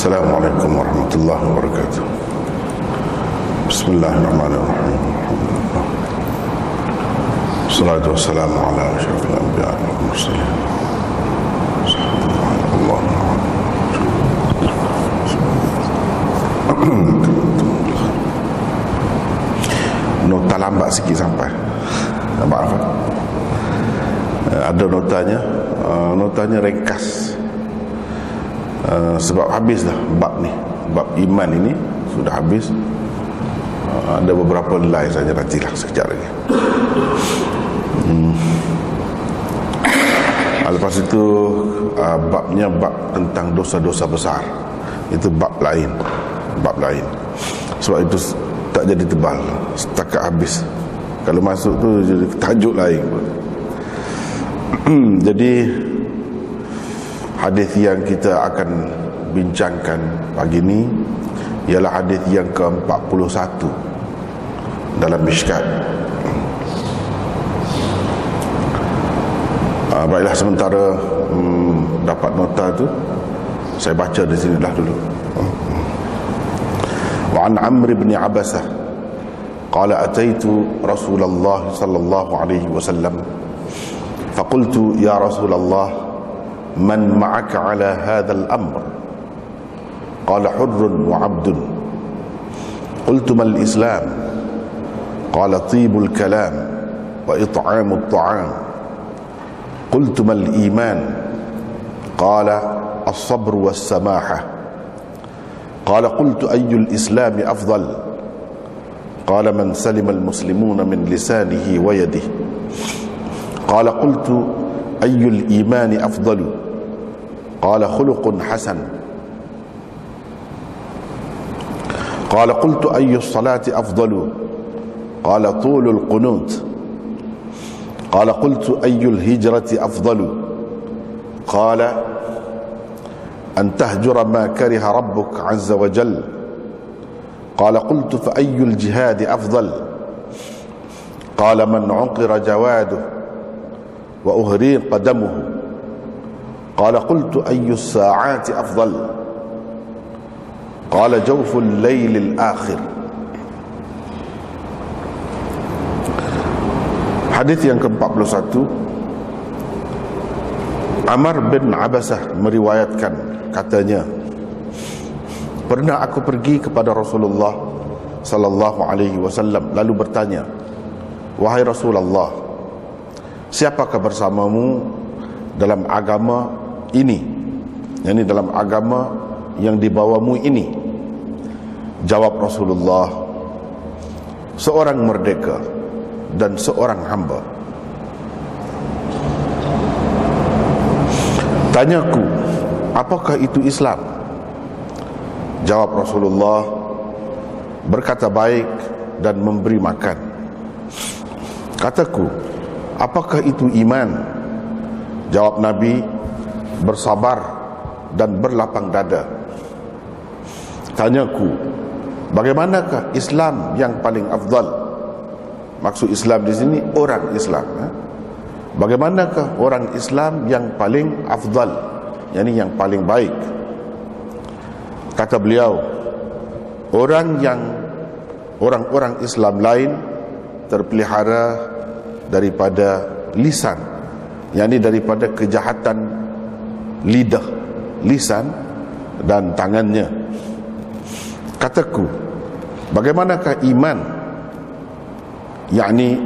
السلام عليكم ورحمة الله وبركاته بسم الله الرحمن الرحيم الحمد لله والصلاة والسلام على أشرف الأنبياء والمرسلين سبحان الله Nota lambat sikit sampai Maaf Ada notanya uh, Notanya ringkas uh, Sebab habis dah Bab ni. Bab iman ini Sudah habis. Uh, Ada beberapa nilai saja Nantilah sekejap lagi. Hmm. Lepas itu uh, Babnya bab tentang dosa-dosa besar. Itu bab lain. Bab lain. Sebab itu tak jadi tebal. Setakat habis. Kalau masuk tu jadi tajuk lain. Jadi Hadis yang kita akan bincangkan pagi ini Ialah hadis yang ke-41 Dalam Mishkat uh, Baiklah sementara hmm, Dapat nota tu Saya baca di sini dah dulu وعن عمرو بن عبسة قال أتيت رسول الله صلى الله عليه وسلم فقلت يا رسول الله من معك على هذا الأمر. قال حر وعبد. قلت ما الإسلام. قال طيب الكلام وإطعام الطعام. قلت ما الإيمان. قال الصبر والسماحة. قال قلت أي الإسلام أفضل؟ قال من سلم المسلمون من لسانه ويده. قال قلت أي الإيمان أفضل؟ قال خلق حسن. قال قلت أي الصلاة أفضل؟ قال طول القنوت. قال قلت أي الهجرة أفضل؟ قال أن تهجر ما كره ربك عز وجل. قال قلت فأي الجهاد أفضل؟ قال من عقر جواده. وأهريق قدمه قال قلت أي الساعات أفضل قال جوف الليل الآخر حديث yang ke-41 Amar bin Abasah meriwayatkan katanya Pernah aku pergi kepada Rasulullah sallallahu alaihi wasallam lalu bertanya Wahai Rasulullah siapakah bersamamu dalam agama ini? Yakni dalam agama yang dibawamu ini? Jawab Rasulullah seorang merdeka dan seorang hamba. Tanyaku apakah itu Islam? Jawab Rasulullah berkata baik dan memberi makan. Kataku apakah itu iman? Jawab Nabi bersabar dan berlapang dada. Tanyaku bagaimanakah Islam yang paling afdal? Maksud Islam di sini orang Islam eh? Bagaimanakah orang Islam yang paling afdal? Yakni yang paling baik. Kata beliau orang yang orang-orang Islam lain terpelihara daripada lisan yakni daripada kejahatan lidah lisan dan tangannya. Kataku bagaimanakah iman? Yakni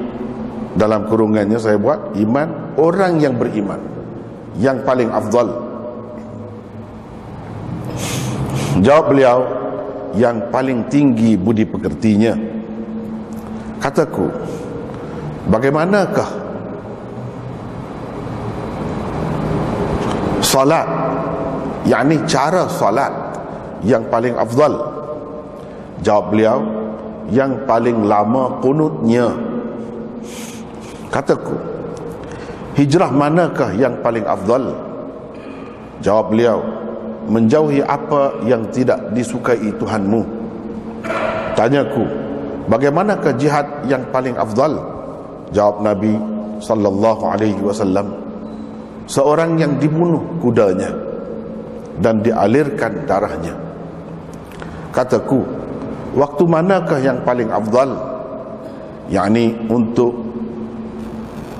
dalam kurungannya saya buat iman orang yang beriman yang paling afdal. Jawab beliau yang paling tinggi budi pekertinya. Kataku bagaimanakah? Salat. Yakni cara salat yang paling afdal. Jawab beliau yang paling lama kunutnya. Kataku hijrah manakah yang paling afdal? Jawab beliau menjauhi apa yang tidak disukai Tuhanmu. Tanyaku bagaimanakah jihad yang paling afdal jawab Nabi sallallahu alaihi wasallam seorang yang dibunuh kudanya dan dialirkan darahnya. Kataku waktu manakah yang paling afdal? Yakni untuk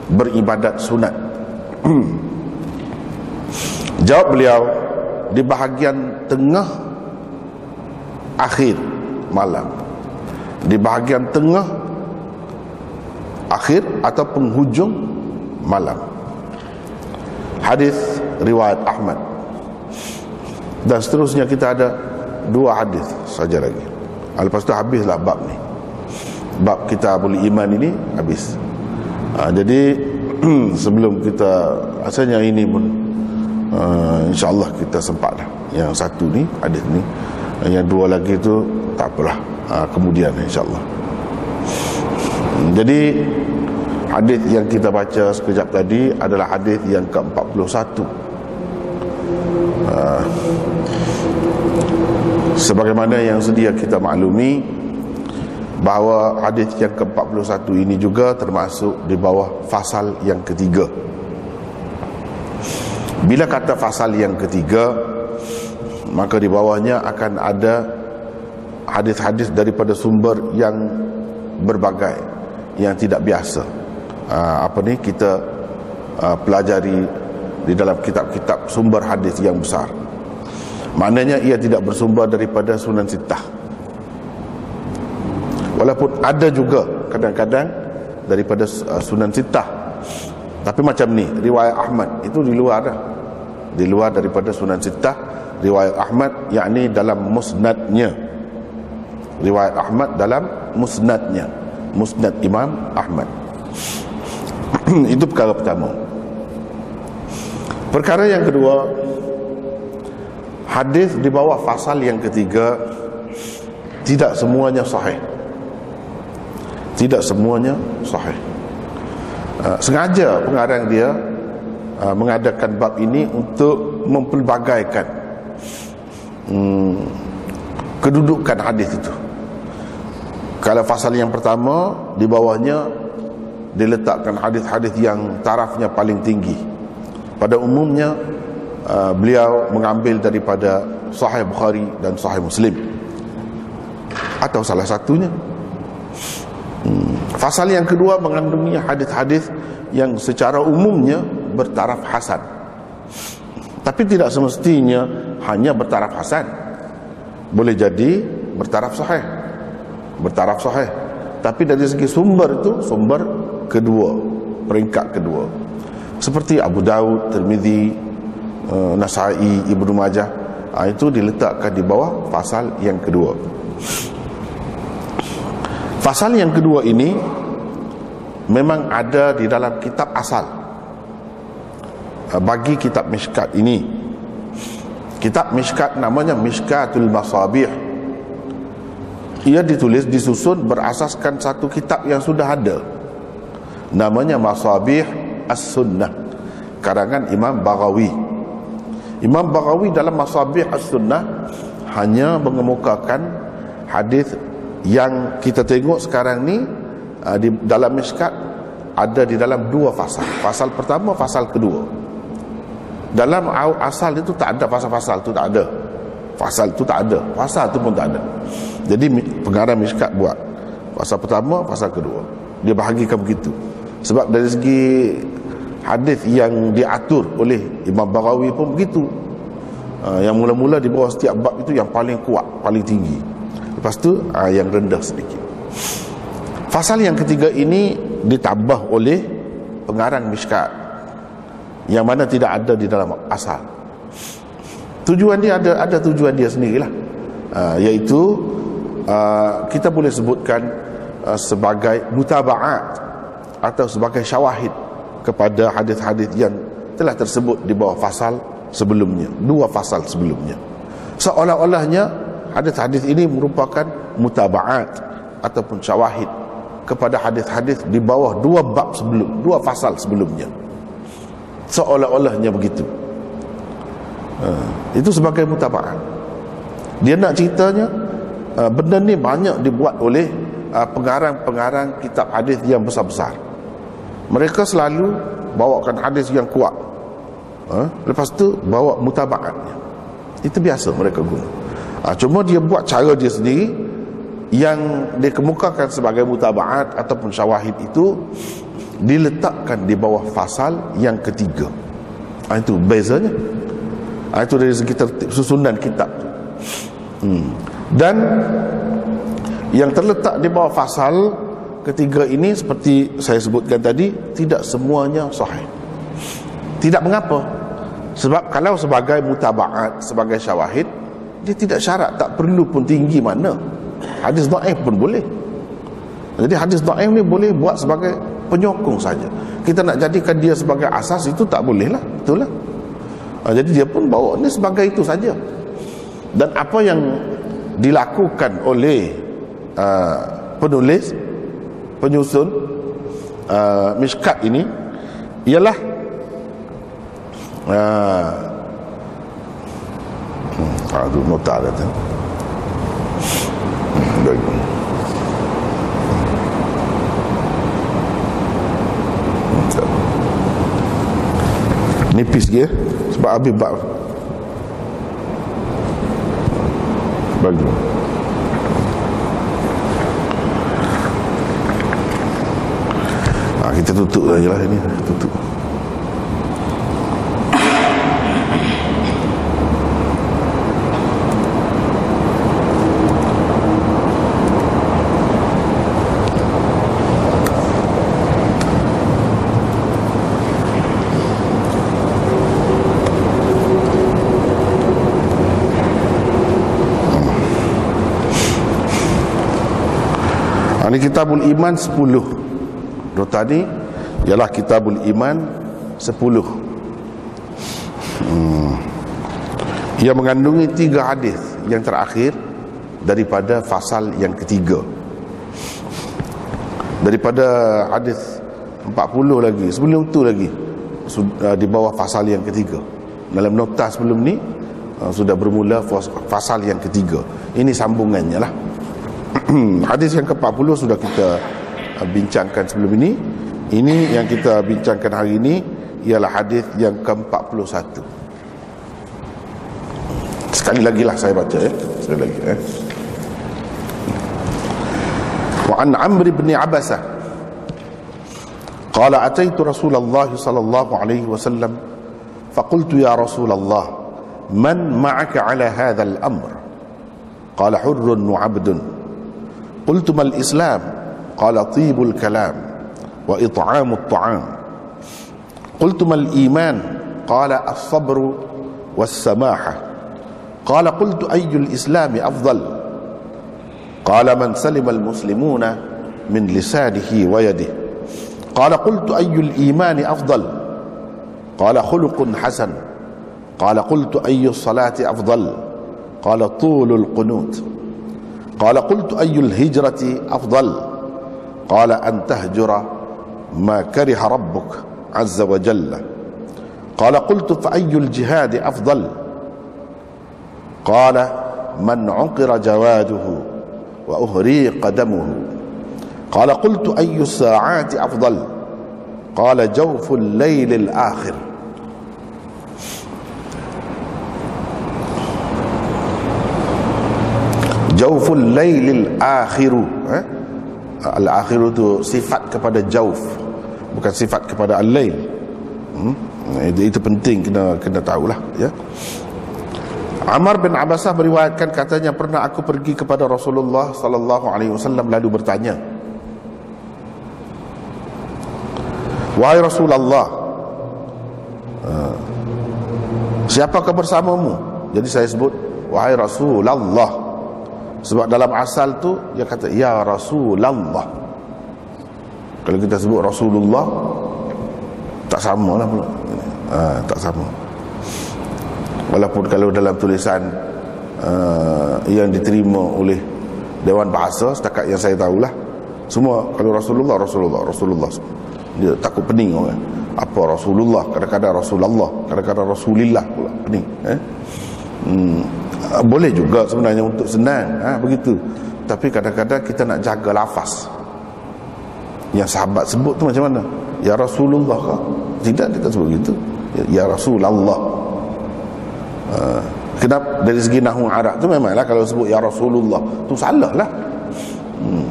beribadat sunat. Jawab beliau di bahagian tengah akhir malam. Di bahagian tengah akhir atau penghujung malam. Hadis riwayat Ahmad. Dan seterusnya kita ada dua hadis saja lagi. Lepas tu habislah bab ni. Bab kita boleh iman ini habis. Ha, jadi sebelum kita asalnya ini pun uh, insyaallah kita sempat lah yang satu ni hadis ni. Yang dua lagi tu tak apalah. Uh, kemudian insyaallah jadi hadis yang kita baca sekejap tadi adalah hadis yang ke-41. Uh, sebagaimana yang sedia kita maklumi bahawa hadis yang ke-41 ini juga termasuk di bawah fasal yang ketiga. Bila kata fasal yang ketiga maka di bawahnya akan ada hadis-hadis daripada sumber yang berbagai yang tidak biasa. Uh, apa ni kita uh, pelajari di dalam kitab-kitab sumber hadis yang besar. Maknanya ia tidak bersumber daripada sunan sitah walaupun ada juga kadang-kadang daripada uh, sunan sitah tapi macam ni riwayat Ahmad itu di luar dah. Di luar daripada sunan sitah riwayat Ahmad yakni dalam musnadnya. Riwayat Ahmad dalam musnadnya musnad Imam Ahmad. Itu perkara pertama. Perkara yang kedua hadis di bawah fasal yang ketiga tidak semuanya sahih. Tidak semuanya sahih. Uh, sengaja pengarang dia uh, mengadakan bab ini untuk mempelbagaikan um, kedudukan hadis itu kalau fasal yang pertama di bawahnya diletakkan hadis-hadis yang tarafnya paling tinggi. Pada umumnya Uh, beliau mengambil daripada Sahih Bukhari dan Sahih Muslim. Atau salah satunya. Hmm. fasal yang kedua mengandungi hadis-hadis yang secara umumnya bertaraf hasan. Tapi tidak semestinya hanya bertaraf hasan. Boleh jadi bertaraf sahih bertaraf sahih. Tapi dari segi sumber itu sumber kedua peringkat kedua. Seperti Abu Daud, Tirmizi, uh, Nasai Ibnu Majah. Uh, itu diletakkan di bawah pasal yang kedua. Pasal yang kedua ini memang ada di dalam kitab asal. Uh, bagi kitab Mishkat ini. Kitab Mishkat namanya Mishkatul Masabih ia ditulis disusun berasaskan satu kitab yang sudah ada namanya Masabih As-Sunnah karangan Imam Baghawi Imam Baghawi dalam Masabih As-Sunnah hanya mengemukakan hadis yang kita tengok sekarang ni uh, di dalam miskat ada di dalam dua fasal. Fasal pertama, fasal kedua. Dalam asal itu tak ada fasal-fasal itu tak ada. Fasal itu tak ada. Fasal itu pun tak ada. Jadi pengarang miskat buat. Fasal pertama, fasal kedua. Dia bahagikan begitu. Sebab dari segi hadis yang diatur oleh Imam Baghawi pun begitu. Uh, yang mula-mula di bawah setiap bab itu yang paling kuat paling tinggi. Lepas tu uh, yang rendah sedikit. Fasal yang ketiga ini ditambah oleh pengarang miskat yang mana tidak ada di dalam asal. Tujuan dia ada ada tujuan dia sendirilah. Uh, iaitu uh, kita boleh sebutkan uh, sebagai mutaba'at atau sebagai syawahid kepada hadis-hadis yang telah tersebut di bawah fasal sebelumnya dua fasal sebelumnya. Seolah-olahnya hadis-hadis ini merupakan mutabaat ataupun syawahid kepada hadis-hadis di bawah dua bab sebelum dua fasal sebelumnya. Seolah-olahnya begitu. Uh, itu sebagai mutabaat. Dia nak ceritanya uh, benda ni banyak dibuat oleh uh, pengarang-pengarang kitab hadis yang besar-besar. Mereka selalu bawakan hadis yang kuat. Ha? lepas tu bawa mutabaatnya. Itu biasa mereka guna. Ha, cuma dia buat cara dia sendiri yang dikemukakan sebagai mutabaat ataupun syawahid itu diletakkan di bawah fasal yang ketiga. Ha, itu bezanya. Ha, itu dari segi tertib susunan kitab hmm. Dan yang terletak di bawah fasal ketiga ini seperti saya sebutkan tadi tidak semuanya sahih. Tidak mengapa. Sebab kalau sebagai mutabaat sebagai syawahid dia tidak syarat tak perlu pun tinggi mana. Hadis daif pun boleh. Jadi hadis daif ni boleh buat sebagai penyokong saja. Kita nak jadikan dia sebagai asas itu tak boleh lah. Betul lah. Ha, jadi dia pun bawa ni sebagai itu saja. Dan apa yang dilakukan oleh uh, penulis penyusun uh, miskat ini ialah uh, hmm, aduh nota ada tu. Baik. Nipis dia sebab habis bab bagus ha, kita tutup saja lah ini. Tutup kitabul iman 10 Nota ni Ialah kitabul iman 10 hmm. Ia mengandungi tiga hadis. Yang terakhir Daripada fasal yang ketiga. Daripada hadis 40 lagi Sebelum tu lagi uh, Di bawah fasal yang ketiga. Dalam nota sebelum ni uh, Sudah bermula fasal yang ketiga. Ini sambungannya lah hadis yang ke-40 sudah kita uh, bincangkan sebelum ini ini yang kita bincangkan hari ini ialah hadis yang ke-41 sekali lagi lah saya baca ya sekali lagi ya wa an amr ibn abasah قال أتيت رسول الله صلى الله عليه وسلم فقلت يا رسول الله من معك على هذا الأمر قال حر وعبد قلت ما الإسلام؟ قال طيب الكلام وإطعام الطعام. قلت ما الإيمان؟ قال الصبر والسماحة قال قلت أي الإسلام أفضل؟ قال من سلم المسلمون من لسانه ويده. قال قلت أي الإيمان أفضل؟ قال خلق حسن. قال قلت أي الصلاة أفضل؟ قال طول القنوت. قال قلت أي الهجرة أفضل؟ قال أن تهجر ما كره ربك عز وجل. قال قلت فأي الجهاد أفضل؟ قال من عقر جواده وأهريق دمه. قال قلت أي الساعات أفضل؟ قال جوف الليل الآخر. Jauful lailil akhiru eh? Al akhiru tu sifat kepada jauf Bukan sifat kepada al-lail hmm? itu, itu penting kena kena tahulah ya. Amar bin Abbasah meriwayatkan katanya pernah aku pergi kepada Rasulullah sallallahu alaihi wasallam lalu bertanya Wahai Rasulullah uh, Siapakah bersamamu Jadi saya sebut Wahai Rasulullah sebab dalam asal tu dia kata ya Rasulullah. Kalau kita sebut Rasulullah tak sama lah pula. Ha, tak sama. Walaupun kalau dalam tulisan uh, yang diterima oleh Dewan Bahasa setakat yang saya tahulah semua kalau Rasulullah Rasulullah Rasulullah dia takut pening orang apa Rasulullah kadang-kadang Rasulullah kadang-kadang Rasulillah pula pening eh hmm boleh juga sebenarnya untuk senang ha, begitu tapi kadang-kadang kita nak jaga lafaz yang sahabat sebut tu macam mana ya Rasulullah kah? tidak dia tak sebut begitu ya, ya Rasulullah ha, Kenapa dari segi nahu Arab tu memanglah kalau sebut ya Rasulullah tu salah lah. Hmm.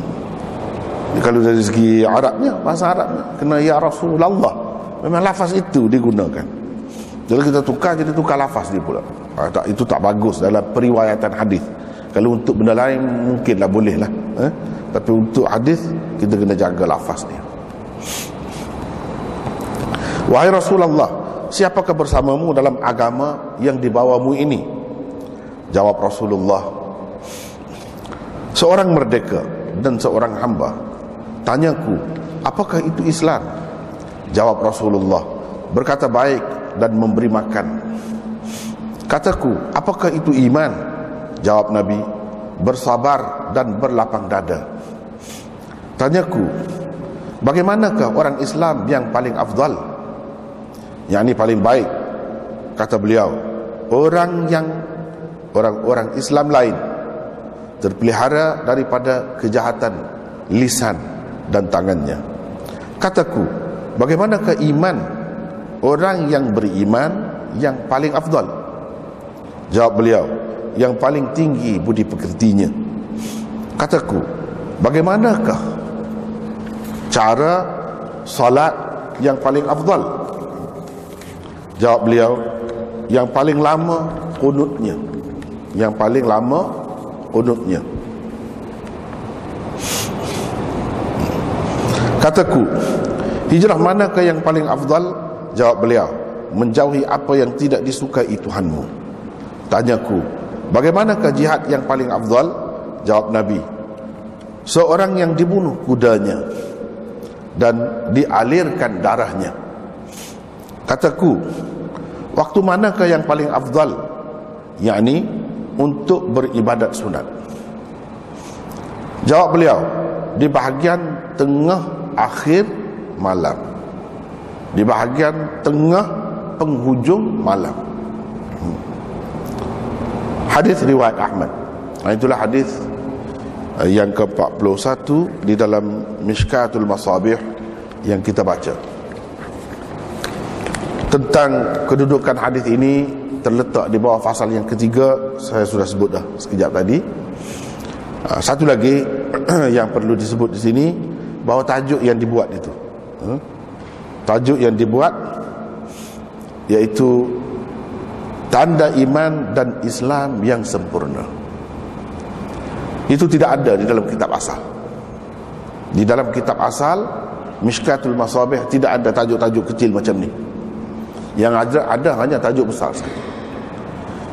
Kalau dari segi Arabnya, bahasa Arabnya kena ya Rasulullah. Memang lafaz itu digunakan. Jadi kita tukar jadi tukar lafaz dia pula. Ha, tak, itu tak bagus dalam periwayatan hadis. Kalau untuk benda lain mungkinlah boleh lah. Eh? Tapi untuk hadis kita kena jaga lafaz dia. Wahai Rasulullah, siapakah bersamamu dalam agama yang dibawamu ini? Jawab Rasulullah, seorang merdeka dan seorang hamba. Tanyaku, apakah itu Islam? Jawab Rasulullah, berkata baik dan memberi makan. Kataku, apakah itu iman? Jawab Nabi, bersabar dan berlapang dada. Tanyaku, bagaimanakah orang Islam yang paling afdal? yang ini paling baik kata beliau orang yang orang-orang Islam lain terpelihara daripada kejahatan lisan dan tangannya kataku bagaimanakah iman orang yang beriman yang paling afdal. Jawab beliau yang paling tinggi budi pekertinya. Kataku bagaimanakah cara salat yang paling afdal? Jawab beliau Yang paling lama kunutnya. Yang paling lama kunutnya. Kataku Hijrah manakah yang paling afdal Jawab beliau Menjauhi apa yang tidak disukai Tuhanmu. Tanyaku Bagaimanakah jihad yang paling afdal? Jawab Nabi Seorang yang dibunuh kudanya Dan dialirkan darahnya. Kataku Waktu manakah yang paling afdal? Yakni untuk beribadat sunat. Jawab beliau Di bahagian tengah akhir malam Di bahagian tengah penghujung malam. Hadis riwayat Ahmad Itulah hadis eh, yang ke-41 di dalam Mishkatul Masabih yang kita baca tentang kedudukan hadis ini terletak di bawah fasal yang ketiga saya sudah sebut dah sekejap tadi ah, satu lagi yang perlu disebut di sini bahawa tajuk yang dibuat itu hmm? Tajuk yang dibuat iaitu tanda iman dan Islam yang sempurna itu tidak ada di dalam kitab asal di dalam kitab asal Mishkatul Masabih tidak ada tajuk-tajuk kecil macam ni yang ada ada hanya tajuk besar saja.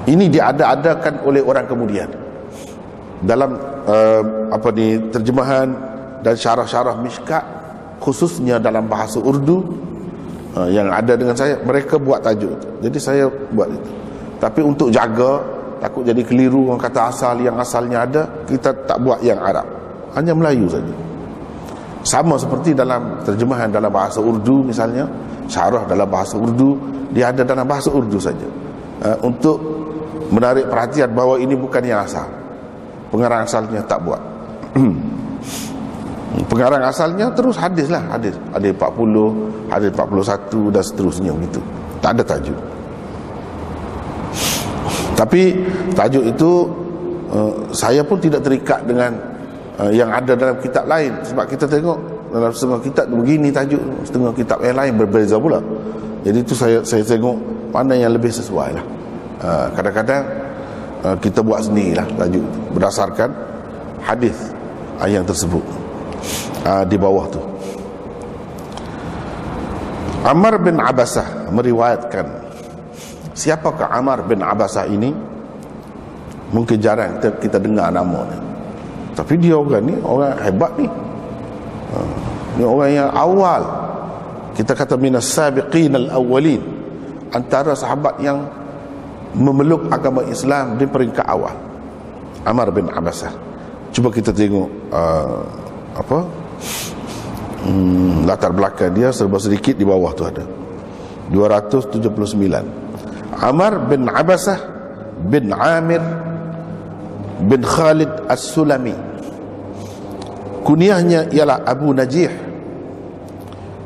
Ini diada-adakan oleh orang kemudian. Dalam uh, apa ni terjemahan dan syarah-syarah miskat khususnya dalam bahasa Urdu uh, yang ada dengan saya mereka buat tajuk. Jadi saya buat itu. Tapi untuk jaga takut jadi keliru orang kata asal yang asalnya ada kita tak buat yang Arab. Hanya Melayu saja. Sama seperti dalam terjemahan dalam bahasa Urdu misalnya syarah dalam bahasa Urdu dia ada dalam bahasa Urdu saja. Uh, untuk menarik perhatian bahawa ini bukan yang asal. Pengarang asalnya tak buat pengarang asalnya terus hadis lah hadis hadis 40 hadis 41 dan seterusnya begitu tak ada tajuk. Tapi tajuk itu uh, saya pun tidak terikat dengan uh, yang ada dalam kitab lain. Sebab kita tengok dalam setengah kitab begini tajuk setengah kitab yang lain berbeza pula. Jadi itu saya saya tengok mana yang lebih sesuai lah. Uh, kadang-kadang uh, kita buat sendiri lah tajuk berdasarkan hadis yang tersebut uh, di bawah tu. Amr bin Abasah meriwayatkan siapakah Amr bin Abasah ini? Mungkin jarang kita, kita dengar namanya tapi dia orang ni orang hebat ni. Ini orang yang awal. Kita kata minas sabiqin al-awwalin. Antara sahabat yang memeluk agama Islam di peringkat awal. Amar bin Abbasah cuba kita tengok uh, apa? Hmm, latar belakang dia serba sedikit di bawah tu ada. 279 Amar bin Abbasah bin Amir bin Khalid As-Sulami. Kuniahnya ialah Abu Najih.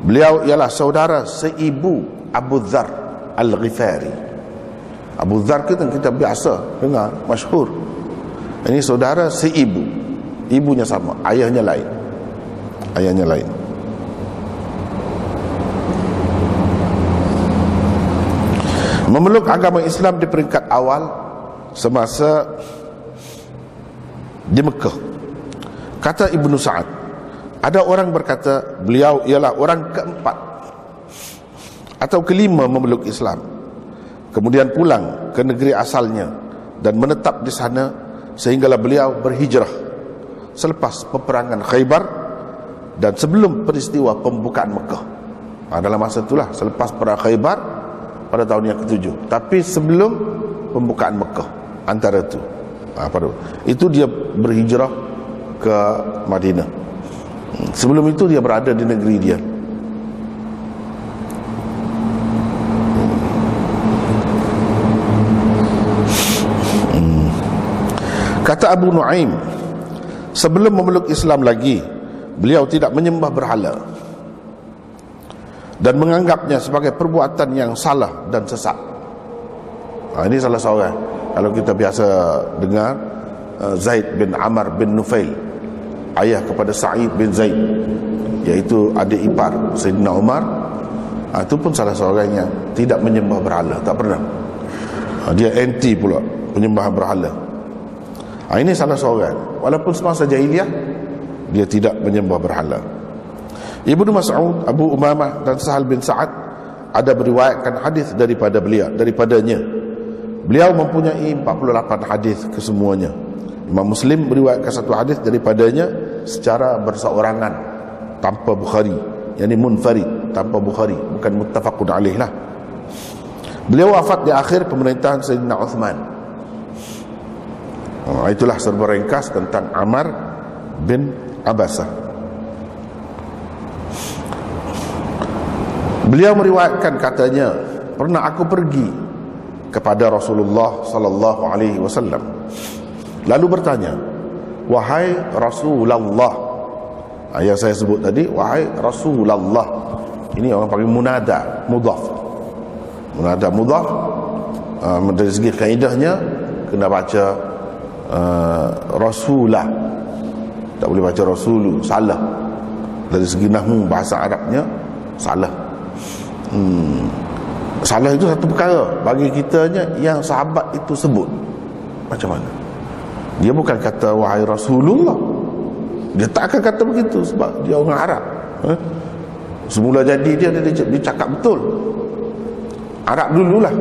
Beliau ialah saudara seibu Abu Dhar Al-Ghifari. Abu Dhar kita kita biasa dengar masyhur. Ini saudara si ibu ibunya sama ayahnya lain ayahnya lain. Memeluk agama Islam di peringkat awal semasa di Mekah. Kata Ibnu Sa'ad ada orang berkata beliau ialah orang keempat atau kelima memeluk Islam. Kemudian pulang ke negeri asalnya dan menetap di sana sehinggalah beliau berhijrah selepas peperangan Khaybar dan sebelum peristiwa pembukaan Mekah. Ha, dalam masa itulah selepas perang Khaybar pada tahun yang ketujuh. Tapi sebelum pembukaan Mekah antara itu. Ha, pada, itu dia berhijrah ke Madinah. Sebelum itu dia berada di negeri dia. Kata Abu Nuaim, sebelum memeluk Islam lagi, beliau tidak menyembah berhala dan menganggapnya sebagai perbuatan yang salah dan sesat. Ha, ini salah seorang. Kalau kita biasa dengar uh, Zaid bin Amr bin Nufail, ayah kepada Sa'id bin Zaid, iaitu adik ipar Sayyidina Umar, ha, itu pun salah seorang yang tidak menyembah berhala, tak pernah. Ha, dia anti pula penyembah berhala ha, ini salah seorang walaupun semasa jahiliah dia tidak menyembah berhala. Ibnu Mas'ud, Abu Umamah dan Sahal bin Sa'ad ada beriwayatkan hadis daripada beliau daripadanya. Beliau mempunyai 48 hadis kesemuanya. Imam Muslim beriwayatkan satu hadis daripadanya secara berseorangan tanpa Bukhari. Yakni munfarid tanpa Bukhari. Bukan muttafaqun alaih lah. Beliau wafat di akhir pemerintahan Sayyidina Uthman. Oh, itulah serba ringkas tentang Amar bin Abbasah. Beliau meriwayatkan katanya, pernah aku pergi kepada Rasulullah sallallahu alaihi wasallam. Lalu bertanya, "Wahai Rasulullah." Ah, yang saya sebut tadi, "Wahai Rasulullah." Ini orang panggil munada, mudhaf. Munada mudhaf uh, dari segi kaidahnya kena baca uh, rasulah tak boleh baca rasulu salah. Dari segi nahmu bahasa Arabnya salah. Hmm. salah itu satu perkara bagi kitanya yang sahabat itu sebut. Macam mana? Dia bukan kata wahai rasulullah. Dia tak akan kata begitu sebab dia orang Arab. Eh? semula jadi dia, dia, dia, dia cakap betul. Arab dululah.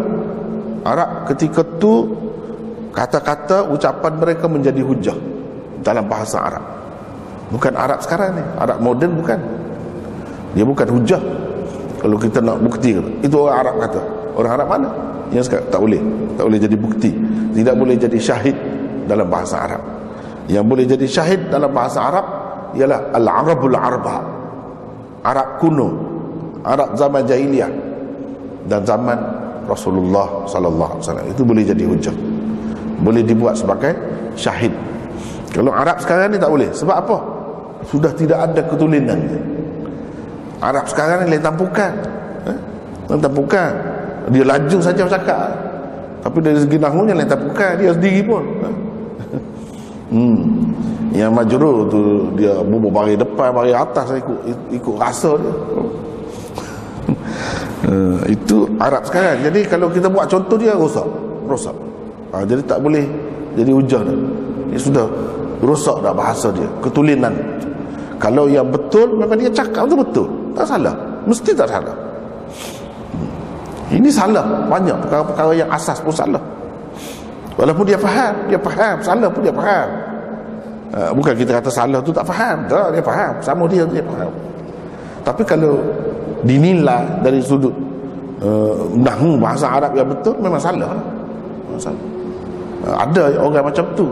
Arab ketika tu kata-kata ucapan mereka menjadi hujah dalam bahasa Arab bukan Arab sekarang ni. Arab moden bukan. Dia bukan hujah. Kalau kita nak bukti itu orang Arab kata. Orang Arab mana? Yang sekarang tak boleh. Tak boleh jadi bukti. Tidak boleh jadi syahid dalam bahasa Arab. Yang boleh jadi syahid dalam bahasa Arab ialah Al-Arabul Arba. Arab kuno. Arab zaman jahiliyah dan zaman Rasulullah sallallahu alaihi wasallam. Itu boleh jadi hujah. Boleh dibuat sebagai syahid. Kalau Arab sekarang ni tak boleh. Sebab apa sudah tidak ada ketulinan Arab sekarang ni lain tampukan. Eh? lain tampukan. Dia laju saja bercakap. Tapi dari segi nahunya lain tampukan. Dia sendiri pun. Eh? hmm. yang majrur tu dia bubuk bari depan bari atas ikut ikut rasa dia. Uh, itu Arab sekarang. Jadi kalau kita buat contoh dia rosak. Rosak. Ha, jadi tak boleh jadi hujah dah dia sudah rosak dah bahasa dia. Ketulinan kalau yang betul memang dia cakap tu betul. Tak salah. Mesti tak salah. Ini salah. Banyak perkara-perkara yang asas pun salah. Walaupun dia faham dia faham. Salah pun dia faham. Uh, bukan kita kata salah tu tak faham. Tak dia faham. Sama dia dia faham. Tapi kalau dinilai dari sudut uh, nahu bahasa Arab yang betul memang salah. Salah. Ada orang macam tu.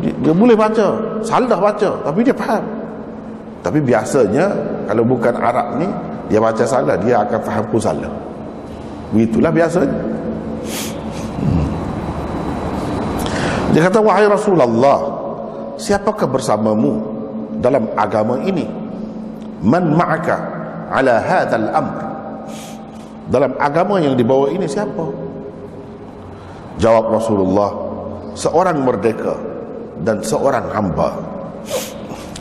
Dia, dia boleh baca. Salah baca. Tapi dia faham tapi biasanya kalau bukan Arab ni dia baca salah dia akan faham pun salah. Begitulah biasanya. Dia kata wahai Rasulullah siapakah bersamamu dalam agama ini? Man ma'aka ala hadzal amr. Dalam agama yang dibawa ini siapa? Jawab Rasulullah, seorang merdeka dan seorang hamba.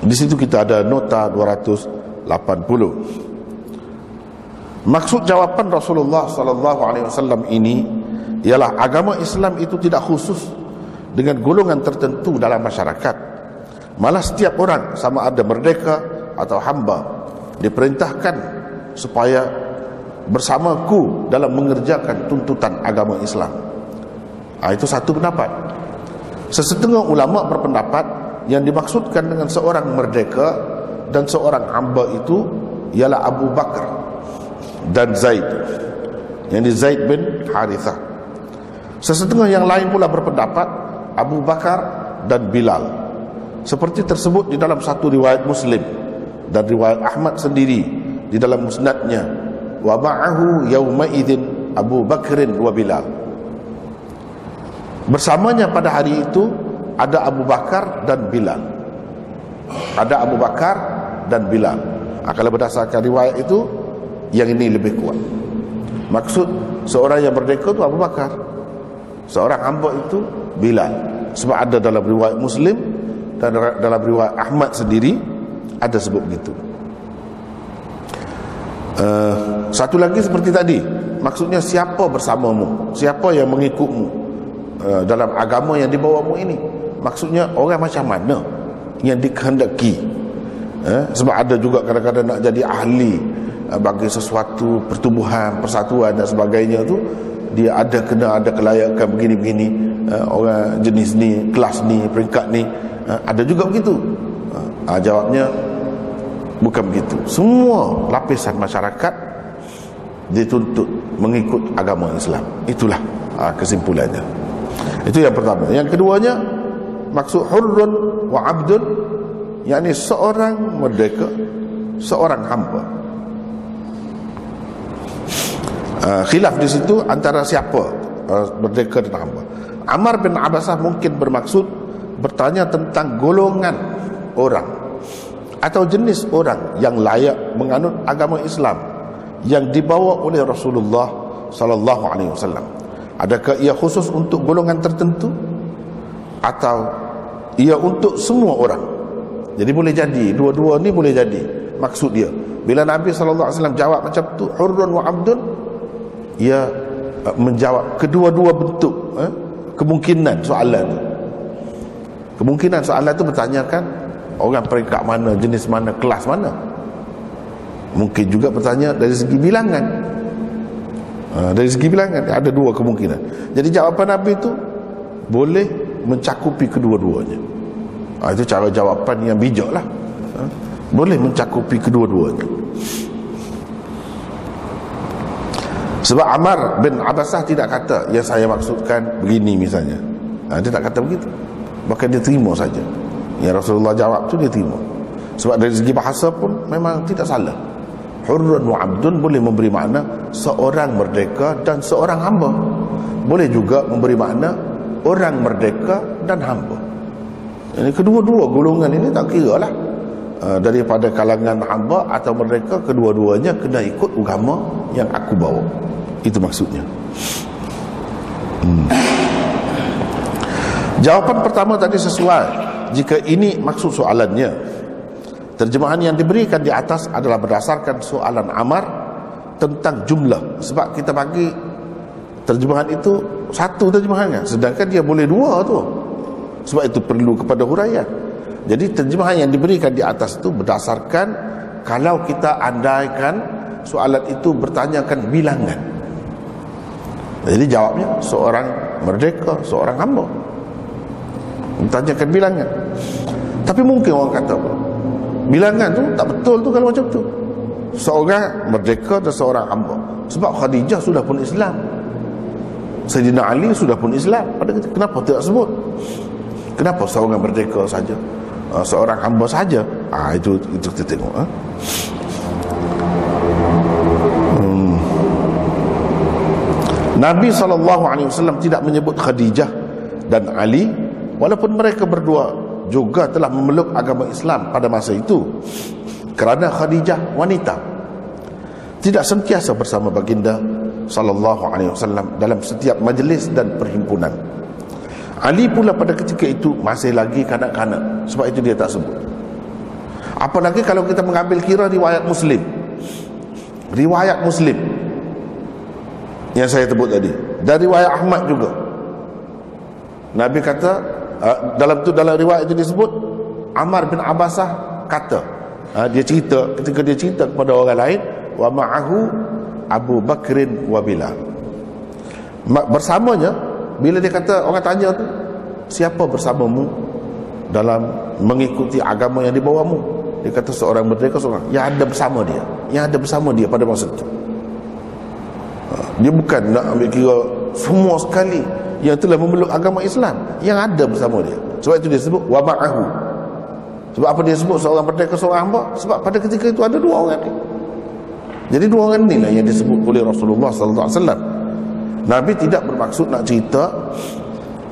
Di situ kita ada nota 280. Maksud jawapan Rasulullah sallallahu alaihi wasallam ini ialah agama Islam itu tidak khusus dengan golongan tertentu dalam masyarakat. Malah setiap orang sama ada merdeka atau hamba diperintahkan supaya bersamaku dalam mengerjakan tuntutan agama Islam. Ha, itu satu pendapat. Sesetengah ulama berpendapat yang dimaksudkan dengan seorang merdeka dan seorang hamba itu ialah Abu Bakar dan Zaid. Yang di Zaid bin Harithah. Sesetengah yang lain pula berpendapat Abu Bakar dan Bilal. Seperti tersebut di dalam satu riwayat Muslim dan riwayat Ahmad sendiri di dalam musnadnya wa ma'ahu yawma idzin Abu Bakrin wa Bilal bersamanya pada hari itu ada Abu Bakar dan Bilal. Ada Abu Bakar dan Bilal. Nah, kalau berdasarkan riwayat itu yang ini lebih kuat. Maksud seorang yang merdeka itu Abu Bakar. Seorang hamba itu Bilal. Sebab ada dalam riwayat Muslim dan dalam riwayat Ahmad sendiri ada sebut begitu. Uh, satu lagi seperti tadi. Maksudnya siapa bersamamu? Siapa yang mengikutmu? Eh, dalam agama yang dibawamu ini maksudnya orang macam mana yang dikehendaki? Eh? sebab ada juga kadang-kadang nak jadi ahli uh, bagi sesuatu pertubuhan persatuan dan sebagainya tu dia ada kena ada kelayakan begini-begini. Uh, orang jenis ni kelas ni peringkat ni uh, ada juga begitu. Uh, jawabnya bukan begitu. Semua lapisan masyarakat dituntut mengikut agama Islam. Itulah uh, kesimpulannya. Itu yang pertama. Yang keduanya maksud hurrun wa abdun yakni seorang merdeka, seorang hamba. Uh, khilaf di situ antara siapa uh, merdeka dan hamba. Amar bin Abbasah mungkin bermaksud bertanya tentang golongan orang atau jenis orang yang layak menganut agama Islam yang dibawa oleh Rasulullah sallallahu alaihi wasallam. Adakah ia khusus untuk golongan tertentu atau ia untuk semua orang? Jadi boleh jadi dua-dua ni boleh jadi maksud dia. Bila Nabi wasallam jawab macam tu hurrun wa abdun ia uh, menjawab kedua-dua bentuk eh, kemungkinan soalan tu. Kemungkinan soalan tu bertanyakan orang peringkat mana, jenis mana, kelas mana. Mungkin juga bertanya dari segi bilangan ha, dari segi bilangan ada dua kemungkinan jadi jawapan Nabi itu boleh mencakupi kedua-duanya. Ha, itu cara jawapan yang bijak lah ha, boleh mencakupi kedua-duanya. Sebab Amar bin Abbasah tidak kata yang saya maksudkan begini misalnya. Ha, dia tak kata begitu. Bahkan dia terima saja. Yang Rasulullah jawab tu dia terima. Sebab dari segi bahasa pun memang tidak salah. Hurrun wa abdun boleh memberi makna seorang merdeka dan seorang hamba. Boleh juga memberi makna orang merdeka dan hamba. Ini kedua-dua golongan ini tak kira lah uh, daripada kalangan hamba atau merdeka kedua-duanya kena ikut agama yang aku bawa. Itu maksudnya. Hmm. jawapan pertama tadi sesuai. Jika ini maksud soalannya Terjemahan yang diberikan di atas adalah berdasarkan soalan Amar tentang jumlah. Sebab kita bagi terjemahan itu satu terjemahannya. Sedangkan dia boleh dua tu. Sebab itu perlu kepada huraian. Jadi terjemahan yang diberikan di atas itu berdasarkan kalau kita andaikan soalan itu bertanyakan bilangan. Jadi jawabnya seorang merdeka, seorang hamba. Bertanyakan bilangan. Tapi mungkin orang kata bilangan tu tak betul tu kalau macam tu seorang merdeka dan seorang hamba sebab Khadijah sudah pun Islam Sayyidina Ali sudah pun Islam. Pada kenapa tidak sebut? Kenapa seorang merdeka saja? Uh, seorang hamba saja? Ah itu itu kita tengok ha? hmm. Nabi SAW tidak menyebut Khadijah dan Ali walaupun mereka berdua juga telah memeluk agama Islam pada masa itu kerana Khadijah wanita. Tidak sentiasa bersama baginda sallallahu alaihi wasallam dalam setiap majlis dan perhimpunan. Ali pula pada ketika itu masih lagi kanak-kanak sebab itu dia tak sebut. Apalagi kalau kita mengambil kira riwayat Muslim. Riwayat Muslim yang saya sebut tadi. Dari riwayat Ahmad juga. Nabi kata uh, dalam tu dalam riwayat itu disebut Amar bin Abbasah kata uh, dia cerita ketika dia cerita kepada orang lain wa ma'ahu Abu Bakrin wa Bilal. Bersamanya bila dia kata orang tanya tu siapa bersamamu dalam mengikuti agama yang dibawamu dia kata seorang merdeka seorang yang ada bersama dia. Yang ada bersama dia pada masa itu ha, dia bukan nak ambil kira semua sekali yang telah memeluk agama Islam. Yang ada bersama dia. Sebab itu dia sebut wa ma'ahu. Sebab apa dia sebut? Seorang merdeka seorang hamba? Sebab pada ketika itu ada dua orang ni jadi dua orang inilah yang disebut oleh Rasulullah sallallahu alaihi wasallam. Nabi tidak bermaksud nak cerita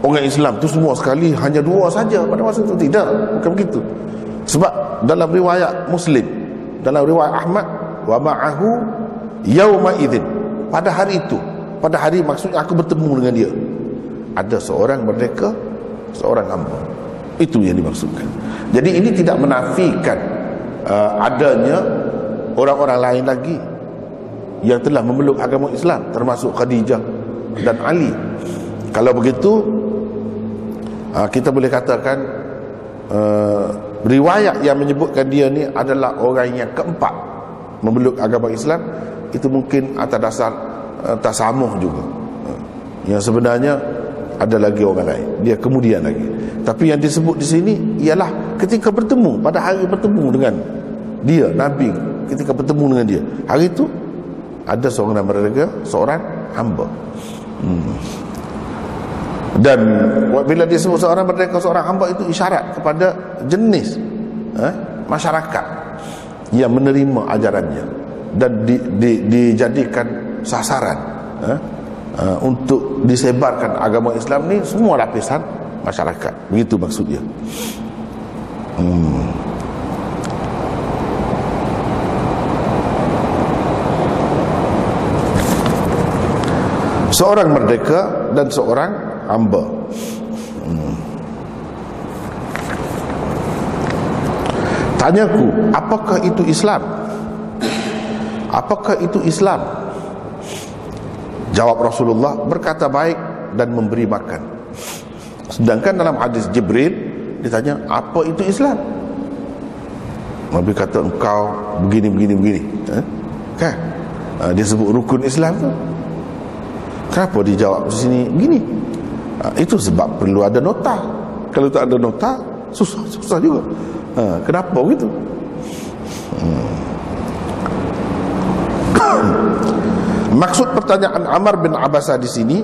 orang Islam tu semua sekali hanya dua saja pada masa itu tidak, bukan begitu. Sebab dalam riwayat Muslim, dalam riwayat Ahmad wa ma'ahu yauma idzin pada hari itu, pada hari maksudnya aku bertemu dengan dia. Ada seorang merdeka, seorang hamba. Itu yang dimaksudkan. Jadi ini tidak menafikan uh, adanya orang-orang lain lagi yang telah memeluk agama Islam termasuk Khadijah dan Ali. Kalau begitu ah, kita boleh katakan uh, riwayat yang menyebutkan dia ni adalah orang yang keempat memeluk agama Islam. Itu mungkin atas dasar uh, tasamuh juga. Yang sebenarnya ada lagi orang lain. Dia kemudian lagi. Tapi yang disebut di sini ialah ketika bertemu pada hari bertemu dengan dia Nabi ketika bertemu dengan dia hari itu ada seorang nama mereka seorang hamba hmm. dan bila dia sebut seorang merdeka seorang hamba itu isyarat kepada jenis eh, masyarakat yang menerima ajarannya dan di, di, dijadikan sasaran eh, uh, untuk disebarkan agama Islam ni semua lapisan masyarakat begitu maksudnya hmm. Seorang merdeka dan seorang hamba. Hmm. tanyaku apakah itu Islam? Apakah itu Islam? Jawab Rasulullah berkata baik dan memberi makan. Sedangkan dalam hadis Jibril ditanya apa itu Islam? Nabi kata engkau begini begini begini. Eh? kan? Uh, dia sebut rukun Islam tu Kenapa dijawab di sini begini? Ha, itu sebab perlu ada nota. Kalau tak ada nota, susah susah juga. Ha, kenapa begitu? Hmm. Maksud pertanyaan Amar bin Abbasah di sini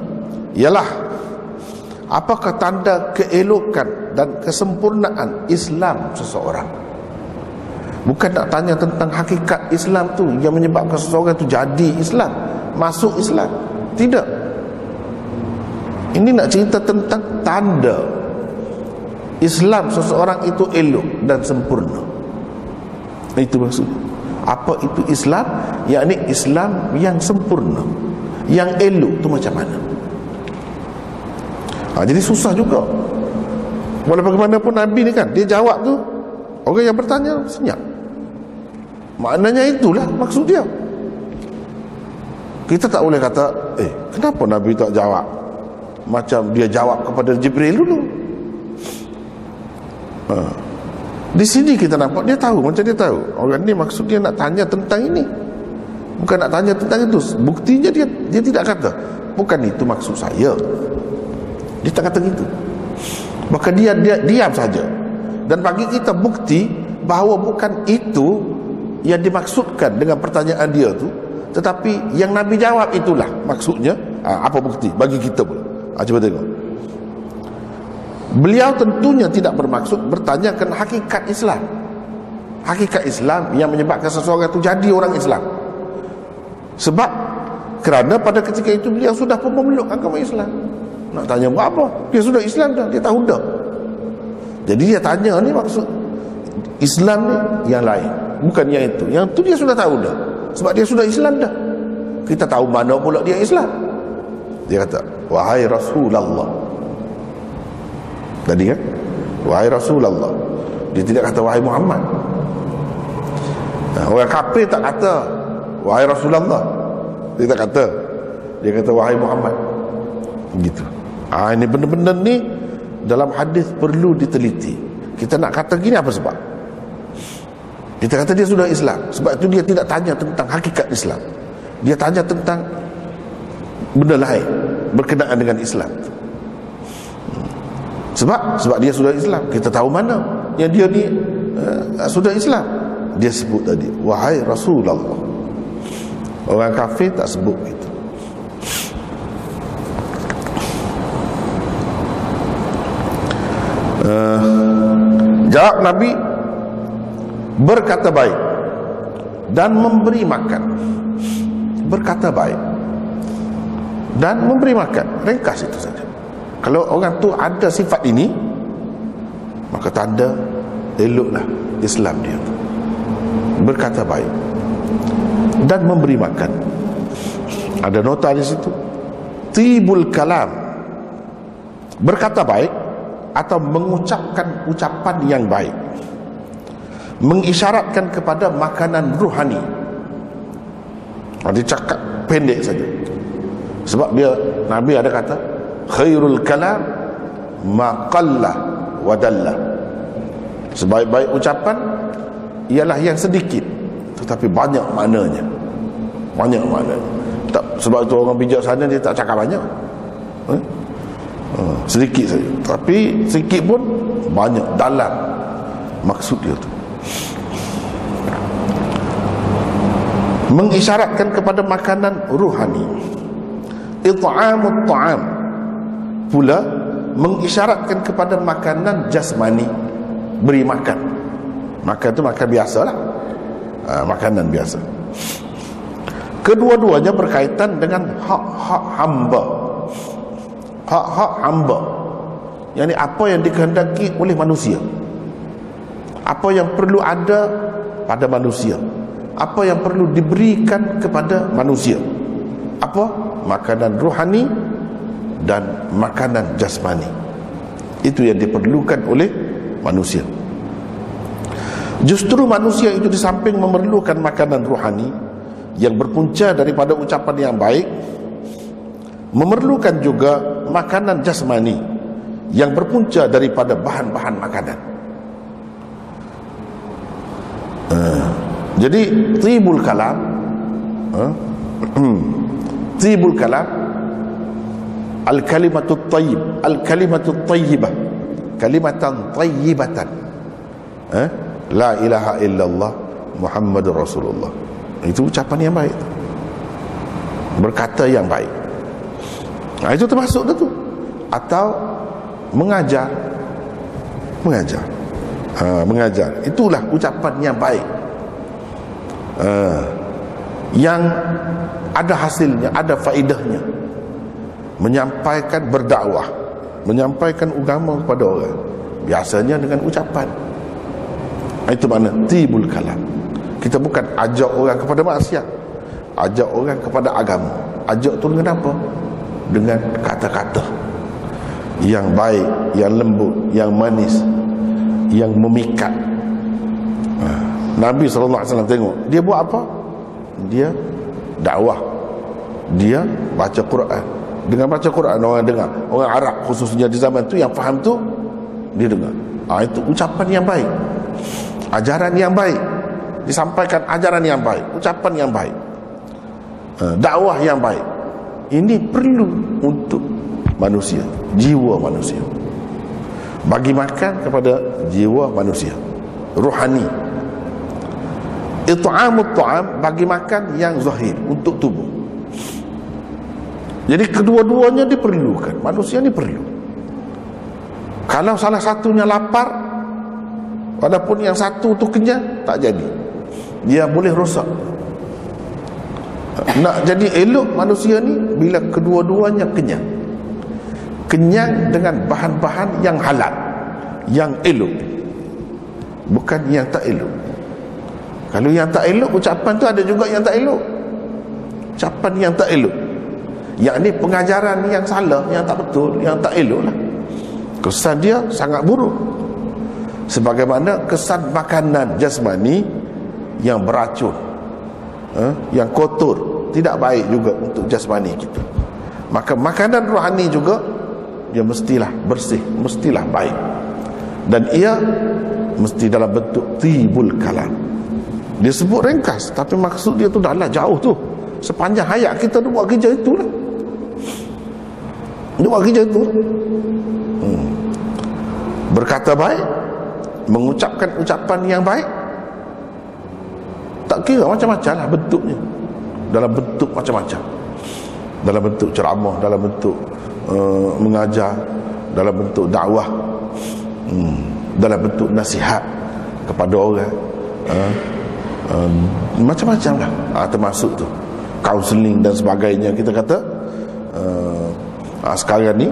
ialah apakah tanda keelokan dan kesempurnaan Islam seseorang? Bukan nak tanya tentang hakikat Islam tu yang menyebabkan seseorang itu jadi Islam, masuk Islam. Tidak. Ini nak cerita tentang tanda Islam seseorang itu elok dan sempurna. Itu maksud. Apa itu Islam? Yakni Islam yang sempurna. Yang elok tu macam mana? Ha, jadi susah juga. Walaupun bagaimanapun Nabi ni kan, dia jawab tu orang yang bertanya senyap. Maknanya itulah maksud dia. Kita tak boleh kata, eh, kenapa Nabi tak jawab? Macam dia jawab kepada Jibril dulu. Ha. Di sini kita nampak dia tahu, macam dia tahu. Orang ni maksud dia nak tanya tentang ini. Bukan nak tanya tentang itu. Buktinya dia dia tidak kata, bukan itu maksud saya. Dia tak kata gitu. Maka dia, dia diam saja. Dan bagi kita bukti bahawa bukan itu yang dimaksudkan dengan pertanyaan dia tu tetapi yang Nabi jawab itulah maksudnya. Ha, apa bukti? Bagi kita pula. Ha, cuba tengok. Beliau tentunya tidak bermaksud bertanyakan hakikat Islam. Hakikat Islam yang menyebabkan seseorang itu jadi orang Islam. Sebab kerana pada ketika itu beliau sudah pun memeluk agama Islam. Nak tanya apa? Dia sudah Islam dah. Dia tahu dah. Jadi dia tanya ni maksud Islam ni yang lain. Bukan yang itu. Yang itu dia sudah tahu dah sebab dia sudah Islam dah. Kita tahu mana pula dia Islam. Dia kata wahai Rasulullah. Tadi kan? Wahai Rasulullah. Dia tidak kata wahai Muhammad. Nah, orang kafir tak kata wahai Rasulullah. Dia tak kata. Dia kata wahai Muhammad. Gitu. Ah ini benda-benda ni dalam hadis perlu diteliti. Kita nak kata gini apa sebab kita kata dia sudah Islam. Sebab itu dia tidak tanya tentang hakikat Islam. Dia tanya tentang benda lain berkenaan dengan Islam. Sebab sebab dia sudah Islam. Kita tahu mana yang dia ni uh, sudah Islam. Dia sebut tadi wahai Rasulullah. Orang kafir tak sebut itu uh, jawab Nabi berkata baik dan memberi makan. Berkata baik dan memberi makan. Ringkas itu saja. Kalau orang tu ada sifat ini maka tanda eloklah Islam dia. Berkata baik dan memberi makan. Ada nota di situ. Tibul kalam. Berkata baik atau mengucapkan ucapan yang baik mengisyaratkan kepada makanan ruhani. Dia cakap pendek saja. Sebab dia Nabi ada kata khairul kalam maqalla wadalla sebaik-baik ucapan ialah yang sedikit tetapi banyak maknanya. Banyak maknanya. Tak, sebab itu orang bijak sana dia tak cakap banyak. Eh? sedikit saja. Tapi sedikit pun banyak dalam. Maksud dia tu mengisyaratkan kepada makanan ruhani. It'amut ta'am. Pula mengisyaratkan kepada makanan jasmani. Beri makan. Makan itu makan biasa lah ha, makanan biasa. Kedua-duanya berkaitan dengan hak-hak hamba. Hak-hak hamba. Yang apa yang dikehendaki oleh manusia. Apa yang perlu ada pada manusia apa yang perlu diberikan kepada manusia? Apa? Makanan rohani dan makanan jasmani. Itu yang diperlukan oleh manusia. Justru manusia itu di samping memerlukan makanan rohani yang berpunca daripada ucapan yang baik memerlukan juga makanan jasmani yang berpunca daripada bahan-bahan makanan. Uh, jadi tibul kalam uh, tibul kalam al kalimatut tayyib al kalimatut tayyibah kalimatan tayyibatan eh la ilaha illallah muhammadur rasulullah. Itu ucapan yang baik. Berkata yang baik. Nah, itu termasuk tu. Atau mengajar. Mengajar. Ha, mengajar. Itulah ucapan yang baik ha, yang ada hasilnya ada faedahnya. Menyampaikan berdakwah menyampaikan agama kepada orang. Biasanya dengan ucapan. Itu mana tibul kalam. Kita bukan ajak orang kepada maksiat. Ajak orang kepada agama. Ajak tu dengan apa? Dengan kata-kata. Yang baik yang lembut yang manis yang memikat. Nabi SAW tengok dia buat apa? Dia dakwah. Dia baca Quran. Dengan baca Quran orang dengar. Orang Arab khususnya di zaman tu yang faham tu dia dengar. Ha, itu ucapan yang baik. Ajaran yang baik. Disampaikan ajaran yang baik ucapan yang baik. Ha, dakwah yang baik. Ini perlu untuk manusia jiwa manusia. Bagi makan kepada jiwa manusia. Ruhani it'amut ta'am bagi makan yang zahir untuk tubuh jadi kedua-duanya diperlukan. Manusia ini perlu. Kalau salah satunya lapar, walaupun yang satu tu kenyang, tak jadi. Dia boleh rosak. Nak jadi elok manusia ni bila kedua-duanya kenyang. Kenyang dengan bahan-bahan yang halal, yang elok. Bukan yang tak elok. Kalau yang tak elok, ucapan tu ada juga yang tak elok. ucapan yang tak elok. Yang ni pengajaran yang salah yang tak betul yang tak elok lah. Kesan dia sangat buruk. Sebagaimana kesan makanan jasmani yang beracun. Eh, yang kotor. Tidak baik juga untuk jasmani kita. Maka makanan rohani juga dia mestilah bersih mestilah baik. Dan ia mesti dalam bentuk tibul kalam dia sebut ringkas tapi maksud dia tu dah lah jauh tu. Sepanjang hayat kita tu buat kerja itu lah dia buat kerja itu. Hmm. berkata baik mengucapkan ucapan yang baik tak kira macam-macam lah bentuknya. Dalam bentuk macam-macam. Dalam bentuk ceramah dalam bentuk uh, mengajar dalam bentuk dakwah. Hmm, dalam bentuk nasihat kepada orang uh, uh, macam-macam lah. Uh, termasuk tu. Counseling dan sebagainya. Kita kata uh, uh, sekarang ni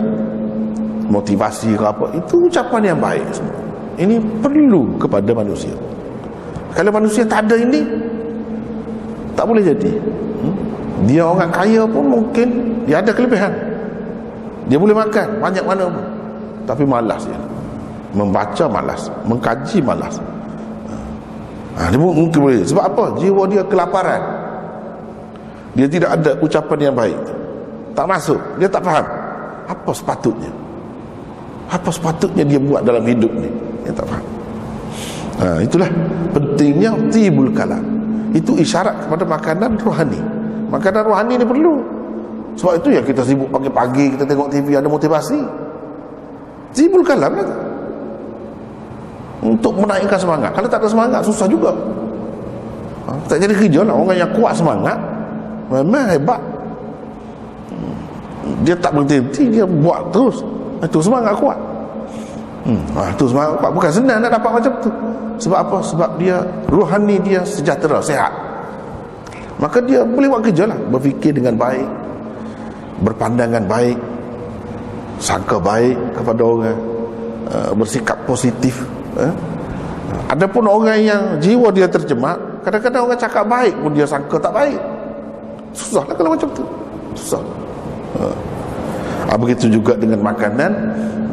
motivasi ke apa itu ucapan yang baik semua. Ini perlu kepada manusia. Kalau manusia tak ada ini tak boleh jadi. Hmm? dia orang kaya pun mungkin dia ada kelebihan. Dia boleh makan banyak mana pun. Tapi malas dia. Membaca malas mengkaji malas ha, dia mungkin boleh. Sebab apa? Jiwa dia kelaparan. Dia tidak ada ucapan yang baik. Tak masuk. Dia tak faham. Apa sepatutnya? Apa sepatutnya dia buat dalam hidup ni? Dia tak faham. Ha, itulah pentingnya tibul kalam. Itu isyarat kepada makanan rohani. Makanan rohani ni perlu. Sebab itu yang kita sibuk pagi-pagi kita tengok TV ada motivasi. Tibul kalam lah untuk menaikkan semangat. Kalau tak ada semangat susah juga. Ha, tak jadi kerja lah orang yang kuat semangat. Memang hebat. Dia tak berhenti dia buat terus. Itu semangat kuat. Hmm. ha, itu semangat kuat. Bukan senang nak dapat macam tu. Sebab apa? sebab dia rohani dia sejahtera, sehat. Maka dia boleh buat kerja lah. Berfikir dengan baik. Berpandangan baik. Sangka baik kepada orang. Uh, bersikap positif eh? Adapun orang yang jiwa dia tercemar, kadang-kadang orang cakap baik pun dia sangka tak baik. Susahlah kalau macam tu. Susah. Ha. begitu juga dengan makanan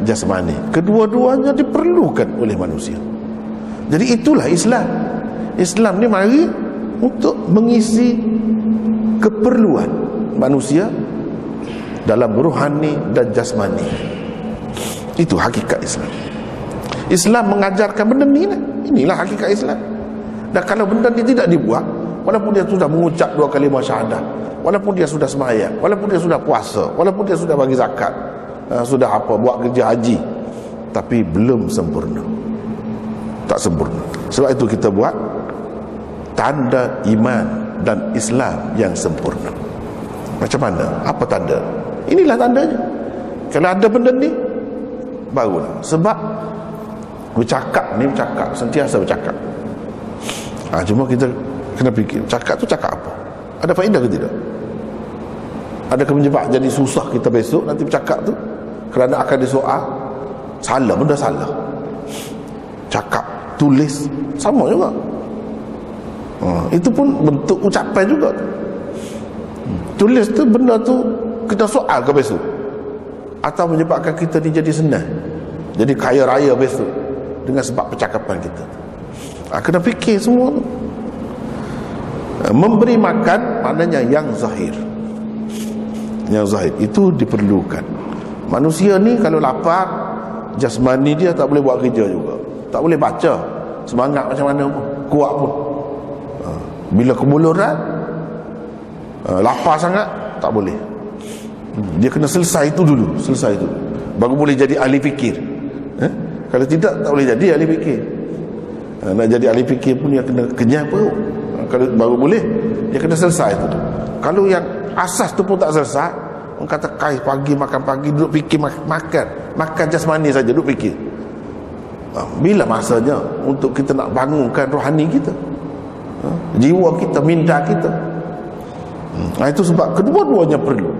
jasmani. Kedua-duanya diperlukan oleh manusia. Jadi itulah Islam. Islam ni mari untuk mengisi keperluan manusia dalam rohani dan jasmani. Itu hakikat Islam. Islam mengajarkan benda ni lah. Inilah hakikat Islam. Dan kalau benda ni tidak dibuat, walaupun dia sudah mengucap dua kali syahadah, walaupun dia sudah semayang, walaupun dia sudah puasa, walaupun dia sudah bagi zakat, uh, sudah apa, buat kerja haji, tapi belum sempurna. Tak sempurna. Sebab itu kita buat tanda iman dan Islam yang sempurna. Macam mana? Apa tanda? Inilah tandanya. Kalau ada benda ni, barulah. Sebab bercakap ni bercakap sentiasa bercakap. Ha, cuma kita kena fikir cakap tu cakap apa? Ada faedah ke tidak? Adakah menyebab jadi susah kita besok nanti bercakap tu? Kerana akan disoal salah benda salah. Cakap tulis sama juga. Ha, itu pun bentuk ucapan juga. Tulis tu benda tu kita soal ke besok? Atau menyebabkan kita ni jadi senang? Jadi kaya raya besok dengan sebab percakapan kita. Ha, kena fikir semua. Memberi makan maknanya yang zahir. Yang zahir itu diperlukan. Manusia ni kalau lapar jasmani dia tak boleh buat kerja juga. Tak boleh baca. Semangat macam mana pun kuat pun. Ha, bila kebuluran ha, lapar sangat tak boleh. Dia kena selesai itu dulu selesai itu. Baru boleh jadi ahli fikir? Kalau tidak tak boleh jadi ahli fikir. Ha, nak jadi ahli fikir pun dia kena kenyang perut. Ha, kalau baru boleh dia kena selesai tu. Kalau yang asas tu pun tak selesai, orang kata kai pagi makan pagi duduk fikir makan, makan jasmani saja duduk fikir. Ha, bila masanya untuk kita nak bangunkan rohani kita? Ha, jiwa kita, minda kita. Ha, itu sebab kedua-duanya perlu.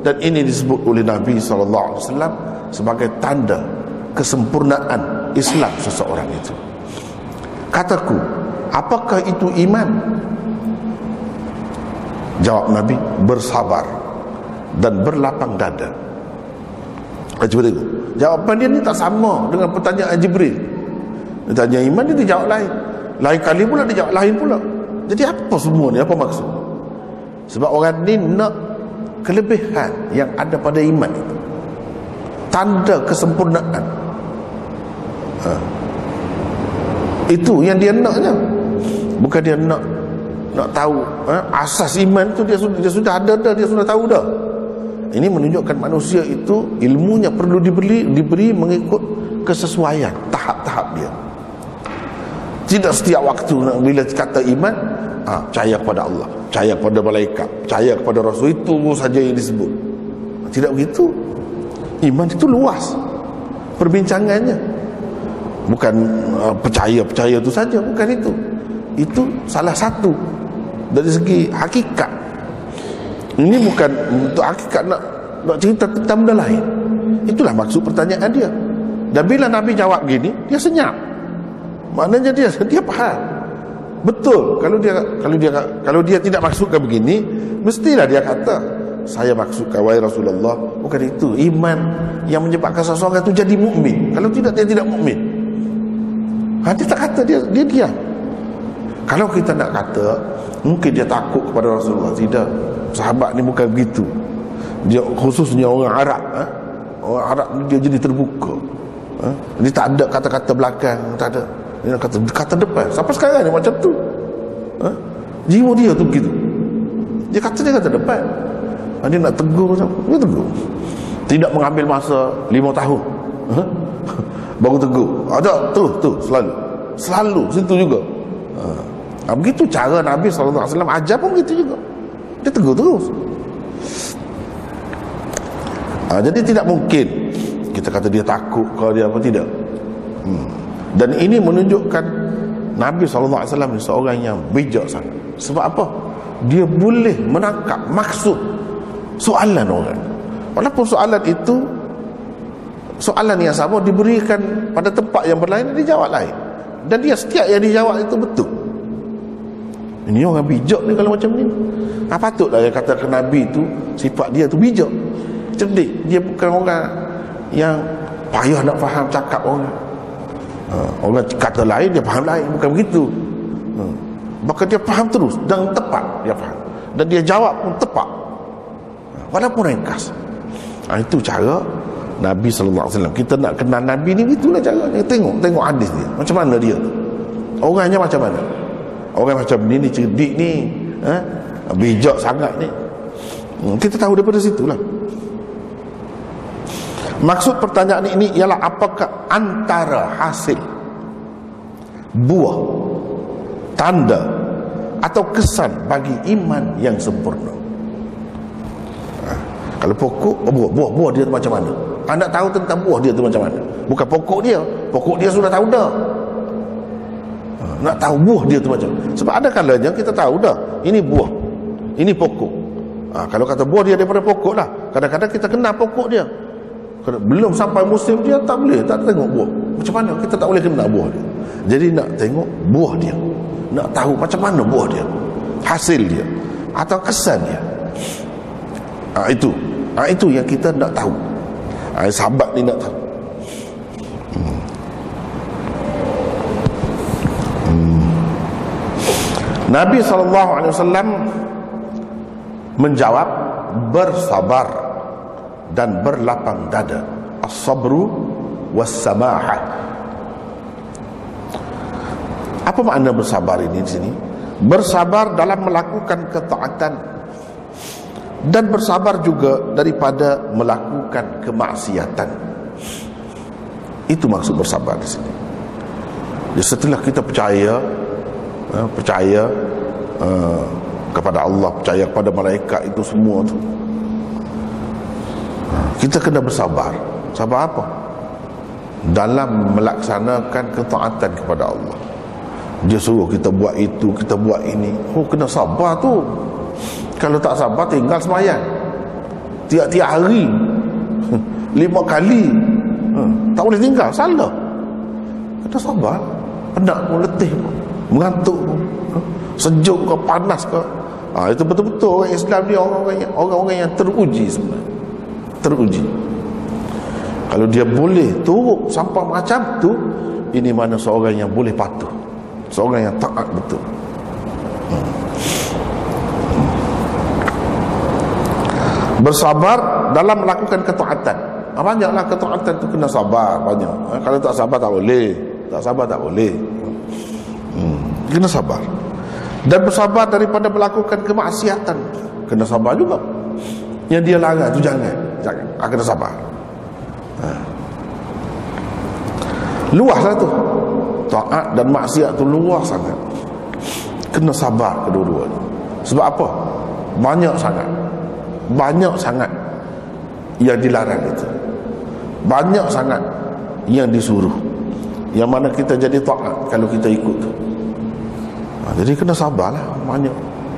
Dan ini disebut oleh Nabi SAW sebagai tanda kesempurnaan Islam seseorang itu kataku apakah itu iman Jawab Nabi bersabar dan berlapang dada. Eh, cuba tengok. Jawapan dia ni tak sama dengan pertanyaan Jibril. Dia tanya iman dia dijawab lain. Lain kali pula dia jawab lain pula. Jadi apa semua ni? Apa maksud? Sebab orang ni nak kelebihan yang ada pada iman itu. Tanda kesempurnaan. Ha. Itu yang dia naknya. Bukan dia nak nak tahu ha? asas iman tu dia sudah dia sudah ada dah dia sudah tahu dah ini menunjukkan manusia itu ilmunya perlu diberi diberi mengikut kesesuaian tahap-tahap dia tidak setiap waktu bila kata iman ha, percaya kepada Allah percaya kepada malaikat percaya kepada rasul itu saja yang disebut tidak begitu iman itu luas perbincangannya bukan uh, percaya percaya itu saja bukan itu. Itu salah satu dari segi hakikat. Ini bukan untuk hakikat nak nak cerita tentang benda lain. Itulah maksud pertanyaan dia. Dan bila Nabi jawab gini dia senyap. Maknanya dia dia faham. Betul. Kalau dia kalau dia kalau dia tidak maksudkan begini mestilah dia kata saya maksudkan wahai Rasulullah bukan itu. Iman yang menyebabkan seseorang itu jadi mukmin. Kalau tidak dia tidak mukmin ha, dia tak kata dia dia diam. Kalau kita nak kata mungkin dia takut kepada Rasulullah. Tidak. Sahabat ni bukan begitu. Dia khususnya orang Arab eh? orang Arab ni dia jadi terbuka. Eh? dia tak ada kata-kata belakang tak ada. Dia kata kata depan. Sampai sekarang ni macam tu. Eh? jiwa dia tu begitu. Dia kata dia kata depan. Ah, dia nak tegur dia tegur. Tidak mengambil masa lima tahun. Eh? Baru tegur ada tu tu selalu selalu situ juga. Ha, begitu cara Nabi SAW ajar pun begitu juga. Dia tegur terus. Ha, jadi tidak mungkin kita kata dia takut kalau dia apa tidak. Hmm. Dan ini menunjukkan Nabi SAW ni seorang yang bijak sangat. Sebab apa? Dia boleh menangkap maksud soalan orang. Walaupun soalan itu soalan yang sama diberikan pada tempat yang berlain dia jawab lain. Dan dia setiap yang dijawab itu betul. Ini orang bijak ni kalau macam ni. Ha, patutlah dia kata ke Nabi tu sifat dia tu bijak. Cerdik. Dia bukan orang yang payah nak faham cakap orang. Ha, orang kata lain dia faham lain bukan begitu. Ha, bahkan dia faham terus dan tepat dia faham. Dan dia jawab pun tepat. Walaupun ringkas. Ha, itu cara Nabi sallallahu alaihi wasallam. Kita nak kenal Nabi ni itulah cara. Tengok tengok hadis dia. Macam mana dia? Orangnya macam mana? orang macam ni ni cerdik ni ha? bijak sangat ni hmm, kita tahu daripada situlah maksud pertanyaan ini ialah apakah antara hasil buah tanda atau kesan bagi iman yang sempurna ha? kalau pokok oh, buah, buah buah dia macam mana anda tahu tentang buah dia tu macam mana. Bukan pokok dia. Pokok dia sudah tahu dah. Nak tahu buah dia tu macam. Sebab ada kalanya kita tahu dah ini buah ini pokok. Ha, kalau kata buah dia daripada pokok lah. Kadang-kadang kita kenal pokok dia. Belum sampai musim dia tak boleh tak tengok buah. Macam mana? Kita tak boleh kenal buah dia. Jadi nak tengok buah dia. Nak tahu macam mana buah dia. Hasil dia. Atau kesan dia. Ha, itu. Ha, itu yang kita nak tahu ha, sahabat ni nak tahu Nabi SAW menjawab bersabar dan berlapang dada. As-sabru was-samahah apa makna bersabar ini di sini? Bersabar dalam melakukan ketaatan dan bersabar juga daripada melakukan kemaksiatan. Itu maksud bersabar di sini. Jadi setelah kita percaya uh, percaya uh, kepada Allah percaya kepada malaikat itu semua tu kita kena bersabar. Sabar apa? Dalam melaksanakan ketaatan kepada Allah. Dia suruh kita buat itu kita buat ini. Oh kena sabar tu kalau tak sabar tinggal semayang. Tiap-tiap hari. Lima kali. Hmm, tak boleh tinggal. Salah. Kena sabar. Penat pun letih pun. Mengantuk sejuk ke panas ke ha, itu betul-betul orang Islam dia orang-orang yang, orang-orang yang teruji sebenarnya teruji. Kalau dia boleh turut sampai macam tu ini mana seorang yang boleh patuh. Seorang yang taat betul. Hmm. Bersabar dalam melakukan ketaatan. Ah, banyaklah ketaatan tu kena sabar banyak. Eh, kalau tak sabar tak boleh. Tak sabar tak boleh. Hmm. kena sabar. Dan bersabar daripada melakukan kemaksiatan kena sabar juga. Yang dia larang tu jangan. Jangan. Ah, kena sabar. Ha. luaslah tu. Taat dan maksiat tu luas sangat. Kena sabar kedua-duanya. Sebab apa? Banyak sangat banyak sangat yang dilarang itu. Banyak sangat yang disuruh. Yang mana kita jadi taat kalau kita ikut tu. Ha, jadi kena sabarlah banyak.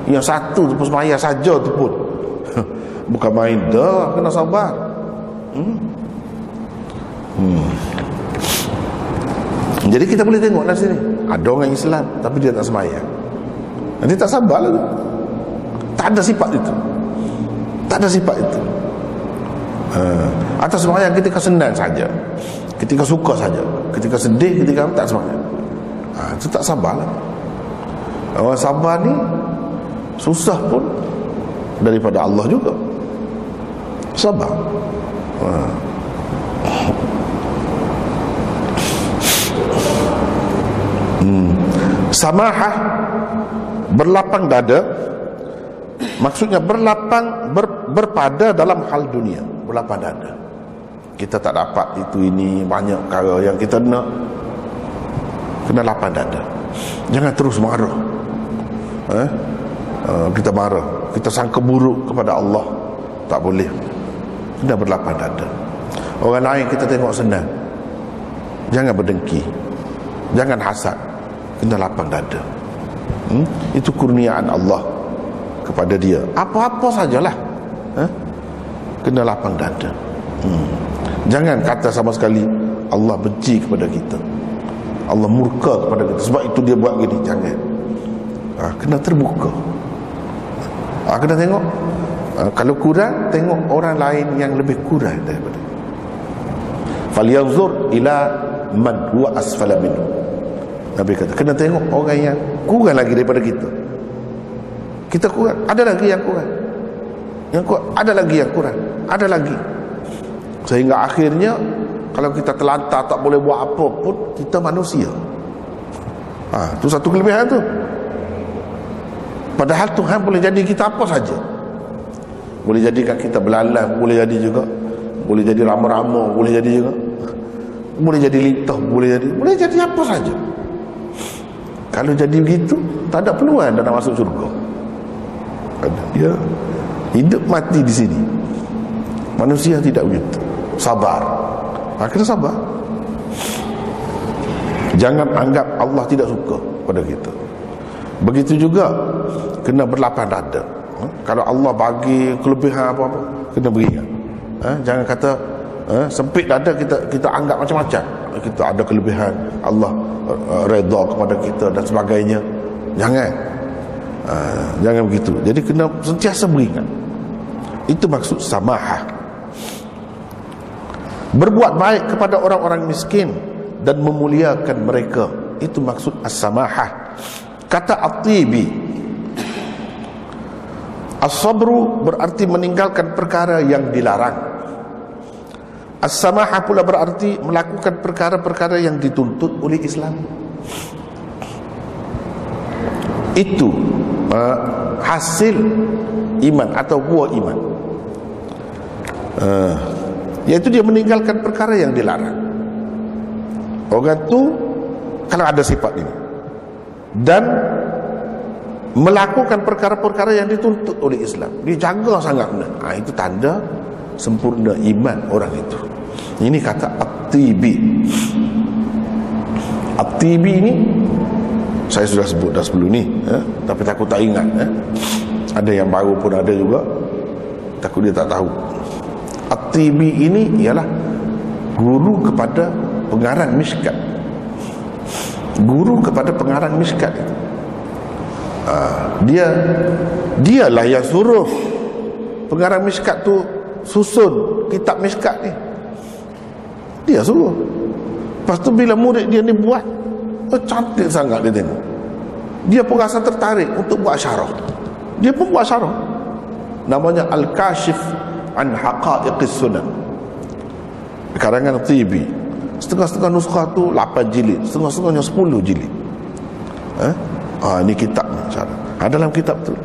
Yang satu tu pun semaya saja tu pun. Bukan main dah kena sabar. Hmm. Hmm. jadi kita boleh tengok dari sini. Ada orang Islam tapi dia tak semayang nanti tak sabar lagi tak ada sifat itu tak ada sifat itu. Uh, atas semayang ketika senang saja ketika suka saja ketika sedih ketika tak semayang. Uh, itu tak sabar lah. Orang sabar ni susah pun daripada Allah juga. Sabar. Uh. hmm. samahah berlapang dada maksudnya berlapang ber, berpada dalam hal dunia. Berlapang dada kita tak dapat itu ini banyak perkara yang kita nak. Kena lapang dada. Jangan terus marah. Eh? Uh, kita marah. Kita sangka buruk kepada Allah. Tak boleh. Kena berlapang dada. Orang lain kita tengok senang. Jangan berdengki. Jangan hasad. Kena lapang dada. Hmm? itu kurniaan Allah kepada dia. Apa-apa sajalah. Ha? kena lapang dada. Hmm. jangan kata sama sekali Allah benci kepada kita. Allah murka kepada kita. Sebab itu dia buat gini. Jangan. Ha, kena terbuka. Ha, kena tengok. Ha, kalau kurang tengok orang lain yang lebih kurang daripada. Falyanzur ila man huwa asfala minhu. Nabi kata kena tengok orang yang kurang lagi daripada kita kita kurang. Ada lagi yang kurang. Yang kurang ada lagi yang kurang. Ada lagi. Sehingga akhirnya kalau kita terlantar tak boleh buat apa pun kita manusia. Ha, tu satu kelebihan tu. Padahal Tuhan boleh jadi kita apa saja. Boleh jadikan kita belalang boleh jadi juga. Boleh jadi rama-rama boleh jadi juga. Boleh jadi litah boleh jadi. Boleh jadi apa saja. Kalau jadi begitu tak ada peluang dah nak masuk syurga dia hidup mati di sini. Manusia tidak begitu. Sabar. Kena sabar. Jangan anggap Allah tidak suka pada kita. Begitu juga kena berlapang dada. Ha? kalau Allah bagi kelebihan apa-apa kena beri. Ha? jangan kata ha? sempit dada kita kita anggap macam-macam. Kita ada kelebihan Allah uh, redha kepada kita dan sebagainya. Jangan Ah, jangan begitu. Jadi kena sentiasa beringat. Itu maksud samahah. Berbuat baik kepada orang-orang miskin dan memuliakan mereka. Itu maksud as-samahah. Kata at-tibi as-sabru berarti meninggalkan perkara yang dilarang. As-samahah pula berarti melakukan perkara-perkara yang dituntut oleh Islam. Itu uh, hasil iman atau buah iman. Uh, iaitu dia meninggalkan perkara yang dilarang. Orang tu kalau ada sifat ini dan melakukan perkara-perkara yang dituntut oleh Islam. Dia jaga sangat benar. Ha, itu tanda sempurna iman orang itu. Ini kata at-tibi. At-tibi ini saya sudah sebut dah sebelum ni eh? tapi takut tak ingat eh? ada yang baru pun ada juga. Takut dia tak tahu. At-Tibi ini ialah guru kepada pengarang miskat guru kepada pengarang miskat uh, dia dialah yang suruh pengarang miskat tu susun kitab miskat ni. Dia suruh. Lepas tu bila murid dia ni buat oh, cantik sangat dia tengok. Dia pun rasa tertarik untuk buat syarah. Dia pun buat syarah. Namanya Al-Kashif an Haqa'iqis Sunan karangan Tibi setengah-setengah nuskah tu 8 jilid. Setengah-setengahnya 10 jilid. Eh? ah, ini kitab cara. Ah, dalam kitab tu.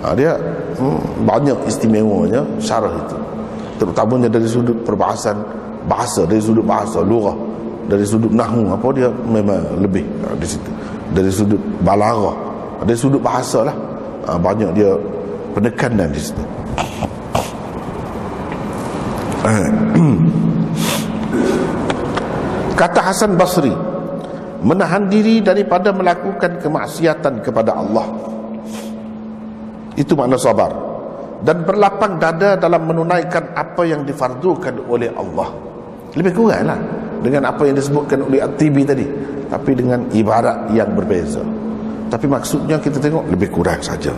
Ah, dia hmm, banyak istimewanya syarah itu. Terutamanya dari sudut perbahasan bahasa dari sudut bahasa lurah dari sudut nahu apa dia? Memang lebih ah, di situ. Dari sudut balarah dari sudut bahasa lah. Ah, banyak dia penekanan di situ. Kata Hasan Basri menahan diri daripada melakukan kemaksiatan kepada Allah. Itu makna sabar. Dan berlapang dada dalam menunaikan apa yang difardukan oleh Allah lebih kurang lah dengan apa yang disebutkan oleh At-Tibi tadi tapi dengan ibarat yang berbeza. Tapi maksudnya kita tengok lebih kurang saja.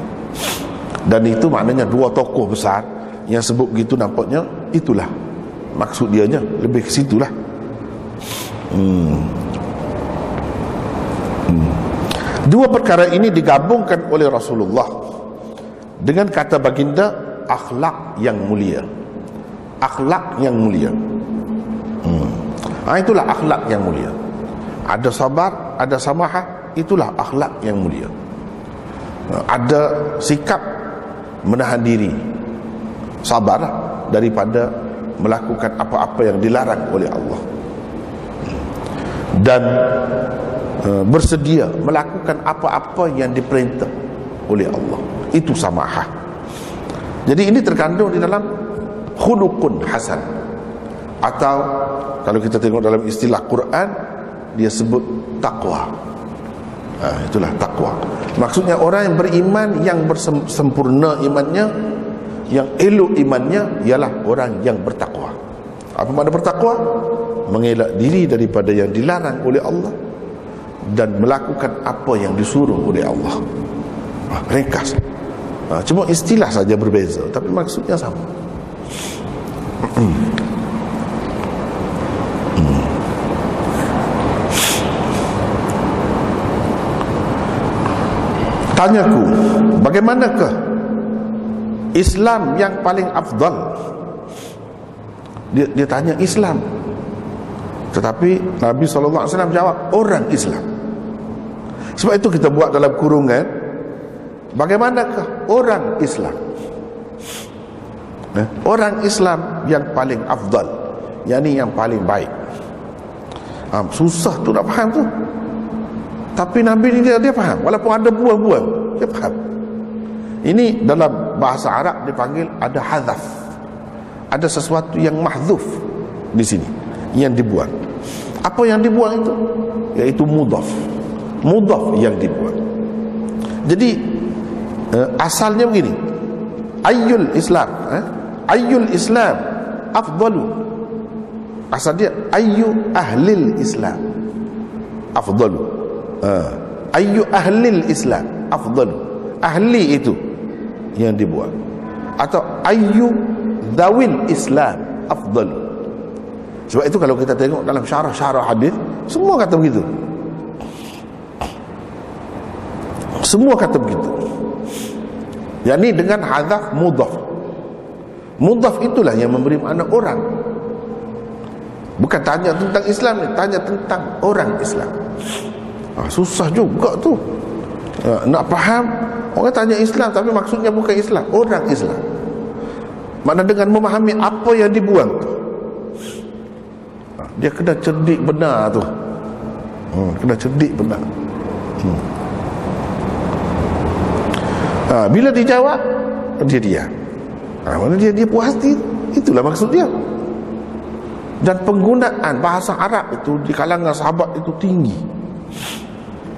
Dan itu maknanya dua tokoh besar yang sebut begitu nampaknya itulah. Maksud dianya lebih ke situlah. Hmm. Dua perkara ini digabungkan oleh Rasulullah dengan kata baginda akhlak yang mulia. Akhlak yang mulia. Hmm. Ha, itulah akhlak yang mulia. Ada sabar, ada samahah, itulah akhlak yang mulia. Ha, ada sikap menahan diri. Sabar daripada melakukan apa-apa yang dilarang oleh Allah. Dan Eh, bersedia melakukan apa-apa yang diperintah oleh Allah itu samahah jadi ini terkandung di dalam khulukun hasan atau kalau kita tengok dalam istilah Quran dia sebut takwa ha, itulah takwa maksudnya orang yang beriman yang bersempurna imannya yang elok imannya ialah orang yang bertakwa apa makna bertakwa mengelak diri daripada yang dilarang oleh Allah dan melakukan apa yang disuruh oleh Allah. Ah, ringkas. Ah, cuma istilah saja berbeza tapi maksudnya sama. Tanyaku, bagaimanakah Islam yang paling afdal? Dia, dia tanya Islam. Tetapi Nabi SAW jawab, orang Islam. Sebab itu kita buat dalam kurungan Bagaimanakah orang Islam eh? Orang Islam yang paling afdal Yang ini yang paling baik ha, Susah tu nak faham tu. Tapi Nabi ni dia, dia faham. Walaupun ada buah-buah Dia faham. Ini dalam bahasa Arab dipanggil Ada hadaf Ada sesuatu yang mahzuf Di sini Yang dibuat Apa yang dibuat itu? Iaitu mudaf mudaf yang dibuat jadi uh, asalnya begini. Ayyul islam eh? ayyul islam afdalu asal dia ayyu ahlil islam. Afdalu. Uh, ayyu ahlil islam. Afdalu. Ahli itu yang dibuat. Atau ayyu dawil islam. Afdalu. Sebab itu kalau kita tengok dalam syarah-syarah hadis semua kata begitu. Semua kata begitu. Yang ni dengan hadaf mudaf. Mudaf itulah yang memberi makna orang. Bukan tanya tentang Islam ni, tanya tentang orang Islam. Ha, susah juga tu. Ha, nak faham, orang tanya Islam tapi maksudnya bukan Islam, orang Islam. Mana dengan memahami apa yang dibuang tu. Ha, dia kena cerdik benar tu. Hmm, kena cerdik benar. Hmm. Ha, bila dijawab dia diam. Ha, dia dia puas hati. Itulah maksud dia. Dan penggunaan bahasa Arab itu di kalangan sahabat itu tinggi.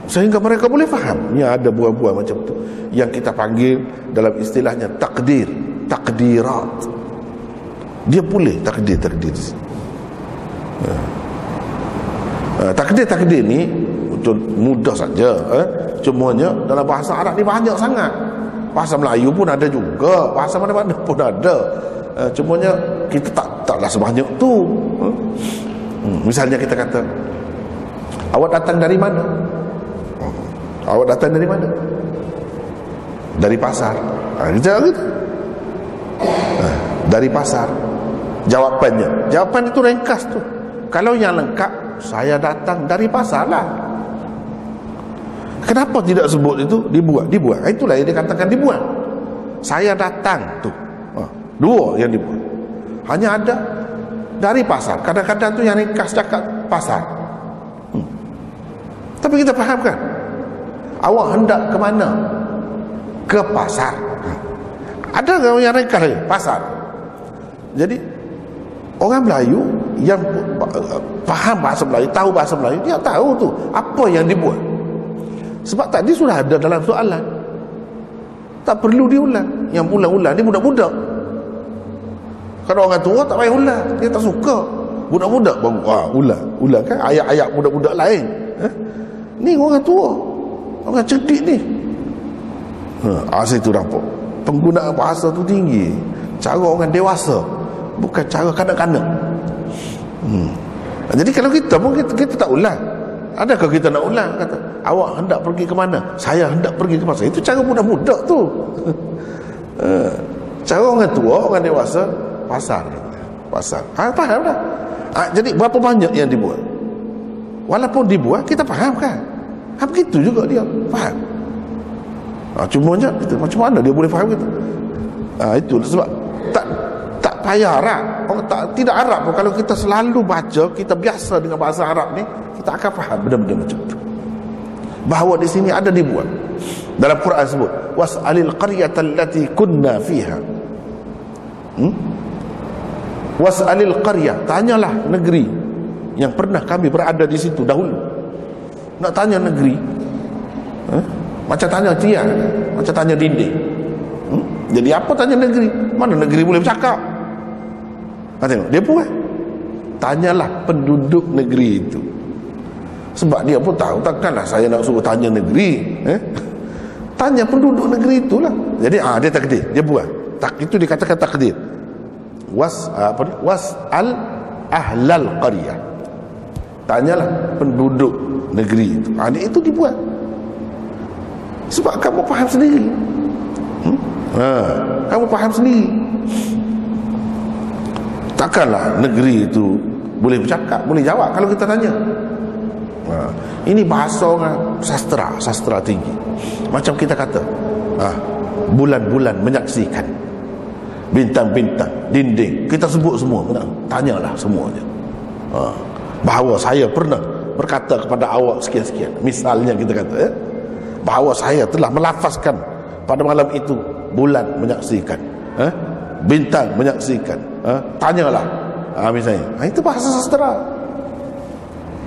Sehingga mereka boleh faham. Ya ada buah-buah macam itu. Yang kita panggil dalam istilahnya takdir. Takdirat. Dia boleh takdir-takdir. Ha. Ha, takdir-takdir ni betul mudah saja eh? cumanya dalam bahasa Arab ni banyak sangat bahasa Melayu pun ada juga bahasa mana-mana pun ada eh, cumanya kita tak taklah sebanyak tu eh? Hmm, misalnya kita kata awak datang dari mana? Awak datang dari mana? Dari pasar. Ha, kita gitu. Eh, dari pasar. Jawapannya. Jawapan itu ringkas tu. Kalau yang lengkap saya datang dari pasar lah. Kenapa tidak sebut itu? Dibuat dibuat. Itulah yang dikatakan dibuat. Saya datang tu. Ha, dua yang dibuat. Hanya ada dari pasar kadang-kadang tu yang ringkas cakap pasar hmm. tapi kita faham kan awak hendak ke mana ke pasar hmm. ada yang ringkas lagi pasar jadi orang Melayu yang faham bahasa Melayu, tahu bahasa Melayu, dia tahu tu apa yang dibuat. Sebab tadi sudah ada dalam soalan. Tak perlu diulang. Yang ulang-ulang ni budak-budak. Kalau orang tua tak payah ulang, dia tak suka. Budak-budak baru ah, ulang, ulang kan ayat-ayat budak-budak lain. Eh? Ni orang tua. Orang cerdik ni. Ha, asal itu nampak. Penggunaan bahasa tu tinggi. Cara orang dewasa bukan cara kanak-kanak. Hmm. Jadi kalau kita pun kita, kita tak ulang. Adakah kita nak ulang kata, awak hendak pergi ke mana? Saya hendak pergi ke pasar. Itu cara mudah-mudah tu. Eh, cara orang tua, orang dewasa, pasar. Pasar. Ha, faham dah. Ha, jadi berapa banyak yang dibuat? Walaupun dibuat, kita faham kan? Ha, begitu juga dia. Faham? Ha, cuma je, macam mana dia boleh faham kita? Ha, itu sebab tak payah Arab orang tak, tidak Arab pun kalau kita selalu baca kita biasa dengan bahasa Arab ni kita akan faham benda-benda macam tu bahawa di sini ada dibuat dalam Quran sebut was'alil qaryata allati kunna fiha hmm? Was'alil qaryah tanyalah negeri yang pernah kami berada di situ dahulu nak tanya negeri eh? macam tanya tiang macam tanya dinding hmm? jadi apa tanya negeri mana negeri boleh bercakap Ha, tengok, dia buat. Tanyalah penduduk negeri itu. Sebab dia pun tahu, takkanlah saya nak suruh tanya negeri. Eh? Tanya penduduk negeri itulah. Jadi ah dia takdir, dia buat. Tak itu dikatakan takdir. Was apa ni? Was al ahlal qaryah. Tanyalah penduduk negeri itu. Ah itu dibuat. Sebab kamu faham sendiri. Hmm? Ha, kamu faham sendiri takkanlah negeri itu boleh bercakap boleh jawab kalau kita tanya ha. ini bahasa orang sastra sastra tinggi macam kita kata ha. bulan-bulan menyaksikan bintang-bintang dinding kita sebut semua benar? tanyalah semuanya ha. bahawa saya pernah berkata kepada awak sekian-sekian misalnya kita kata eh? bahawa saya telah melafazkan pada malam itu bulan menyaksikan eh? bintang menyaksikan ha? tanyalah ha, misalnya ha, itu bahasa sastra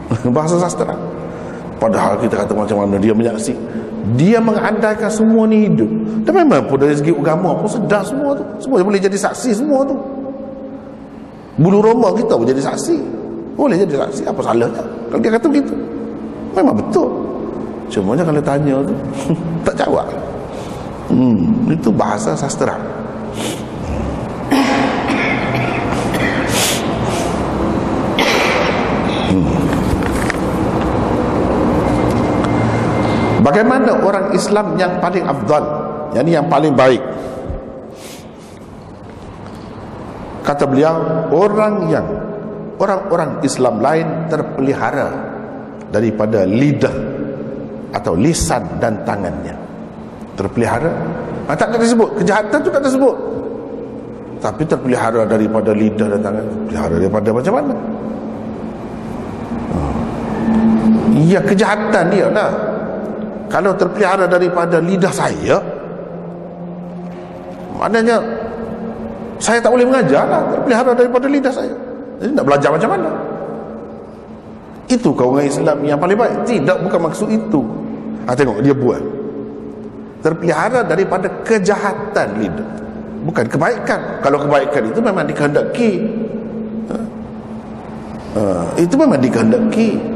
bahasa sastra padahal kita kata macam mana dia menyaksikan dia mengandaikan semua ni hidup. Dan memang pun dari segi agama pun sedar semua tu. Semua boleh jadi saksi semua tu. Bulu roma kita boleh jadi saksi. Boleh jadi saksi. Apa salahnya? Kalau dia kata begitu. Memang betul. Cuma kalau tanya tu tak jawab. Hmm, itu bahasa sastra Bagaimana orang Islam yang paling afdal? Yang yang paling baik. Kata beliau Orang yang Orang-orang Islam lain terpelihara Daripada lidah Atau lisan dan tangannya. Terpelihara? Ha, Tak ada disebut. Kejahatan tu tak ada disebut. Tapi terpelihara daripada lidah dan tangan Terpelihara daripada macam mana? Ya kejahatan dia. Lah kalau terpelihara daripada lidah saya maknanya saya tak boleh mengajar lah terpelihara daripada lidah saya. Jadi nak belajar macam mana? Itu kau orang Islam yang paling baik. Tidak bukan maksud itu. Ha, tengok dia buat. Terpelihara daripada kejahatan lidah. Bukan kebaikan. Kalau kebaikan itu memang dikehendaki. Ha? Ha, itu memang dikehendaki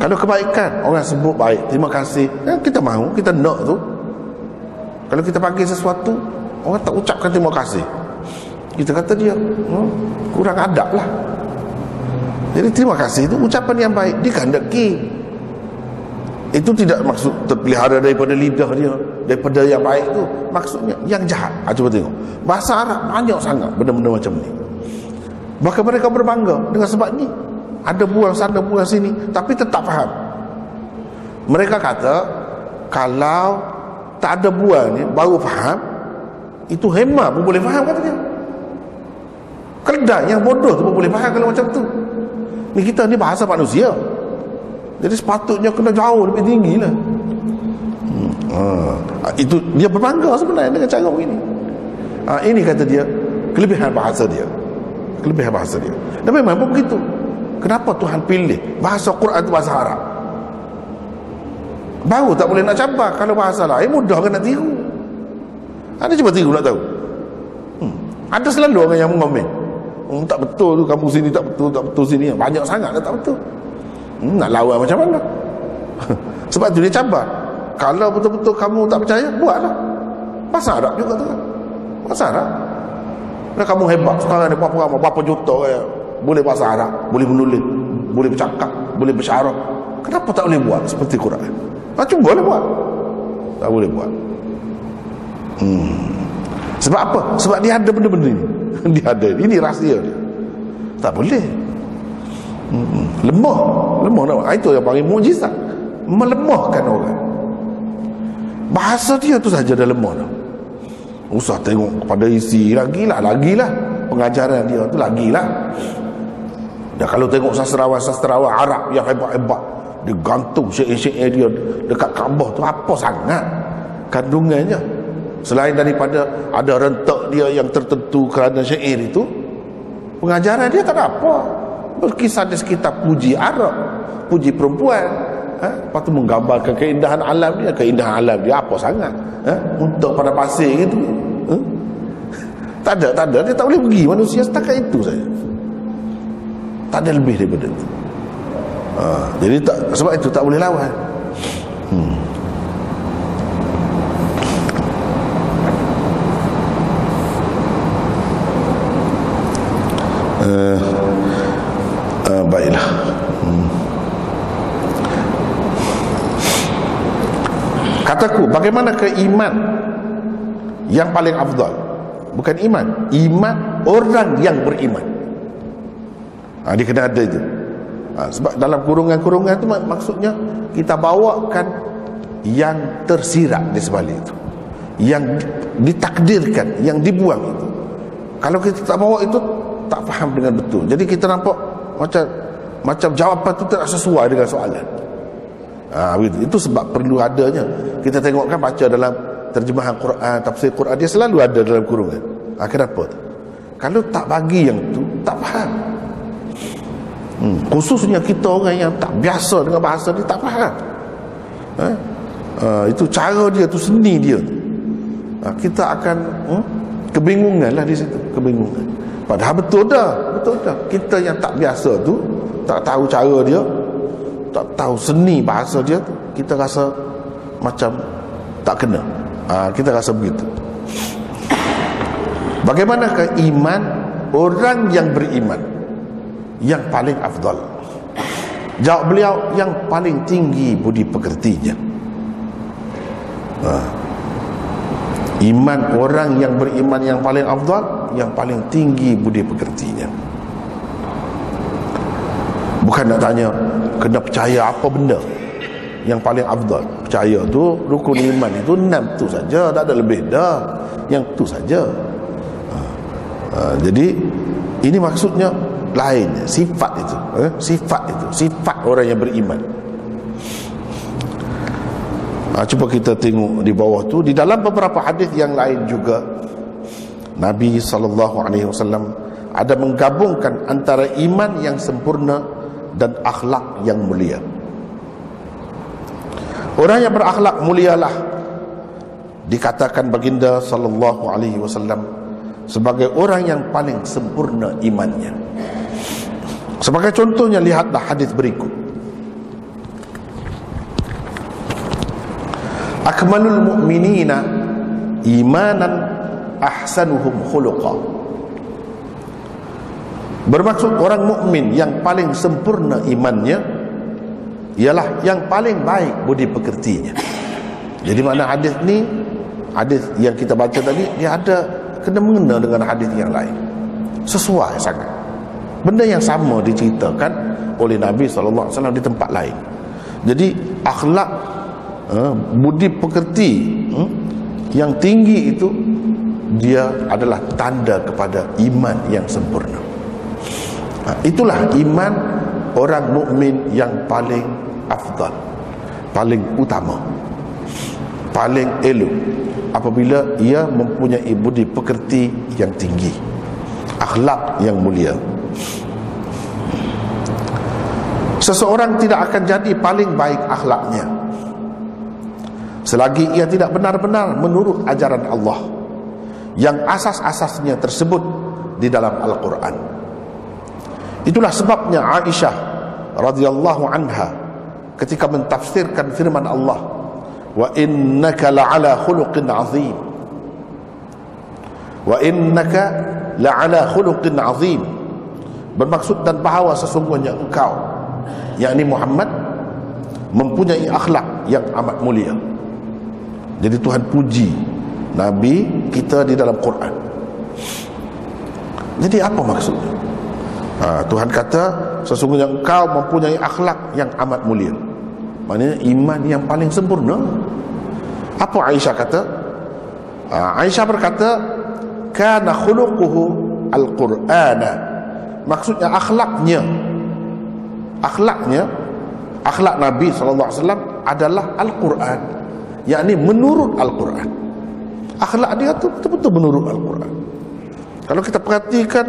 kalau kebaikan orang sebut baik terima kasih. Ya, kita mahu kita nak tu. Kalau kita bagi sesuatu orang tak ucapkan terima kasih. Kita kata dia hmm, kurang adab lah. Jadi terima kasih itu ucapan yang baik dikehendaki itu tidak maksud terpelihara daripada lidah dia daripada yang baik itu maksudnya yang jahat. Ha, cuba tengok. Bahasa Arab banyak sangat benda-benda macam ni. Bahkan mereka berbangga dengan sebab ni ada buang sana buang sini. Tapi tetap faham. Mereka kata kalau tak ada buang ni baru faham itu hemat pun boleh faham katanya keledai yang bodoh tu pun boleh faham kalau macam tu. Ni kita ni bahasa manusia. Jadi sepatutnya kena jauh lebih tinggi lah. Hmm. ha. itu dia berbangga sebenarnya dengan cara begini. Ha, ini kata dia kelebihan bahasa dia. Kelebihan bahasa dia. Dan memang pun begitu Kenapa Tuhan pilih bahasa Quran itu bahasa Arab? Baru tak boleh nak cabar kalau bahasa lain mudah kan nak tiru. Ada cuba tiru nak tahu. Hmm. Ada selalu orang yang mengomen. Hmm, tak betul tu kamu sini tak betul tak betul sini banyak sangat tak betul. Hmm, nak lawan macam mana? Sebab tu dia cabar. Kalau betul-betul kamu tak percaya buatlah. Bahasa Arab juga tu kan. Bahasa Arab. Kamu hebat sekarang ni berapa ramai berapa juta boleh bahasa Arab, boleh menulis, boleh bercakap, boleh bersyarah. Kenapa tak boleh buat seperti Quran? Ha, cuba boleh buat. Tak boleh buat. Hmm. Sebab apa? Sebab dia ada benda-benda ni. dia ada. Ini rahsia dia. Tak boleh. Hmm. Lemah. Lemah nak. Ha, itu yang panggil mujizat. Melemahkan orang. Bahasa dia tu saja dah lemah dah. Usah tengok kepada isi. Lagilah, lagilah. Pengajaran dia tu lagilah. Dan kalau tengok sastrawan-sastrawan Arab yang hebat-hebat Dia gantung syair-syair dia dekat Kaabah tu Apa sangat? Kandungannya. Selain daripada ada rentak dia yang tertentu kerana syair itu Pengajaran dia tak ada apa. Berkisah di sekitar puji Arab Puji perempuan. Ha? Lepas tu menggambarkan keindahan alam dia. Keindahan alam dia apa sangat? Ha? Untuk pada pasir itu ha? Tak ada, tak ada. Dia tak boleh pergi. Manusia setakat itu saja tak ada lebih daripada itu. Ha, jadi tak sebab itu tak boleh lawan. Hmm. uh, uh, baiklah. Hmm. kataku bagaimana iman yang paling afdal? Bukan iman iman orang yang beriman ha, dia kena ada itu ha, sebab dalam kurungan-kurungan itu mak maksudnya kita bawakan yang tersirat di sebalik itu. Yang ditakdirkan yang dibuang itu. Kalau kita tak bawa itu tak faham dengan betul. Jadi kita nampak macam macam jawapan itu tidak sesuai dengan soalan. Ha, begitu. itu sebab perlu adanya. Kita tengokkan baca dalam terjemahan Quran tafsir Quran dia selalu ada dalam kurungan. Ha, kenapa? Kalau tak bagi yang tu tak faham hmm. khususnya kita orang yang tak biasa dengan bahasa dia tak faham. Eh? uh, itu cara dia tu seni dia. Uh, kita akan hmm, kebingungan lah di situ kebingungan. Padahal betul dah betul dah. Kita yang tak biasa tu tak tahu cara dia tak tahu seni bahasa dia tu kita rasa macam tak kena. Uh, kita rasa begitu. Bagaimanakah iman? Orang yang beriman yang paling afdal jawab beliau yang paling tinggi budi pekertinya ha. iman orang yang beriman yang paling afdal yang paling tinggi budi pekertinya bukan nak tanya kena percaya apa benda yang paling afdal percaya tu rukun iman itu enam tu saja tak ada lebih dah yang tu saja ha. Ha. jadi ini maksudnya lain. Sifat itu. Eh? sifat itu. Sifat orang yang beriman. Ha, cuba kita tengok di bawah tu. Di dalam beberapa hadis yang lain juga Nabi saw ada menggabungkan antara iman yang sempurna dan akhlak yang mulia. Orang yang berakhlak mulialah dikatakan baginda sallallahu alaihi wasallam sebagai orang yang paling sempurna imannya. Sebagai contohnya lihatlah hadis berikut. Akmalul mu'minina imanan ahsanuhum khuluqa. Bermaksud orang mukmin yang paling sempurna imannya ialah yang paling baik budi pekertinya. Jadi makna hadis ni hadis yang kita baca tadi dia ada kena mengena dengan hadis yang lain. Sesuai sangat. Benda yang sama diceritakan oleh Nabi SAW di tempat lain. Jadi akhlak uh, budi pekerti uh, yang tinggi itu dia adalah tanda kepada iman yang sempurna. Uh, itulah iman orang mukmin yang paling afdal paling utama paling elok apabila ia mempunyai budi pekerti yang tinggi akhlak yang mulia. Seseorang tidak akan jadi paling baik akhlaknya selagi ia tidak benar-benar menurut ajaran Allah yang asas-asasnya tersebut di dalam Al-Quran. Itulah sebabnya Aisyah radhiyallahu anha ketika mentafsirkan firman Allah wa innaka la'ala khuluqin azim. Wa innaka la'ala khuluqin azim. Bermaksud dan bahawa sesungguhnya engkau yakni Muhammad mempunyai akhlak yang amat mulia. Jadi Tuhan puji Nabi kita di dalam Quran. Jadi apa maksudnya ha, Tuhan kata sesungguhnya engkau mempunyai akhlak yang amat mulia maknanya iman yang paling sempurna. Apa Aisyah kata? Ha, Aisyah berkata kana khuluquhu al-Qur'ana. Maksudnya akhlaknya. Akhlaknya akhlak Nabi SAW adalah Al-Quran. Yakni menurut Al-Quran. Akhlak dia tu betul-betul menurut Al-Quran. Kalau kita perhatikan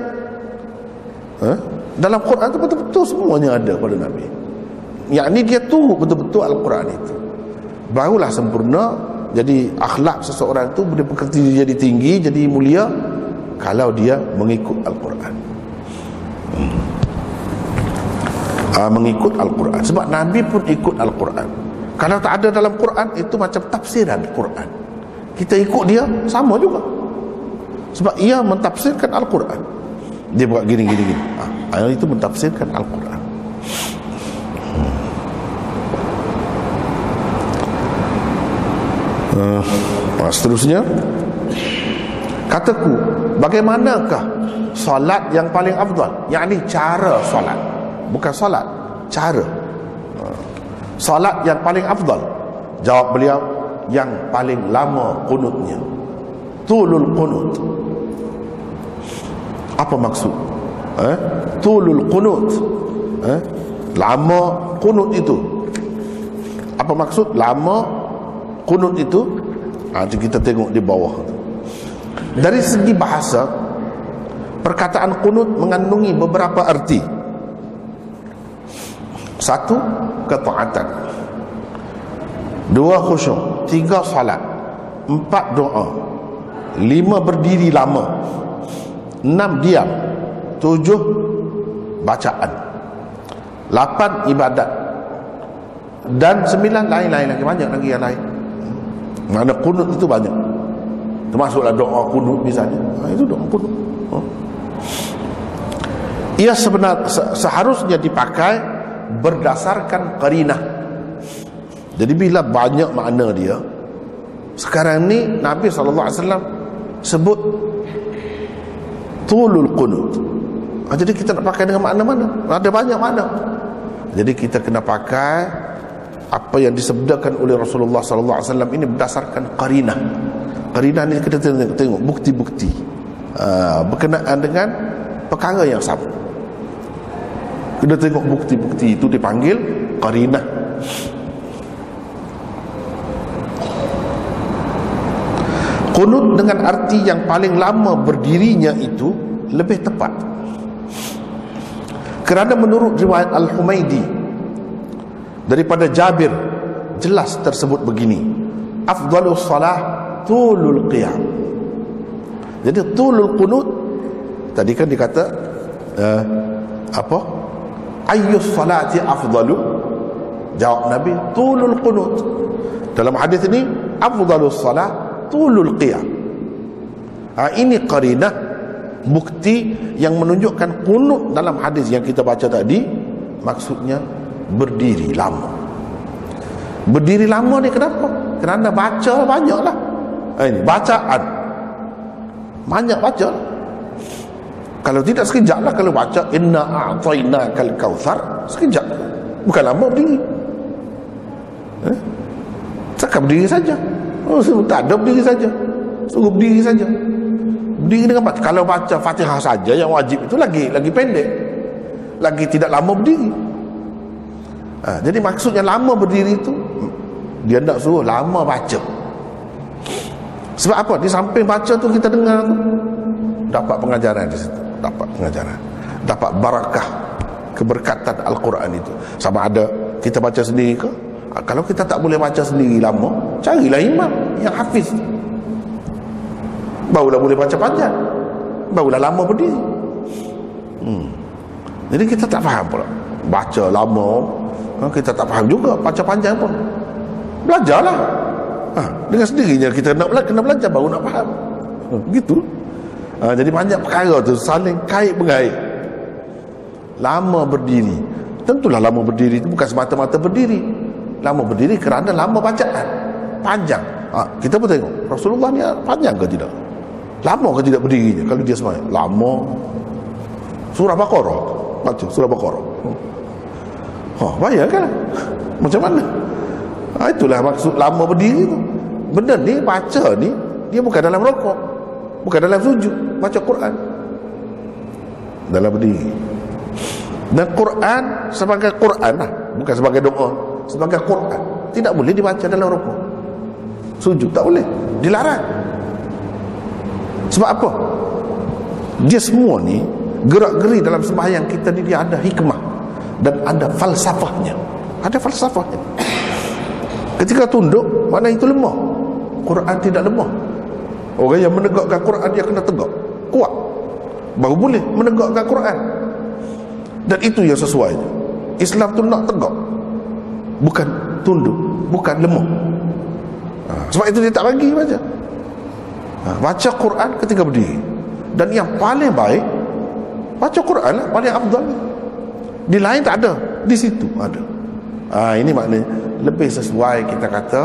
eh, dalam Quran tu betul-betul semuanya ada pada Nabi yakni dia turut betul-betul Al-Quran itu. Barulah sempurna jadi akhlak seseorang itu boleh pekerti jadi tinggi jadi mulia kalau dia mengikut Al-Quran. Hmm. uh, mengikut Al-Quran. Sebab Nabi pun ikut Al-Quran. Kalau tak ada dalam Quran itu macam tafsiran Quran. Kita ikut dia sama juga. Sebab ia mentafsirkan Al-Quran. Dia buat gini gini gini. Ha, itu mentafsirkan Al-Quran Uh, seterusnya. Kataku bagaimanakah solat yang paling afdal? Yakni cara solat. Bukan solat cara. Solat yang paling afdal. Jawab beliau yang paling lama kunutnya tulul kunut apa maksud? Eh? tulul kunut eh? lama kunut itu. Apa maksud? Lama kunut itu ha, kita tengok di bawah dari segi bahasa perkataan kunut mengandungi beberapa arti satu ketaatan. Dua khusyuk. Tiga salat. Empat doa. Lima berdiri lama. Enam diam. Tujuh bacaan. Lapan ibadat. Dan sembilan lain-lain lagi. Banyak lagi yang lain mana kunut itu banyak. Termasuklah doa kunut misalnya. Ha, itu doa kunut. Ha. ia sebenar seharusnya dipakai berdasarkan karinah. Jadi bila banyak makna dia sekarang ni Nabi SAW sebut tulul kunut. Ha, jadi kita nak pakai dengan makna mana? Ada banyak makna. Jadi kita kena pakai apa yang disebutkan oleh Rasulullah sallallahu alaihi wasallam ini berdasarkan qarinah. Qarinah ni kita tengok, tengok bukti-bukti uh, berkenaan dengan perkara yang sama. Kita tengok bukti-bukti itu dipanggil qarinah. Kunut dengan arti yang paling lama berdirinya itu lebih tepat. Kerana menurut riwayat Al-Humaidi daripada Jabir. Jelas tersebut begini. Afdalus salah tulul qiyam. Jadi tulul qunut tadi kan dikata uh, apa? Ayyus salati afdalu? Jawab Nabi, tulul qunut. Dalam hadis ini, afdalus salah tulul qiyam. Ha, ini qarinah bukti yang menunjukkan kunut dalam hadis yang kita baca tadi. Maksudnya berdiri lama. Berdiri lama ni kenapa? Kerana baca banyaklah. Ha, ini bacaan. Banyak baca. Kalau tidak sekejap lah kalau baca inna a'tayna kal kautsar sekejap. Bukan lama berdiri. Eh? Cakap berdiri saja. Oh, tak ada berdiri saja. Suruh berdiri saja. Berdiri dengan baca. Kalau baca Fatihah saja yang wajib itu lagi lagi pendek. Lagi tidak lama berdiri. Ha, jadi maksudnya lama berdiri itu dia nak suruh lama baca. Sebab apa? Di samping baca tu kita dengar tu dapat pengajaran di situ, dapat pengajaran. Dapat barakah keberkatan Al-Quran itu. Sama ada kita baca sendiri ke? Ha, kalau kita tak boleh baca sendiri lama, carilah imam yang hafiz barulah boleh baca panjang barulah lama berdiri hmm. jadi kita tak faham pula baca lama ha, kita tak faham juga baca panjang pun. Belajarlah. Ha, dengan sendirinya kita nak belajar, kena belajar baru nak faham. Ha, begitu. Ha, jadi banyak perkara tu saling kait mengait lama berdiri. Tentulah lama berdiri itu bukan semata-mata berdiri. Lama berdiri kerana lama bacaan panjang. Ha, kita pun tengok Rasulullah ni panjang ke tidak? Lama ke tidak berdirinya kalau dia semayang? Lama. Surah Baqarah. Baca surah Baqarah. Ha, oh, bayangkan. Macam mana? Ha, itulah maksud lama berdiri tu. Benda ni baca ni dia bukan dalam rokok. Bukan dalam sujud, baca Quran. Dalam berdiri. Dan Quran sebagai Quran lah, bukan sebagai doa, sebagai Quran. Tidak boleh dibaca dalam rokok. Sujud tak boleh. Dilarang. Sebab apa? Dia semua ni gerak-geri dalam sembahyang kita ni dia ada hikmah dan ada falsafahnya. Ada falsafahnya. Ketika tunduk, mana itu lemah? Quran tidak lemah. Orang yang menegakkan Quran dia kena tegak. Kuat. Baru boleh menegakkan Quran. Dan itu yang sesuai. Islam tu nak tegak. Bukan tunduk, bukan lemah. Ha, sebab itu dia tak bagi baca ha, baca Quran ketika berdiri dan yang paling baik baca Quran lah paling afdal di lain tak ada. Di situ ada. Ha, ini maknanya lebih sesuai kita kata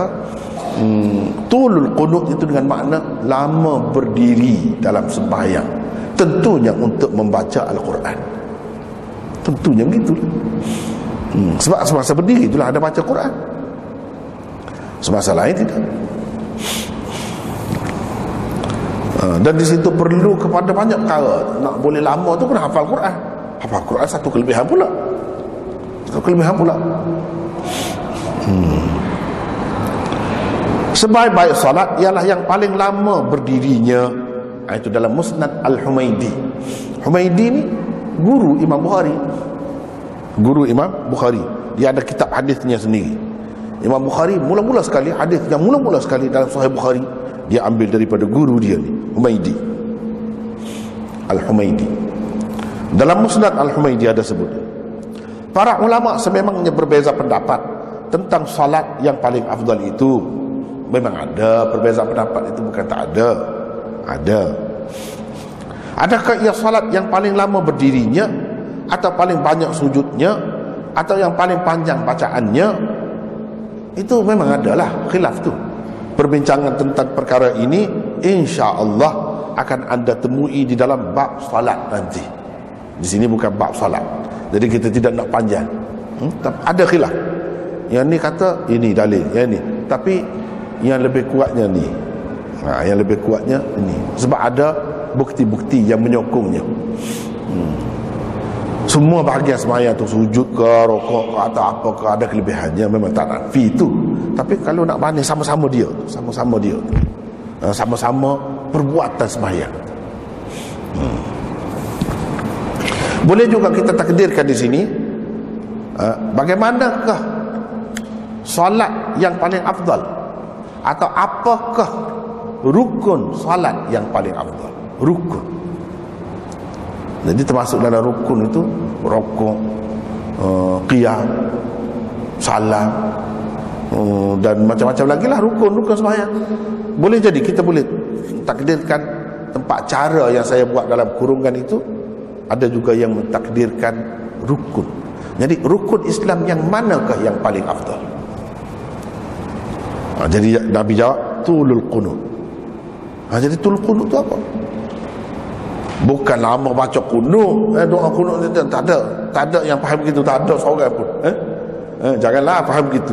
hmm, tulul qunut itu dengan makna lama berdiri dalam sembahyang. Tentunya untuk membaca Al-Quran. Tentunya begitu. Hmm, sebab semasa berdiri itulah ada baca Quran. Semasa lain tidak. Ha, dan di situ perlu kepada banyak perkara. Nak boleh lama tu kena hafal Quran hafal Quran satu kelebihan pula? Satu kelebihan pula. Hmm. sebaik-baik salat ialah yang paling lama berdirinya. Ha, itu dalam musnad Al-Humaidi. Humaidi ni guru Imam Bukhari. Guru Imam Bukhari. Dia ada kitab hadisnya sendiri. Imam Bukhari mula-mula sekali hadis yang mula-mula sekali dalam Sahih Bukhari. Dia ambil daripada guru dia ni Humaidi. Al-Humaidi dalam musnad Al-Humaidi ada sebut para ulama sememangnya berbeza pendapat tentang salat yang paling afdal itu. Memang ada perbezaan pendapat itu bukan tak ada. Ada. Adakah ia salat yang paling lama berdirinya atau paling banyak sujudnya atau yang paling panjang bacaannya? Itu memang adalah khilaf tu. Perbincangan tentang perkara ini insya Allah akan anda temui di dalam bab salat nanti di sini bukan bab salat jadi kita tidak nak panjang. Hmm? ada khilaf. Yang ni kata ini dalil. Yang ni. Tapi yang lebih kuatnya ni. Ha, yang lebih kuatnya ini sebab ada bukti-bukti yang menyokongnya. Hmm. Semua bahagian semaya tu sujud ke rokok ke atau apa ke ada kelebihannya. Memang tak nak. Fi itu tapi kalau nak banding sama-sama dia. Sama-sama dia. Ha, sama-sama perbuatan sembahyang boleh juga kita takdirkan di sini ha, bagaimanakah solat yang paling afdal? Atau apakah rukun solat yang paling afdal? Rukun. Jadi termasuk dalam rukun itu rokok uh, qiyam salam uh, dan macam-macam lagi lah rukun-rukun sembahyang. Boleh jadi kita boleh takdirkan tempat cara yang saya buat dalam kurungan itu ada juga yang mentakdirkan rukun. Jadi rukun Islam yang manakah yang paling afdal? Ha, jadi Nabi jawab tulul qunut ha, jadi tulul qunut tu apa? Bukan lama baca kunut eh, doa kunut itu tak ada. Tak ada yang faham begitu. Tak ada seorang pun. Eh? Eh, janganlah faham begitu.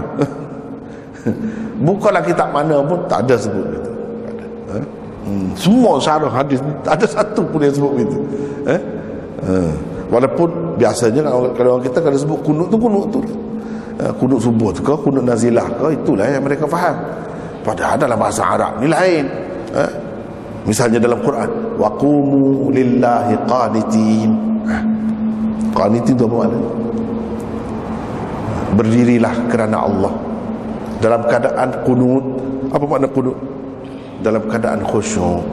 Bukanlah kitab mana pun tak ada sebut begitu. Eh? hmm. semua syarah hadis ni tak ada satu pun yang sebut begitu. Eh? Eh. walaupun biasanya kalau orang kita kalau sebut kunut tu kunut tu. Eh, kunut subuh tu ke kunut nazilah ke itulah yang mereka faham. Padahal dalam bahasa Arab ni lain. Eh? misalnya dalam Quran waqumu lillahi qanitin. Qanitin tu apa maknanya? Berdirilah kerana Allah. Dalam keadaan kunut apa makna kunut? Dalam keadaan khusyuk.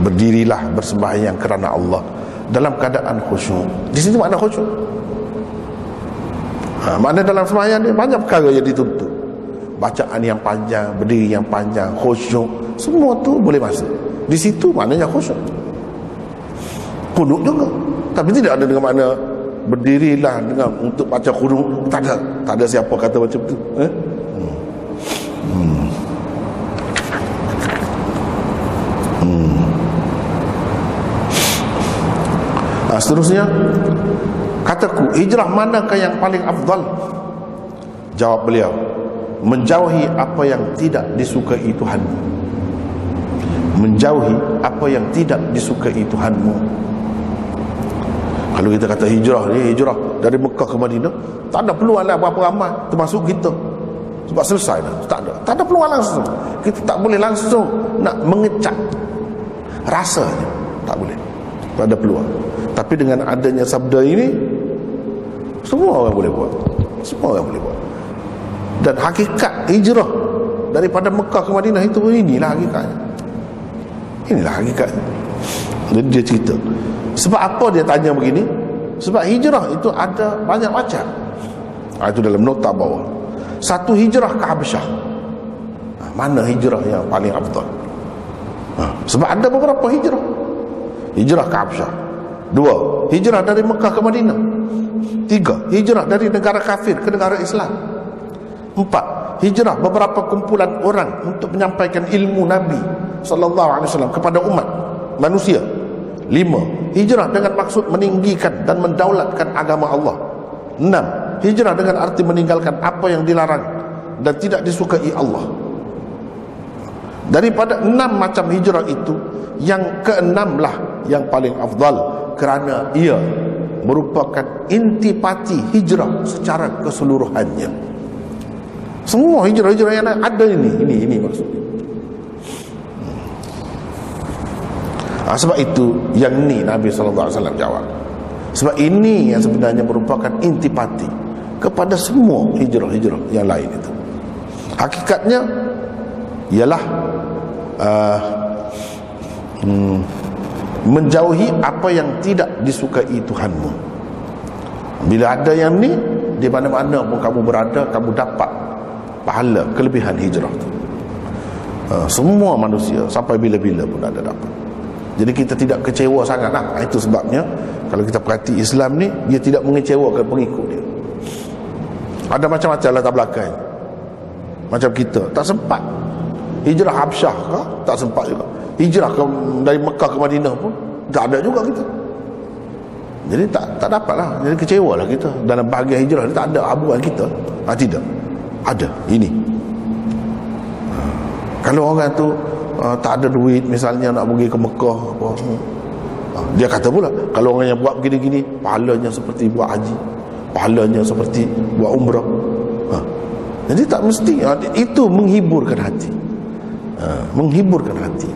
Berdirilah bersembahyang kerana Allah dalam keadaan khusyuk. Di sini makna khusyuk. Ha, makna dalam sembahyang ni banyak perkara yang dituntut. Bacaan yang panjang berdiri yang panjang khusyuk semua tu boleh masuk. Di situ maknanya khusyuk. Kunut juga. Tapi tidak ada dengan makna berdirilah dengan untuk baca kunut tak ada. Tak ada siapa kata macam tu. Eh? hmm. Hmm. Hmm. Nah, seterusnya kataku hijrah manakah yang paling afdal? Jawab beliau menjauhi apa yang tidak disukai Tuhanmu menjauhi apa yang tidak disukai Tuhanmu. Kalau kita kata hijrah ni hijrah dari Mekah ke Madinah tak ada peluang lah berapa ramai termasuk kita. Sebab selesai dah. Tak ada tak ada peluang langsung. Kita tak boleh langsung nak mengecap. Rasanya tak boleh ada peluang tapi dengan adanya sabda ini semua orang boleh buat semua orang boleh buat dan hakikat hijrah daripada Mekah ke Madinah itu inilah hakikatnya inilah hakikatnya jadi dia cerita sebab apa dia tanya begini? Sebab hijrah itu ada banyak macam. Ha, itu dalam nota bawah. Satu hijrah ke Habasyah. Ha, mana hijrah yang paling afdal? Ha, sebab ada beberapa hijrah. Hijrah ke Habasyah. Dua, hijrah dari Mekah ke Madinah. Tiga, hijrah dari negara kafir ke negara Islam. Empat, hijrah beberapa kumpulan orang untuk menyampaikan ilmu Nabi sallallahu alaihi wasallam kepada umat manusia. Lima, hijrah dengan maksud meninggikan dan mendaulatkan agama Allah. Enam, hijrah dengan arti meninggalkan apa yang dilarang dan tidak disukai Allah. Daripada enam macam hijrah itu, yang keenamlah yang paling afdal kerana ia merupakan intipati hijrah secara keseluruhannya. Semua hijrah-hijrah yang ada ini, ini, ini maksudnya. ha, sebab itu yang ni Nabi SAW jawab sebab ini yang sebenarnya merupakan intipati kepada semua hijrah-hijrah yang lain itu hakikatnya ialah uh, hmm, menjauhi apa yang tidak disukai Tuhanmu bila ada yang ni di mana-mana pun kamu berada kamu dapat pahala kelebihan hijrah tu uh, semua manusia sampai bila-bila pun ada dapat jadi kita tidak kecewa sangat lah. Itu sebabnya kalau kita perhati Islam ni dia tidak mengecewakan pengikut dia. Ada macam-macam latar belakang. Macam kita tak sempat. Hijrah Habsyah ke? Tak sempat juga. Hijrah ke, dari Mekah ke Madinah pun tak ada juga kita. Jadi tak tak dapat lah. Jadi kecewa lah kita. Dalam bahagian hijrah ni tak ada habuan kita. Ha, tidak. Ada. Ini. Ha. Kalau orang tu uh, tak ada duit misalnya nak pergi ke Mekah apa uh, dia kata pula kalau orang yang buat begini-gini pahalanya seperti buat haji pahalanya seperti buat umrah uh, jadi tak mesti itu menghiburkan hati uh, menghiburkan hati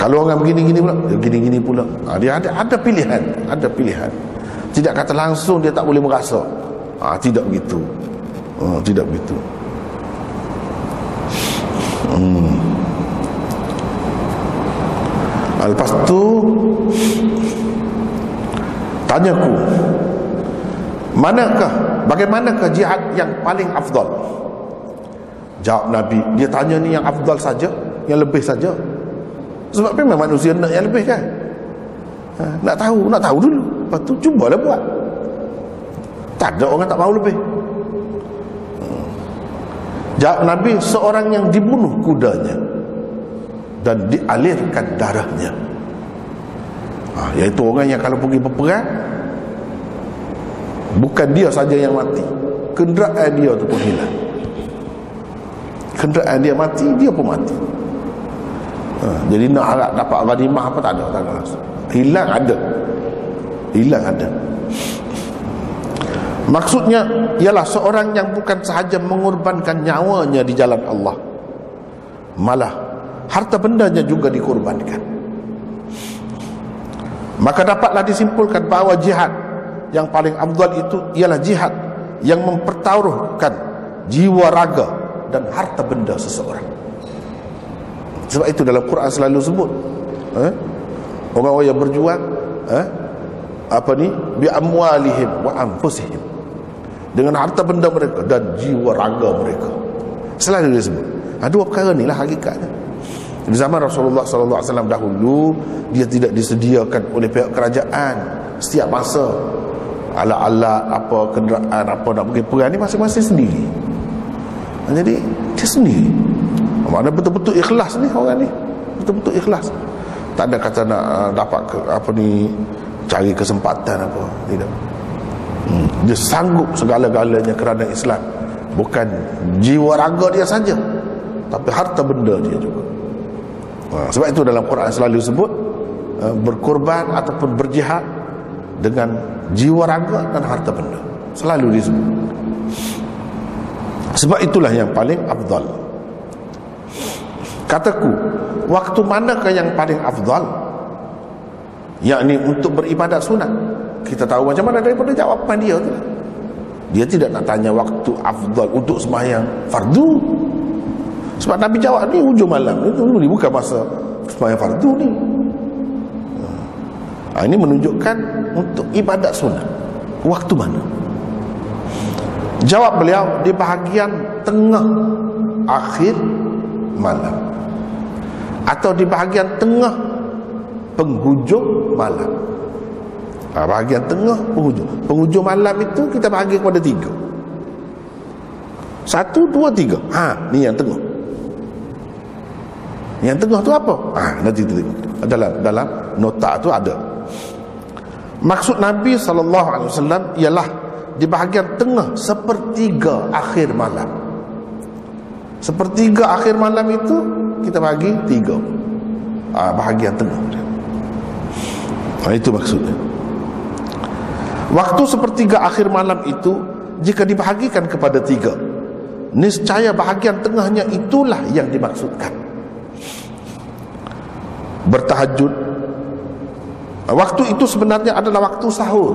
kalau orang begini-gini pula gini-gini pula. Uh, dia ada ada pilihan ada pilihan. Tidak kata langsung dia tak boleh merasa. Uh, tidak begitu. Uh, tidak begitu. Hmm. Lepas tu Tanyaku Manakah bagaimanakah jihad yang paling afdal? Jawab Nabi dia tanya ni yang afdal saja yang lebih saja sebab memang manusia nak yang lebih kan? Ha, nak tahu nak tahu dulu. Lepas tu cubalah buat. Tak ada orang tak mahu lebih. Hmm. jawab Nabi seorang yang dibunuh kudanya dan dialirkan darahnya. Ha, iaitu orang yang kalau pergi berperang bukan dia saja yang mati. Kenderaan dia tu pun hilang. Kenderaan dia mati dia pun mati ha, jadi nak harap dapat ghanimah apa tak ada tak ada hilang ada. Hilang ada. Maksudnya ialah seorang yang bukan sahaja mengorbankan nyawanya di jalan Allah malah harta bendanya juga dikorbankan. Maka dapatlah disimpulkan bahawa jihad yang paling afdal itu ialah jihad yang mempertaruhkan jiwa raga dan harta benda seseorang sebab itu dalam Quran selalu sebut eh? orang-orang yang berjuang eh? apa ni? Bi amwalihim wa anfusihim. Dengan harta benda mereka dan jiwa raga mereka. Selalu disebut ha, dua perkara ni lah hakikatnya. Di zaman Rasulullah wasallam dahulu dia tidak disediakan oleh pihak kerajaan setiap masa. Alat-alat apa kenderaan apa nak pergi perang ni masing-masing sendiri. Jadi dia sendiri mana betul-betul ikhlas ni orang ni. Betul-betul ikhlas. Tak ada kata nak uh, dapat ke, apa ni cari kesempatan apa. Tidak. Hmm. dia sanggup segala-galanya kerana Islam. Bukan jiwa raga dia saja tapi harta benda dia juga. Ha, sebab itu dalam Quran selalu sebut uh, berkorban ataupun berjihad dengan jiwa raga dan harta benda. Selalu disebut. Sebab itulah yang paling afdal kataku waktu manakah yang paling afdal? Yakni untuk beribadat sunat. Kita tahu macam mana daripada jawapan dia tu. Dia tidak nak tanya waktu afdal untuk sembahyang fardu. Sebab Nabi jawab ni hujung malam. Itu bukan masa sembahyang fardu ni. Ha, ini menunjukkan untuk ibadat sunat. Waktu mana? Jawab beliau di bahagian tengah akhir malam atau di bahagian tengah penghujung malam ha, bahagian tengah penghujung penghujung malam itu kita bahagi kepada tiga satu, dua, tiga ha, ni yang tengah yang tengah tu apa? Ha, nanti tengok. Dalam dalam nota tu ada. Maksud Nabi SAW ialah di bahagian tengah sepertiga akhir malam. Sepertiga akhir malam itu kita bagi tiga. Ah, bahagian tengah. Ah, itu maksudnya. Waktu sepertiga akhir malam itu jika dibahagikan kepada tiga, niscaya bahagian tengahnya itulah yang dimaksudkan. Bertahajud Waktu itu sebenarnya adalah waktu sahur.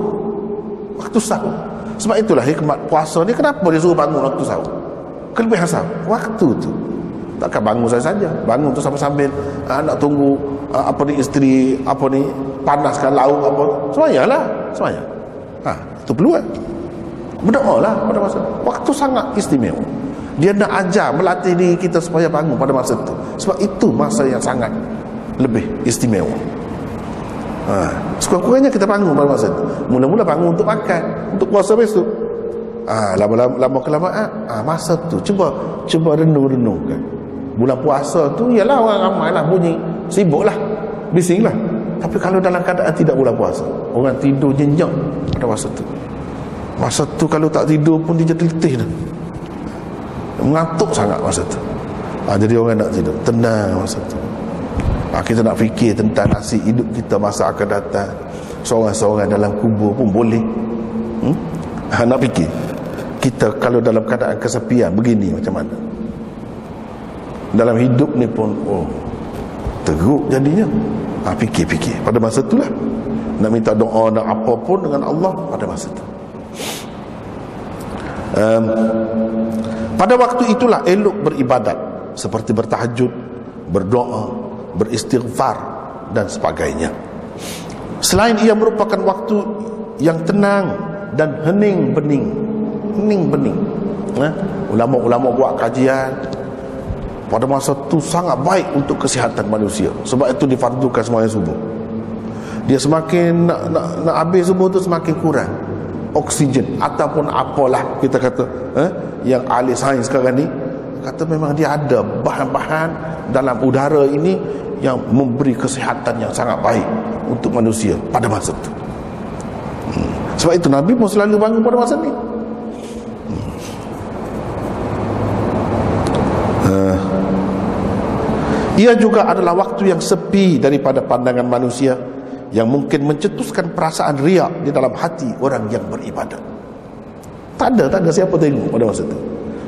Waktu sahur. Sebab itulah hikmat puasa ni kenapa dia suruh bangun waktu sahur? Kelebihan sahur. Waktu tu. Takkan bangun saya saja. Bangun tu sambil-sambil uh, nak tunggu uh, apa ni isteri apa ni panaskan lauk apa. Semuanya lah. Semuanya. Ha, itu perlu kan? Berdoa lah pada masa Waktu sangat istimewa. Dia nak ajar melatih diri kita supaya bangun pada masa itu. Sebab itu masa yang sangat lebih istimewa. Ha, sekurang-kurangnya kita bangun pada masa itu. Mula-mula bangun untuk makan, untuk puasa besok. Ah, ha, lama-lama lama kelamaan, ah ha, masa tu cuba cuba renung-renungkan. Bulan puasa tu ialah orang ramai lah bunyi, sibuklah, bisinglah. Tapi kalau dalam keadaan tidak bulan puasa, orang tidur jenjang pada masa tu. Masa tu kalau tak tidur pun dia jadi letih dah. Mengantuk sangat masa tu. Ha, jadi orang nak tidur, tenang masa tu ha, kita nak fikir tentang nasib hidup kita masa akan datang seorang-seorang dalam kubur pun boleh hmm? ha, nak fikir kita kalau dalam keadaan kesepian begini macam mana dalam hidup ni pun oh teruk jadinya. Ha, fikir-fikir. Pada masa itulah. Nak minta doa nak apa pun dengan Allah pada masa itu. Um, pada waktu itulah elok beribadat. Seperti bertahajud berdoa beristighfar dan sebagainya. Selain ia merupakan waktu yang tenang dan hening bening ning bening eh? ulama-ulama buat kajian pada masa tu sangat baik untuk kesihatan manusia. Sebab itu difardukan semuanya subuh dia semakin nak, nak, nak habis subuh tu semakin kurang. Oksigen ataupun apalah kita kata eh, yang ahli sains sekarang ni kata memang dia ada bahan-bahan dalam udara ini yang memberi kesihatan yang sangat baik untuk manusia pada masa itu hmm. sebab itu Nabi pun selalu bangun pada masa ini hmm. uh. Ia juga adalah waktu yang sepi daripada pandangan manusia yang mungkin mencetuskan perasaan riak di dalam hati orang yang beribadat. Tak ada, tak ada siapa tengok pada masa itu.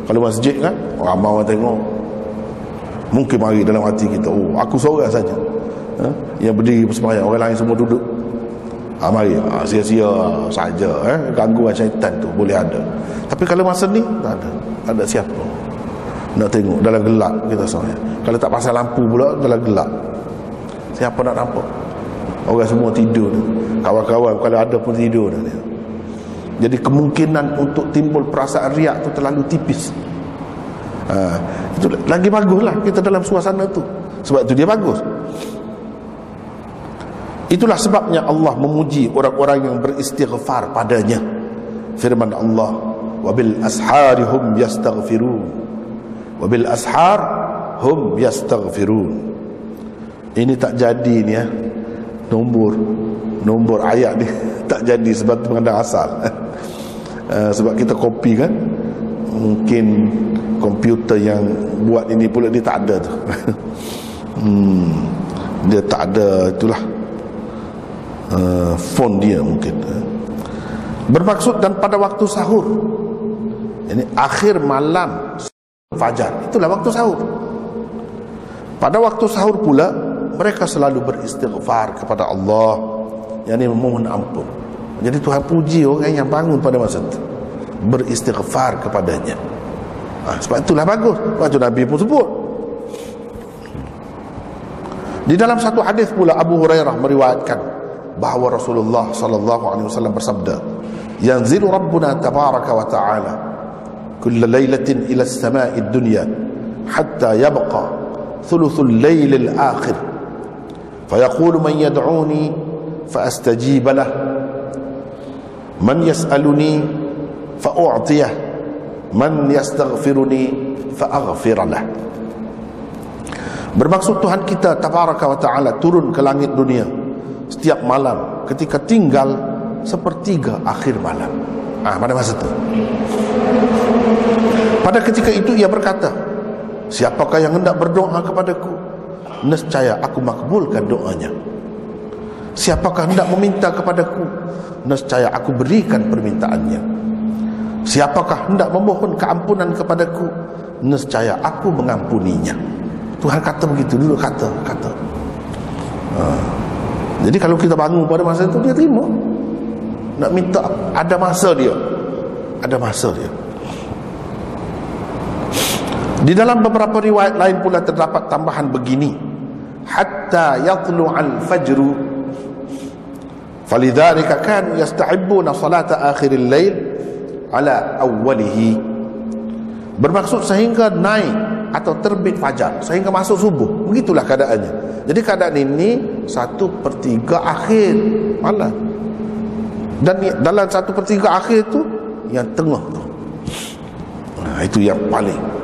Kalau masjid kan, ramai orang tengok. Mungkin mari dalam hati kita, oh aku seorang saja. Ha? Yang berdiri bersemayang, orang lain semua duduk. Ha, mari, ha, sia-sia saja. Eh? Gangguan syaitan tu boleh ada. Tapi kalau masa ni, tak ada. Tak ada siapa. Nak tengok, dalam gelap kita semayang. Kalau tak pasal lampu pula, dalam gelap. Siapa nak nampak? Orang semua tidur. Kawan-kawan kalau ada pun tidur Jadi kemungkinan untuk timbul perasaan riak tu terlalu tipis. Ha, Itu lagi bagus lah kita dalam suasana tu. Sebab itu dia bagus. Itulah sebabnya Allah memuji orang-orang yang beristighfar padanya. Firman Allah Wabil ashari hum yastaghfirun Wabil ashar hum yastaghfirun. Ini tak jadi ni ya. Nombor nombor ayat ni tak jadi sebab tu mengandang asal. Uh, sebab kita copy kan? Mungkin komputer yang buat ini pula dia tak ada tu. Hmm, dia tak ada itulah. Uh, phone dia mungkin bermaksud dan pada waktu sahur ini akhir malam fajar. Itulah waktu sahur. Pada waktu sahur pula mereka selalu beristighfar kepada Allah. Yang memohon ampun. Jadi Tuhan puji orang yang bangun pada masa itu beristighfar kepadanya. Ha, sebab itulah bagus. Macam Nabi pun sebut. Di dalam satu hadis pula Abu Hurairah meriwayatkan bahawa Rasulullah sallallahu alaihi wasallam bersabda yanzilu rabbuna tabaraka wa ta'ala kull lailatin ila as-sama'i ad-dunya hatta yabqa thuluthul lailil akhir فيقول من يدعوني فأستجيب له من يسألني فأعطيه من يستغفرني فأغفر له Bermaksud Tuhan kita Tabaraka wa ta'ala turun ke langit dunia Setiap malam Ketika tinggal Sepertiga akhir malam ah, Pada masa itu Pada ketika itu ia berkata Siapakah yang hendak berdoa kepadaku? Nescaya aku makbulkan doanya. Siapakah hendak meminta kepadaku? Nescaya aku berikan permintaannya. Siapakah hendak memohon keampunan kepadaku? Nescaya aku mengampuninya. Tuhan kata begitu dulu kata kata. Ha. jadi kalau kita bangun pada masa itu dia terima. Nak minta ada masa dia. Ada masa dia di dalam beberapa riwayat lain pula terdapat tambahan begini. Hatta yatlu al fajru falidhalika kanu yastahibbuna salata akhiril lail ala awwalihi. Bermaksud sehingga naik atau terbit fajar sehingga masuk subuh. Begitulah keadaannya. Jadi keadaan ini satu pertiga akhir. Malam dan dalam satu pertiga akhir tu yang tengah tu. Nah, itu yang paling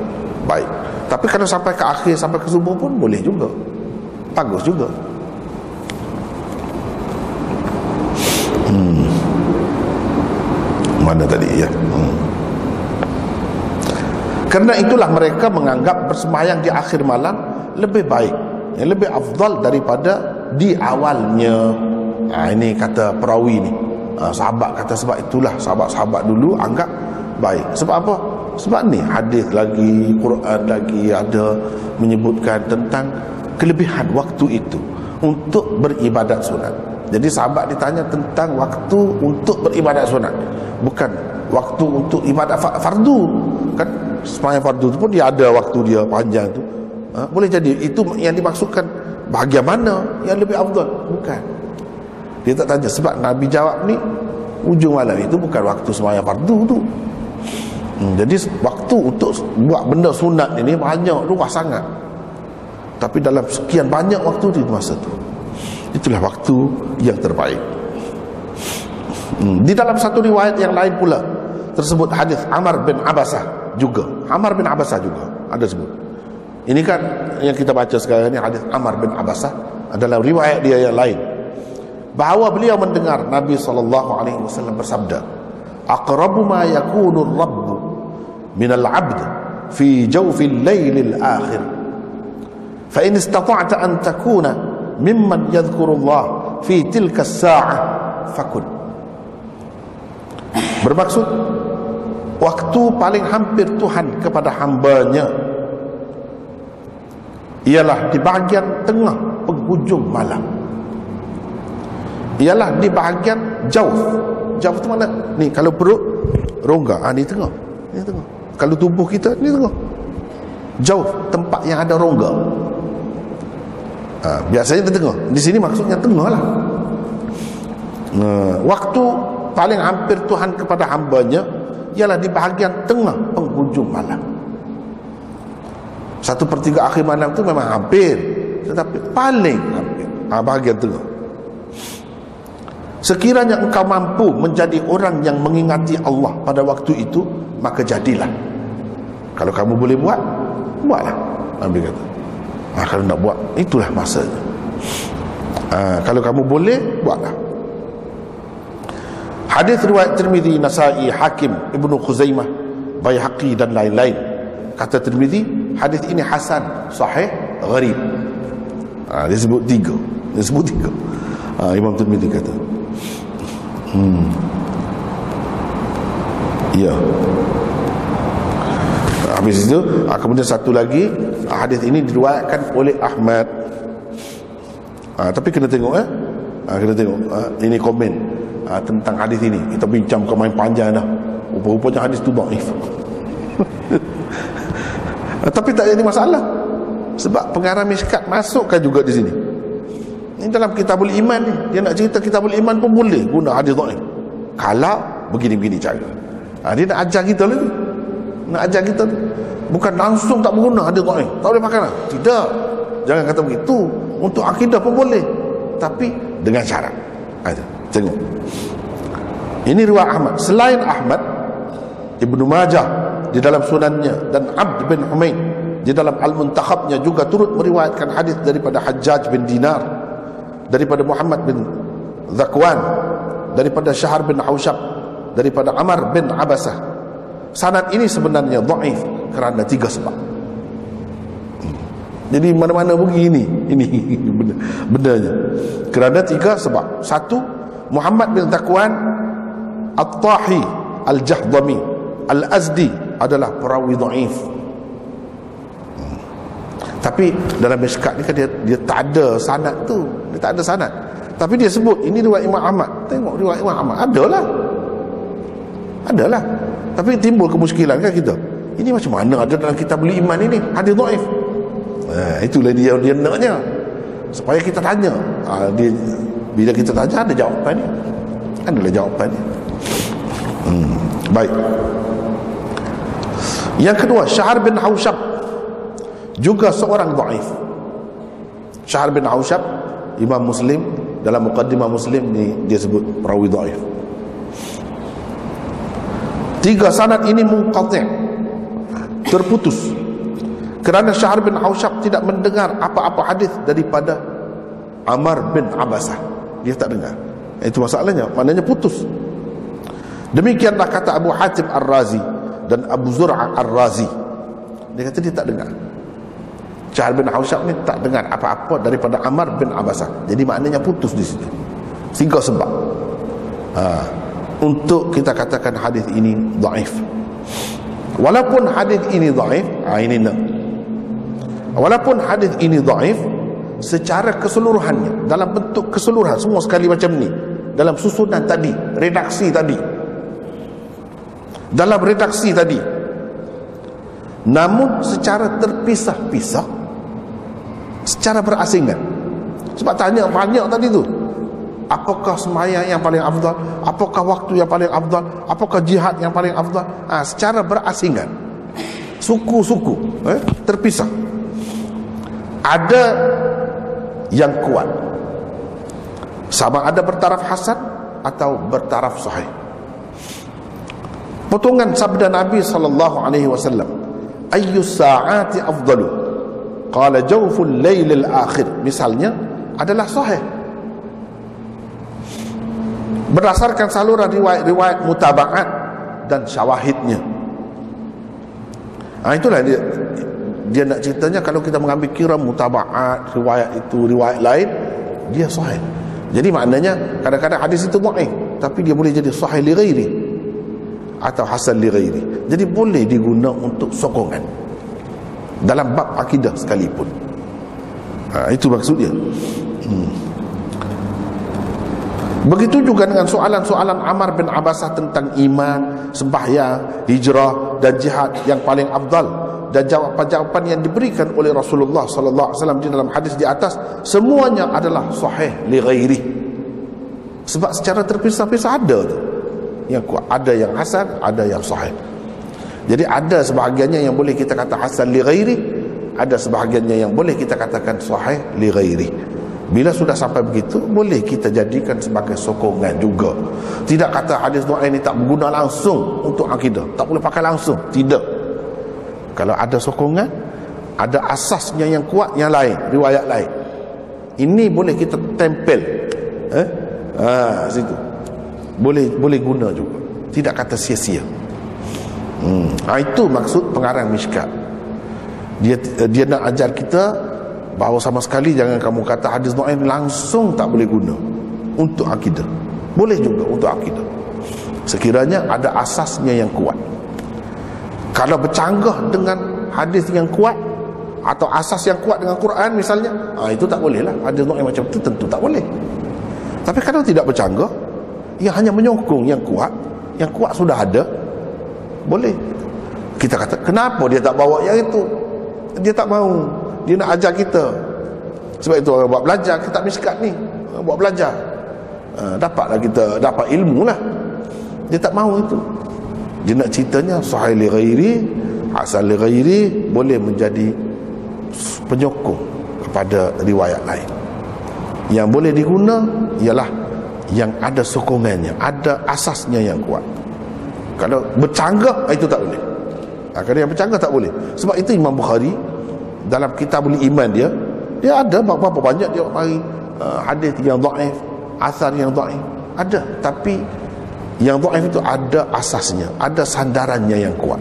baik. Tapi kalau sampai ke akhir sampai ke subuh pun boleh juga. Bagus juga. Hmm. mana tadi ya? Hmm. kerana itulah mereka menganggap bersemayang di akhir malam lebih baik yang lebih afdal daripada di awalnya. Ha, ini kata perawi ni. Ha, sahabat kata sebab itulah sahabat-sahabat dulu anggap baik. Sebab apa sebab ni hadis lagi Quran lagi ada menyebutkan tentang kelebihan waktu itu untuk beribadat sunat. Jadi sahabat ditanya tentang waktu untuk beribadat sunat. Bukan waktu untuk ibadat fardu. Kan semayang fardu pun dia ada waktu dia panjang tu. Ha? Boleh jadi itu yang dimaksudkan bahagian mana yang lebih afdal? Bukan. Dia tak tanya sebab Nabi jawab ni ujung malam itu bukan waktu semayang fardu tu. Hmm, jadi waktu untuk buat benda sunat ini banyak luas sangat. Tapi dalam sekian banyak waktu di masa itu itulah waktu yang terbaik. Hmm, di dalam satu riwayat yang lain pula tersebut hadis Amr bin Abasah juga. Amr bin Abasah juga ada sebut. Ini kan yang kita baca sekarang ini hadis Amr bin Abasah adalah riwayat dia yang lain. Bahawa beliau mendengar Nabi SAW bersabda aqrabu ma yakunu rabb al-'abd fi jawfi al-layl al-akhir. Fa in istata'ta an takuna mimman yadhkuru Allah fi tilka as-sa'ah fakun. Bermaksud waktu paling hampir Tuhan kepada hambanya ialah di bahagian tengah penghujung malam. Ialah di bahagian jauh. Jauh tu mana? Ni kalau perut rongga. Ha, ni tengah. Ni tengah kalau tubuh kita ni tengah jauh tempat yang ada rongga. Ha, biasanya di tengah di sini maksudnya tengah lah. Ha, waktu paling hampir Tuhan kepada hambanya ialah di bahagian tengah penghujung malam. Satu per tiga akhir malam tu memang hampir. Tetapi paling hampir. Ha, bahagian tengah. Sekiranya engkau mampu menjadi orang yang mengingati Allah pada waktu itu, maka jadilah. Kalau kamu boleh buat, buatlah. Nabi kata. Ha, kalau nak buat, itulah masanya. Ha, kalau kamu boleh, buatlah. Hadis riwayat Tirmizi, Nasai, Hakim, Ibnu Khuzaimah, Bayhaqi dan lain-lain. Kata Tirmizi, hadis ini hasan, sahih, gharib. Ha, dia sebut tiga. Dia sebut tiga. Ha, Imam Tirmizi kata. Hmm. Ya. Habis itu, ah, kemudian satu lagi ah, hadis ini diriwayatkan oleh Ahmad. Ah, tapi kena tengok eh. Ah, kena tengok. Ah, ini komen ah, tentang hadis ini. Kita bincang ke main panjang dah. Rupa-rupanya hadis tu dhaif. ah, tapi tak jadi masalah. Sebab pengarah miskat masukkan juga di sini. Ini dalam kitabul iman ni. Dia nak cerita kitabul iman pun boleh guna hadis dhaif. Kalau begini-begini cara. Ha, dia nak ajar kita lagi. Nak ajar kita tu. Bukan langsung tak berguna hadis dhaif. Tak boleh pakai lah. Tidak. Jangan kata begitu. Untuk akidah pun boleh. Tapi dengan syarat. Ha, tengok. Ini riwayat Ahmad. Selain Ahmad, Ibnu Majah di dalam sunannya dan Abd bin Humaid di dalam Al-Muntakhabnya juga turut meriwayatkan hadis daripada Hajjaj bin Dinar daripada Muhammad bin Zakwan daripada Syahar bin Haushab daripada Amar bin Abasah. Sanad ini sebenarnya dhaif kerana tiga sebab. Jadi mana-mana begini ini benda, bendanya. Kerana tiga sebab. Satu Muhammad bin Zakwan At-Tahi Al-Jahdami Al-Azdi adalah perawi dhaif. Tapi dalam miskat ni kan dia, dia tak ada sanad tu. Dia tak ada sanad. Tapi dia sebut ini riwayat Imam Ahmad. Tengok riwayat Imam Ahmad. Adalah adalah. Tapi timbul kemuskilan kan kita. Ini macam mana ada dalam kitab beli iman ini? Hadis dhaif. Nah, itulah dia dia naknya. Supaya kita tanya. Ha, dia, bila kita tanya ada jawapan ni adalah jawapan ni hmm, baik. Yang kedua Syahar bin Haushab. Juga seorang dhaif. Syahr bin Aushab Imam Muslim. Dalam mukaddimah Muslim ni dia sebut perawi dhaif tiga sanad ini munqati' terputus kerana Syahr bin Aushab tidak mendengar apa-apa hadis daripada Amar bin Abbasah dia tak dengar itu masalahnya maknanya putus demikianlah kata Abu Hatim Ar-Razi dan Abu Zur'a Ar-Razi dia kata dia tak dengar Syahal bin Hausyab ni tak dengar apa-apa daripada Amar bin Abbasah. Jadi maknanya putus di situ. Tiga sebab. Ha. Untuk kita katakan hadis ini daif. Walaupun hadis ini daif, ha, ini nak. Walaupun hadis ini daif, secara keseluruhannya, dalam bentuk keseluruhan, semua sekali macam ni. Dalam susunan tadi, redaksi tadi. Dalam redaksi tadi. Namun secara terpisah-pisah, secara berasingan sebab tanya banyak tadi tu apakah semayang yang paling afdal? Apakah waktu yang paling afdal? Apakah jihad yang paling afdal? Ha, secara berasingan. Suku-suku eh, terpisah. Ada yang kuat. Sama ada bertaraf hasan atau bertaraf sahih. Potongan sabda Nabi sallallahu alaihi wasallam ayyu sa'ati afdalu? Qala jawful lailil akhir. Misalnya adalah sahih berdasarkan saluran riwayat-riwayat mutabaat dan syawahidnya. Ha, itulah dia dia nak ceritanya kalau kita mengambil kira mutabaat riwayat itu riwayat lain dia sahih. Jadi maknanya kadang-kadang hadis itu dhaif tapi dia boleh jadi sahih li ghairi atau hasan li ghairi jadi boleh diguna untuk sokongan. Dalam bab akidah sekalipun. Ha, itu maksudnya hmm. Begitu juga dengan soalan-soalan Amar bin Abbasah tentang iman, sembahyang, hijrah dan jihad yang paling afdal dan jawapan-jawapan yang diberikan oleh Rasulullah sallallahu alaihi wasallam di dalam hadis di atas semuanya adalah sahih li ghairi. Sebab secara terpisah-pisah ada tu. Yang kuat ada yang hasan, ada yang sahih. Jadi ada sebahagiannya yang boleh kita kata hasan li ghairi, ada sebahagiannya yang boleh kita katakan sahih li ghairi. Bila sudah sampai begitu Boleh kita jadikan sebagai sokongan juga. Tidak kata hadis doa ini tak berguna langsung Untuk akidah. Tak boleh pakai langsung. Tidak. Kalau ada sokongan Ada asasnya yang kuat yang lain Riwayat lain. Ini boleh kita tempel eh? ha, situ. Boleh boleh guna juga. Tidak kata sia-sia. Hmm. ha, Itu maksud pengarang miskat dia dia nak ajar kita bahawa sama sekali jangan kamu kata hadis dhaif langsung tak boleh guna. Untuk akidah. Boleh juga untuk akidah. Sekiranya ada asasnya yang kuat. Kalau bercanggah dengan hadis yang kuat atau asas yang kuat dengan Quran misalnya ah, itu tak boleh lah. Hadis dhaif macam itu tentu tak boleh. Tapi kalau tidak bercanggah ia hanya menyokong yang kuat yang kuat sudah ada boleh. Kita kata kenapa dia tak bawa yang itu? Dia tak mau dia nak ajar kita. Sebab itu orang buat belajar kita miskat ni. Buat belajar. Uh, dapatlah kita dapat ilmu lah. Dia tak mahu itu. Dia nak ceritanya li ghairi asal ghairi boleh menjadi penyokong kepada riwayat lain. Yang boleh diguna ialah yang ada sokongannya ada asasnya yang kuat. Kalau bercanggah itu tak boleh. Kalau yang bercanggah tak boleh. Sebab itu Imam Bukhari dalam kitabul iman dia dia ada berapa banyak dia mari uh, hadis yang dhaif asar yang dhaif. Ada tapi yang dhaif itu ada asasnya ada sandarannya yang kuat.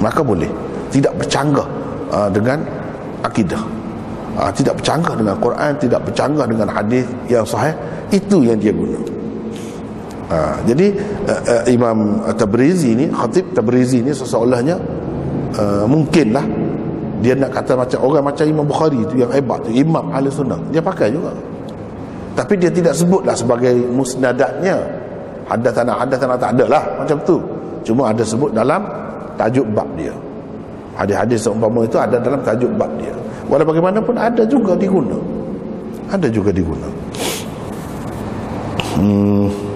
Maka boleh. Tidak bercanggah uh, dengan akidah. Uh, tidak bercanggah dengan Quran tidak bercanggah dengan hadis yang sahih itu yang dia guna. Uh, jadi uh, uh, Imam Tabrizi ni Khatib Tabrizi ni seseolahnya uh, mungkinlah dia nak kata macam orang macam Imam Bukhari tu yang hebat tu Imam Ahli Sunnah dia pakai juga. Tapi dia tidak sebutlah sebagai musnadatnya. Hadatsana hadatsana tak ada lah macam tu. Cuma ada sebut dalam tajuk bab dia. Hadis-hadis seumpama itu ada dalam tajuk bab dia. Walau bagaimanapun ada juga diguna. Ada juga diguna. Hmm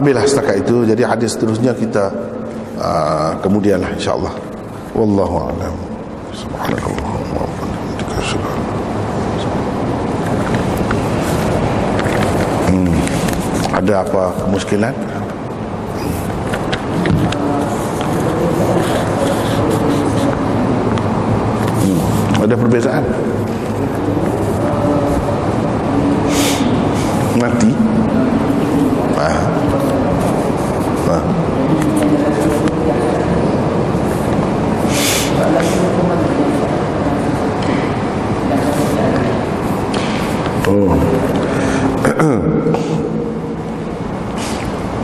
habislah setakat itu. Jadi hadis seterusnya kita uh, kemudianlah insyaallah. Wallahu a'lam. Bihamdika hmm. ada apa kemuskilan? Hmm. ada perbezaan? Mati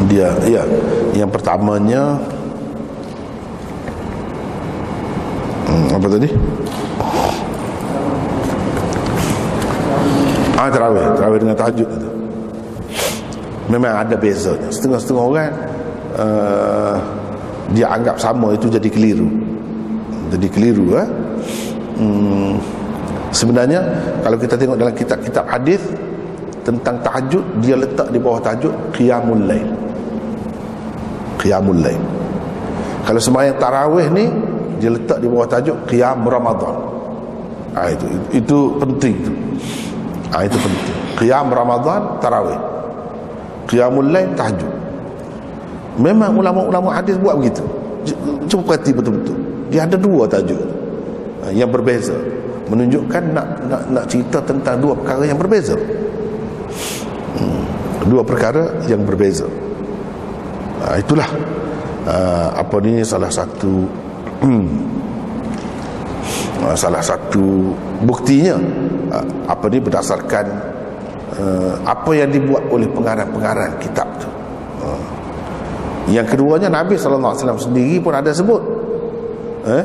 dia ya yang pertamanya hmm, apa tadi? Ah terawih terawih dengan tahajud itu. Memang ada bezanya. Setengah-setengah orang uh, dia anggap sama itu jadi keliru. Jadi keliru eh? hmm, sebenarnya kalau kita tengok dalam kitab-kitab hadis tentang tahajud dia letak di bawah tahajud qiyamul lail. Qiyamul lail. Kalau sembahyang tarawih ni dia letak di bawah tajuk qiyam ramadan. Ha, itu, itu itu penting tu. Ha, itu penting. Qiyam ramadan tarawih. Qiyamul lail tahajud. Memang ulama-ulama hadis buat begitu. Cuba perhati betul-betul. Dia ada dua tajuk ha, yang berbeza. Menunjukkan nak nak nak cerita tentang dua perkara yang berbeza dua perkara yang berbeza ha, itulah uh, apa ni salah satu uh, salah satu buktinya uh, apa ni berdasarkan uh, apa yang dibuat oleh pengarang-pengarang kitab tu uh. yang keduanya Nabi SAW sendiri pun ada sebut eh?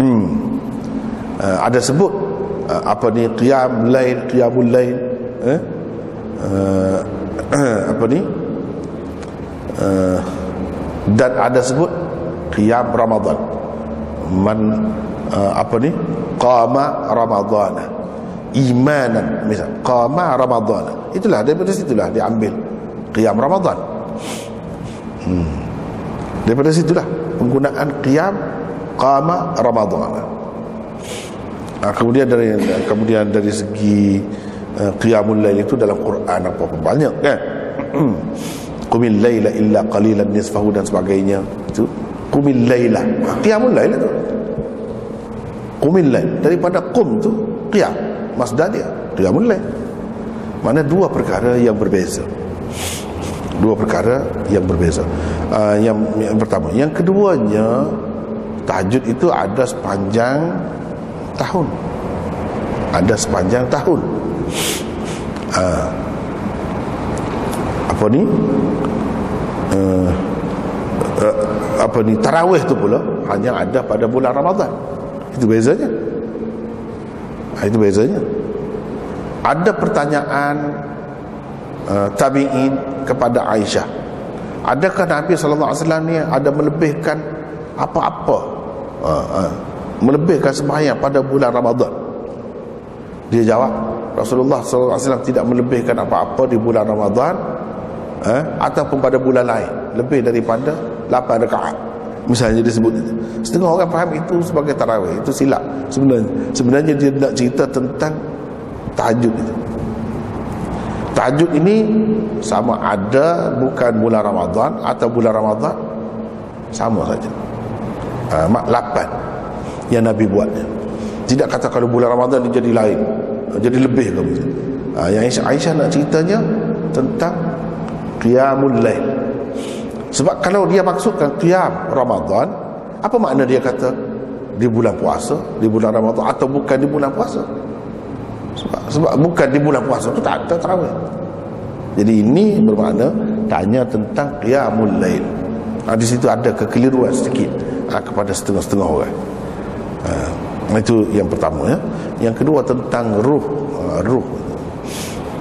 hmm. uh, ada sebut apa ni qiyam lain qiyamul lain eh? uh, apa ni? Uh, dan ada sebut qiyam Ramadan. Man uh, apa ni? Qama Ramadan. Imanan misal qama Ramadan. Itulah daripada situlah diambil qiyam Ramadan. Hmm. daripada situlah penggunaan qiyam qama Ramadan. Uh, kemudian dari kemudian dari segi uh, qiyamul lail itu dalam Quran apa banyak kan? Qumil laila illa qalilan nisfahu dan sebagainya. Itu qumil laila. Ha, qiyamul lail itu. Qumil lail. Daripada qum tu qiyam. Masdar dia qiyamul lail. Mana dua perkara yang berbeza. Dua perkara yang berbeza. Uh, yang, yang pertama. Yang keduanya tahajud itu ada sepanjang tahun. Ada sepanjang tahun uh, apa ni? Uh, uh, apa ni? Tarawih tu pula hanya ada pada bulan Ramadan. Itu bezanya. Ha, itu bezanya. Ada pertanyaan uh, tabi'in kepada Aisyah. Adakah Nabi SAW ni ada melebihkan apa-apa? Uh, uh, melebihkan sembahyang pada bulan Ramadan? Dia jawab Rasulullah SAW tidak melebihkan apa-apa di bulan Ramadan eh, ataupun pada bulan lain. Lebih daripada 8 rakaat. Misalnya disebut itu. Setengah orang faham itu sebagai tarawih itu silap. Sebenarnya sebenarnya dia nak cerita tentang tahajud itu. Tahajud ini sama ada bukan bulan Ramadan atau bulan Ramadan sama saja. Uh, mak 8 yang Nabi buatnya. Tidak kata kalau bulan Ramadan dia jadi lain jadi lebih ke uh, yang Aisyah, nak ceritanya tentang qiyamul lail. Sebab kalau dia maksudkan qiyam Ramadan apa makna dia kata? Di bulan puasa di bulan Ramadan atau bukan di bulan puasa? Sebab, sebab bukan di bulan puasa itu tak ada tarawih. Jadi ini bermakna tanya tentang qiyamul lail. Ha, di situ ada kekeliruan sedikit ha, kepada setengah-setengah orang. Ha, itu yang pertama ya. Yang kedua tentang ruh ha, ruh.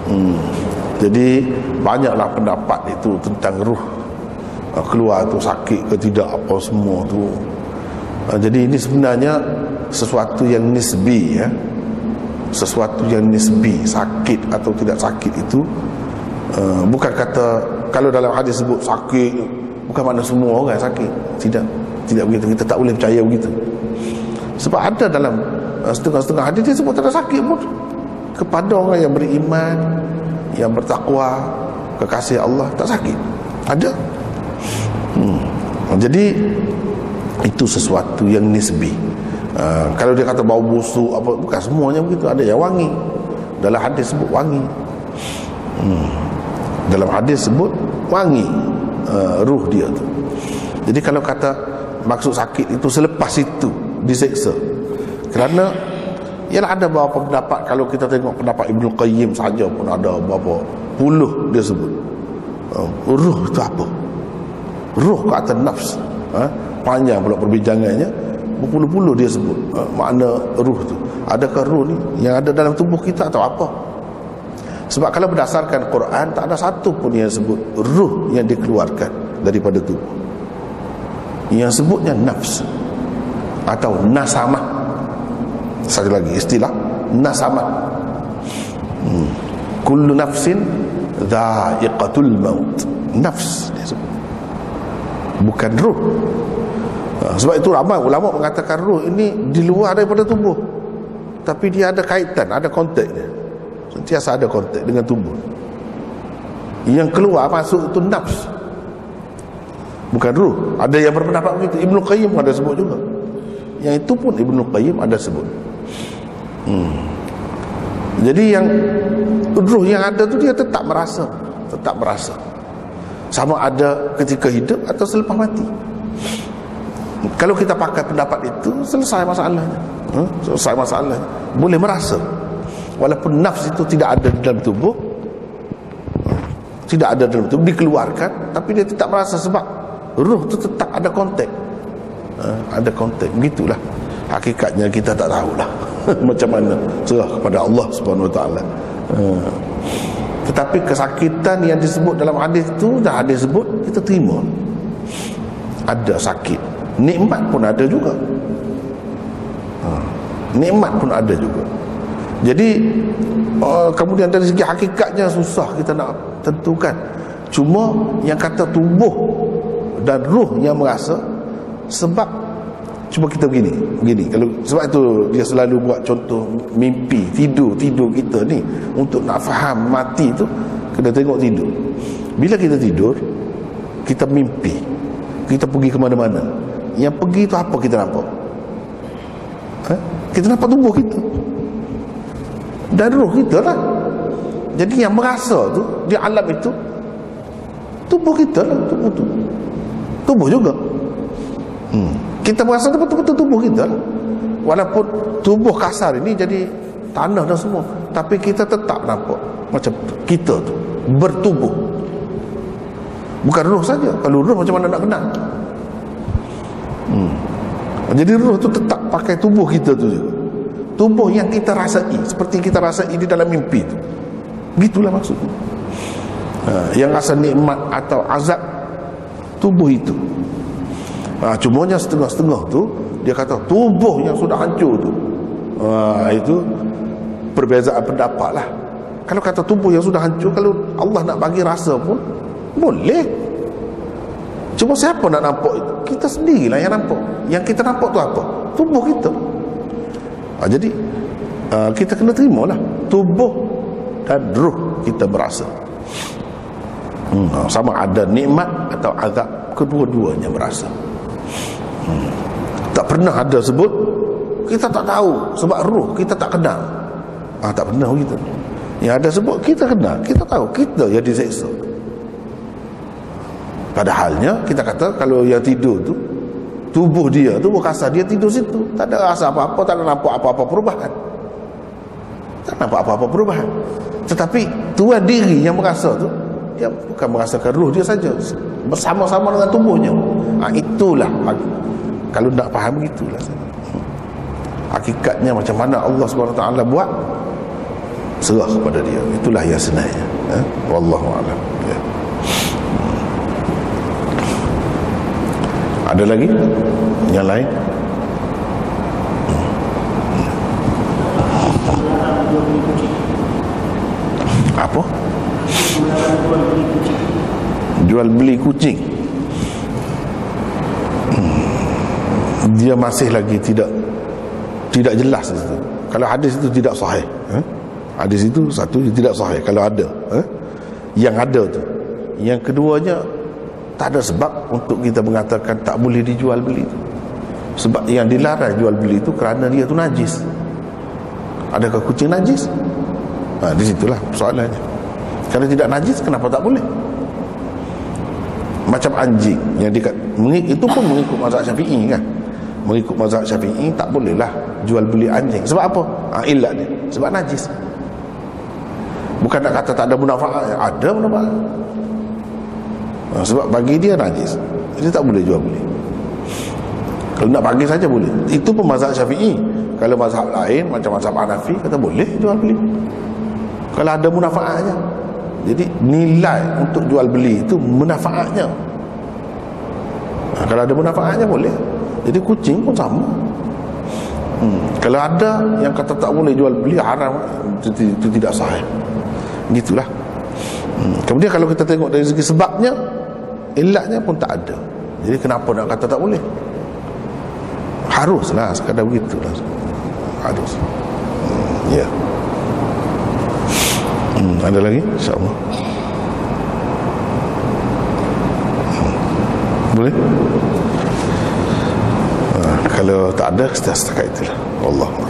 Hmm. Jadi banyaklah pendapat itu tentang ruh. Ah, keluar tu sakit ke tidak apa semua tu. Ah, jadi ini sebenarnya sesuatu yang nisbi ya. Sesuatu yang nisbi sakit atau tidak sakit itu bukan kata kalau dalam hadis sebut sakit bukan makna semua orang sakit. Tidak. Tidak begitu. Kita tak boleh percaya begitu sebab ada dalam uh, setengah-setengah hadis dia sebut tak sakit pun. Kepada orang yang beriman yang bertakwa kekasih Allah tak sakit. Ada. Hmm. jadi itu sesuatu yang nisbi. Uh, kalau dia kata bau busuk apa bukan semuanya begitu. Ada yang wangi. Dalam hadis sebut wangi. Hmm. dalam hadis sebut wangi uh, ruh dia tu. Jadi kalau kata maksud sakit itu selepas itu diseksa kerana Ialah ada beberapa pendapat Kalau kita tengok pendapat Ibn Qayyim saja pun ada beberapa puluh dia sebut uh, Ruh itu apa? Ruh ke atas nafs ha? Panjang pula perbincangannya Berpuluh-puluh dia sebut uh, Makna ruh tu Adakah ruh ni yang ada dalam tubuh kita atau apa? Sebab kalau berdasarkan Quran Tak ada satu pun yang sebut Ruh yang dikeluarkan daripada tubuh Yang sebutnya nafs atau nasamah. Satu lagi istilah nasamah. Hmm. kullu nafsin dha'iqatul maut. Nafs bukan ruh. Ha, sebab itu ramai ulama mengatakan ruh ini di luar daripada tubuh. Tapi dia ada kaitan ada kontak dia. Sentiasa ada kontak dengan tubuh. Yang keluar masuk itu nafs. Bukan ruh. Ada yang berpendapat begitu. Ibnu Qayyim ada sebut juga yang itu pun Ibnu Qayyim ada sebut. Hmm. jadi yang ruh yang ada tu dia tetap merasa tetap merasa. Sama ada ketika hidup atau selepas mati. Kalau kita pakai pendapat itu selesai masalahnya. Hmm? selesai masalahnya. Boleh merasa. Walaupun nafs itu tidak ada di dalam tubuh tidak ada dalam tubuh dikeluarkan tapi dia tetap merasa sebab ruh itu tetap ada kontak ha, ada kontak begitulah. Hakikatnya kita tak tahulah macam mana serah kepada Allah Subhanahu Wa Taala. Ha. tetapi kesakitan yang disebut dalam hadis itu dah hadis sebut kita terima. Ada sakit. Nikmat pun ada juga. Ha. nikmat pun ada juga. Jadi uh, kemudian dari segi hakikatnya susah kita nak tentukan. Cuma yang kata tubuh dan ruh yang merasa sebab cuba kita begini begini. Kalau sebab itu dia selalu buat contoh mimpi tidur tidur kita ni untuk nak faham mati tu kena tengok tidur. Bila kita tidur kita mimpi. Kita pergi ke mana-mana. Yang pergi tu apa kita nampak? Ha? kita nampak tubuh kita. Dan ruh kita lah. Jadi yang merasa tu di alam itu tubuh kita lah tubuh tu. Tubuh juga hmm. kita merasa tu betul-betul tubuh kita lah. Walaupun tubuh kasar ini jadi tanah dan semua tapi kita tetap nampak macam kita tu bertubuh. Bukan ruh saja. Kalau ruh macam mana nak kenal? Hmm. jadi ruh tu tetap pakai tubuh kita tu juga. Tubuh yang kita rasai seperti kita rasai di dalam mimpi itu gitulah maksudnya. Ha, yang rasa nikmat atau azab tubuh itu ha, cumanya setengah-setengah tu dia kata tubuh yang sudah hancur tu. Ha, itu perbezaan pendapat lah. Kalau kata tubuh yang sudah hancur kalau Allah nak bagi rasa pun boleh. Cuma siapa nak nampak itu? Kita sendirilah yang nampak. Yang kita nampak tu apa? Tubuh kita. Ha, jadi uh, kita kena terima lah tubuh dan ruh kita berasa. Hmm, sama ada nikmat atau azab kedua-duanya berasa tak pernah ada sebut. Kita tak tahu sebab ruh kita tak kenal. Ah, tak pernah begitu yang ada sebut kita kenal. Kita tahu kita yang diseksa. Padahalnya kita kata kalau yang tidur tu tubuh dia tubuh kasar dia tidur situ. Tak ada rasa apa-apa tak ada nampak apa-apa perubahan. Tak nampak apa-apa perubahan. Tetapi tuan diri yang merasa tu dia bukan merasakan ruh dia saja. Bersama-sama dengan tubuhnya. Ha, itulah kalau nak faham begitulah hakikatnya macam mana Allah SWT buat serah kepada dia itulah yang sebenarnya eh? Wallahu'alam ya. Ada lagi? Yang lain? Apa? Jual beli kucing Dia masih lagi tidak Tidak jelas itu. Kalau hadis itu tidak sahih eh? Hadis itu satu tidak sahih Kalau ada eh? Yang ada tu Yang keduanya tak ada sebab untuk kita mengatakan tak boleh dijual beli itu. Sebab yang dilarang jual beli itu kerana dia tu najis. Adakah kucing najis? Ha, di situlah soalannya. Kalau tidak najis kenapa tak boleh? Macam anjing yang dekat itu pun mengikut mazhab Syafi'i kan. Mengikut mazhab Syafi'i tak bolehlah jual beli anjing. Sebab apa? Ha, ilat dia. Sebab najis. Bukan nak kata tak ada manfaat, ada manfaat ha, sebab bagi dia najis. Dia tak boleh jual beli. Kalau nak bagi saja boleh. Itu pun mazhab syafi'i. Kalau mazhab lain macam mazhab Hanafi kata boleh jual beli. Kalau ada munafaatnya. Jadi nilai untuk jual beli itu munafaatnya. Ha, kalau ada munafaatnya boleh jadi kucing pun sama hmm. kalau ada yang kata tak boleh jual beli haram itu, tidak sahih gitulah hmm. kemudian kalau kita tengok dari segi sebabnya ilatnya pun tak ada jadi kenapa nak kata tak boleh haruslah sekadar begitu lah harus hmm. ya yeah. hmm. ada lagi insyaAllah boleh ha, kalau tak ada setakat itulah. Allah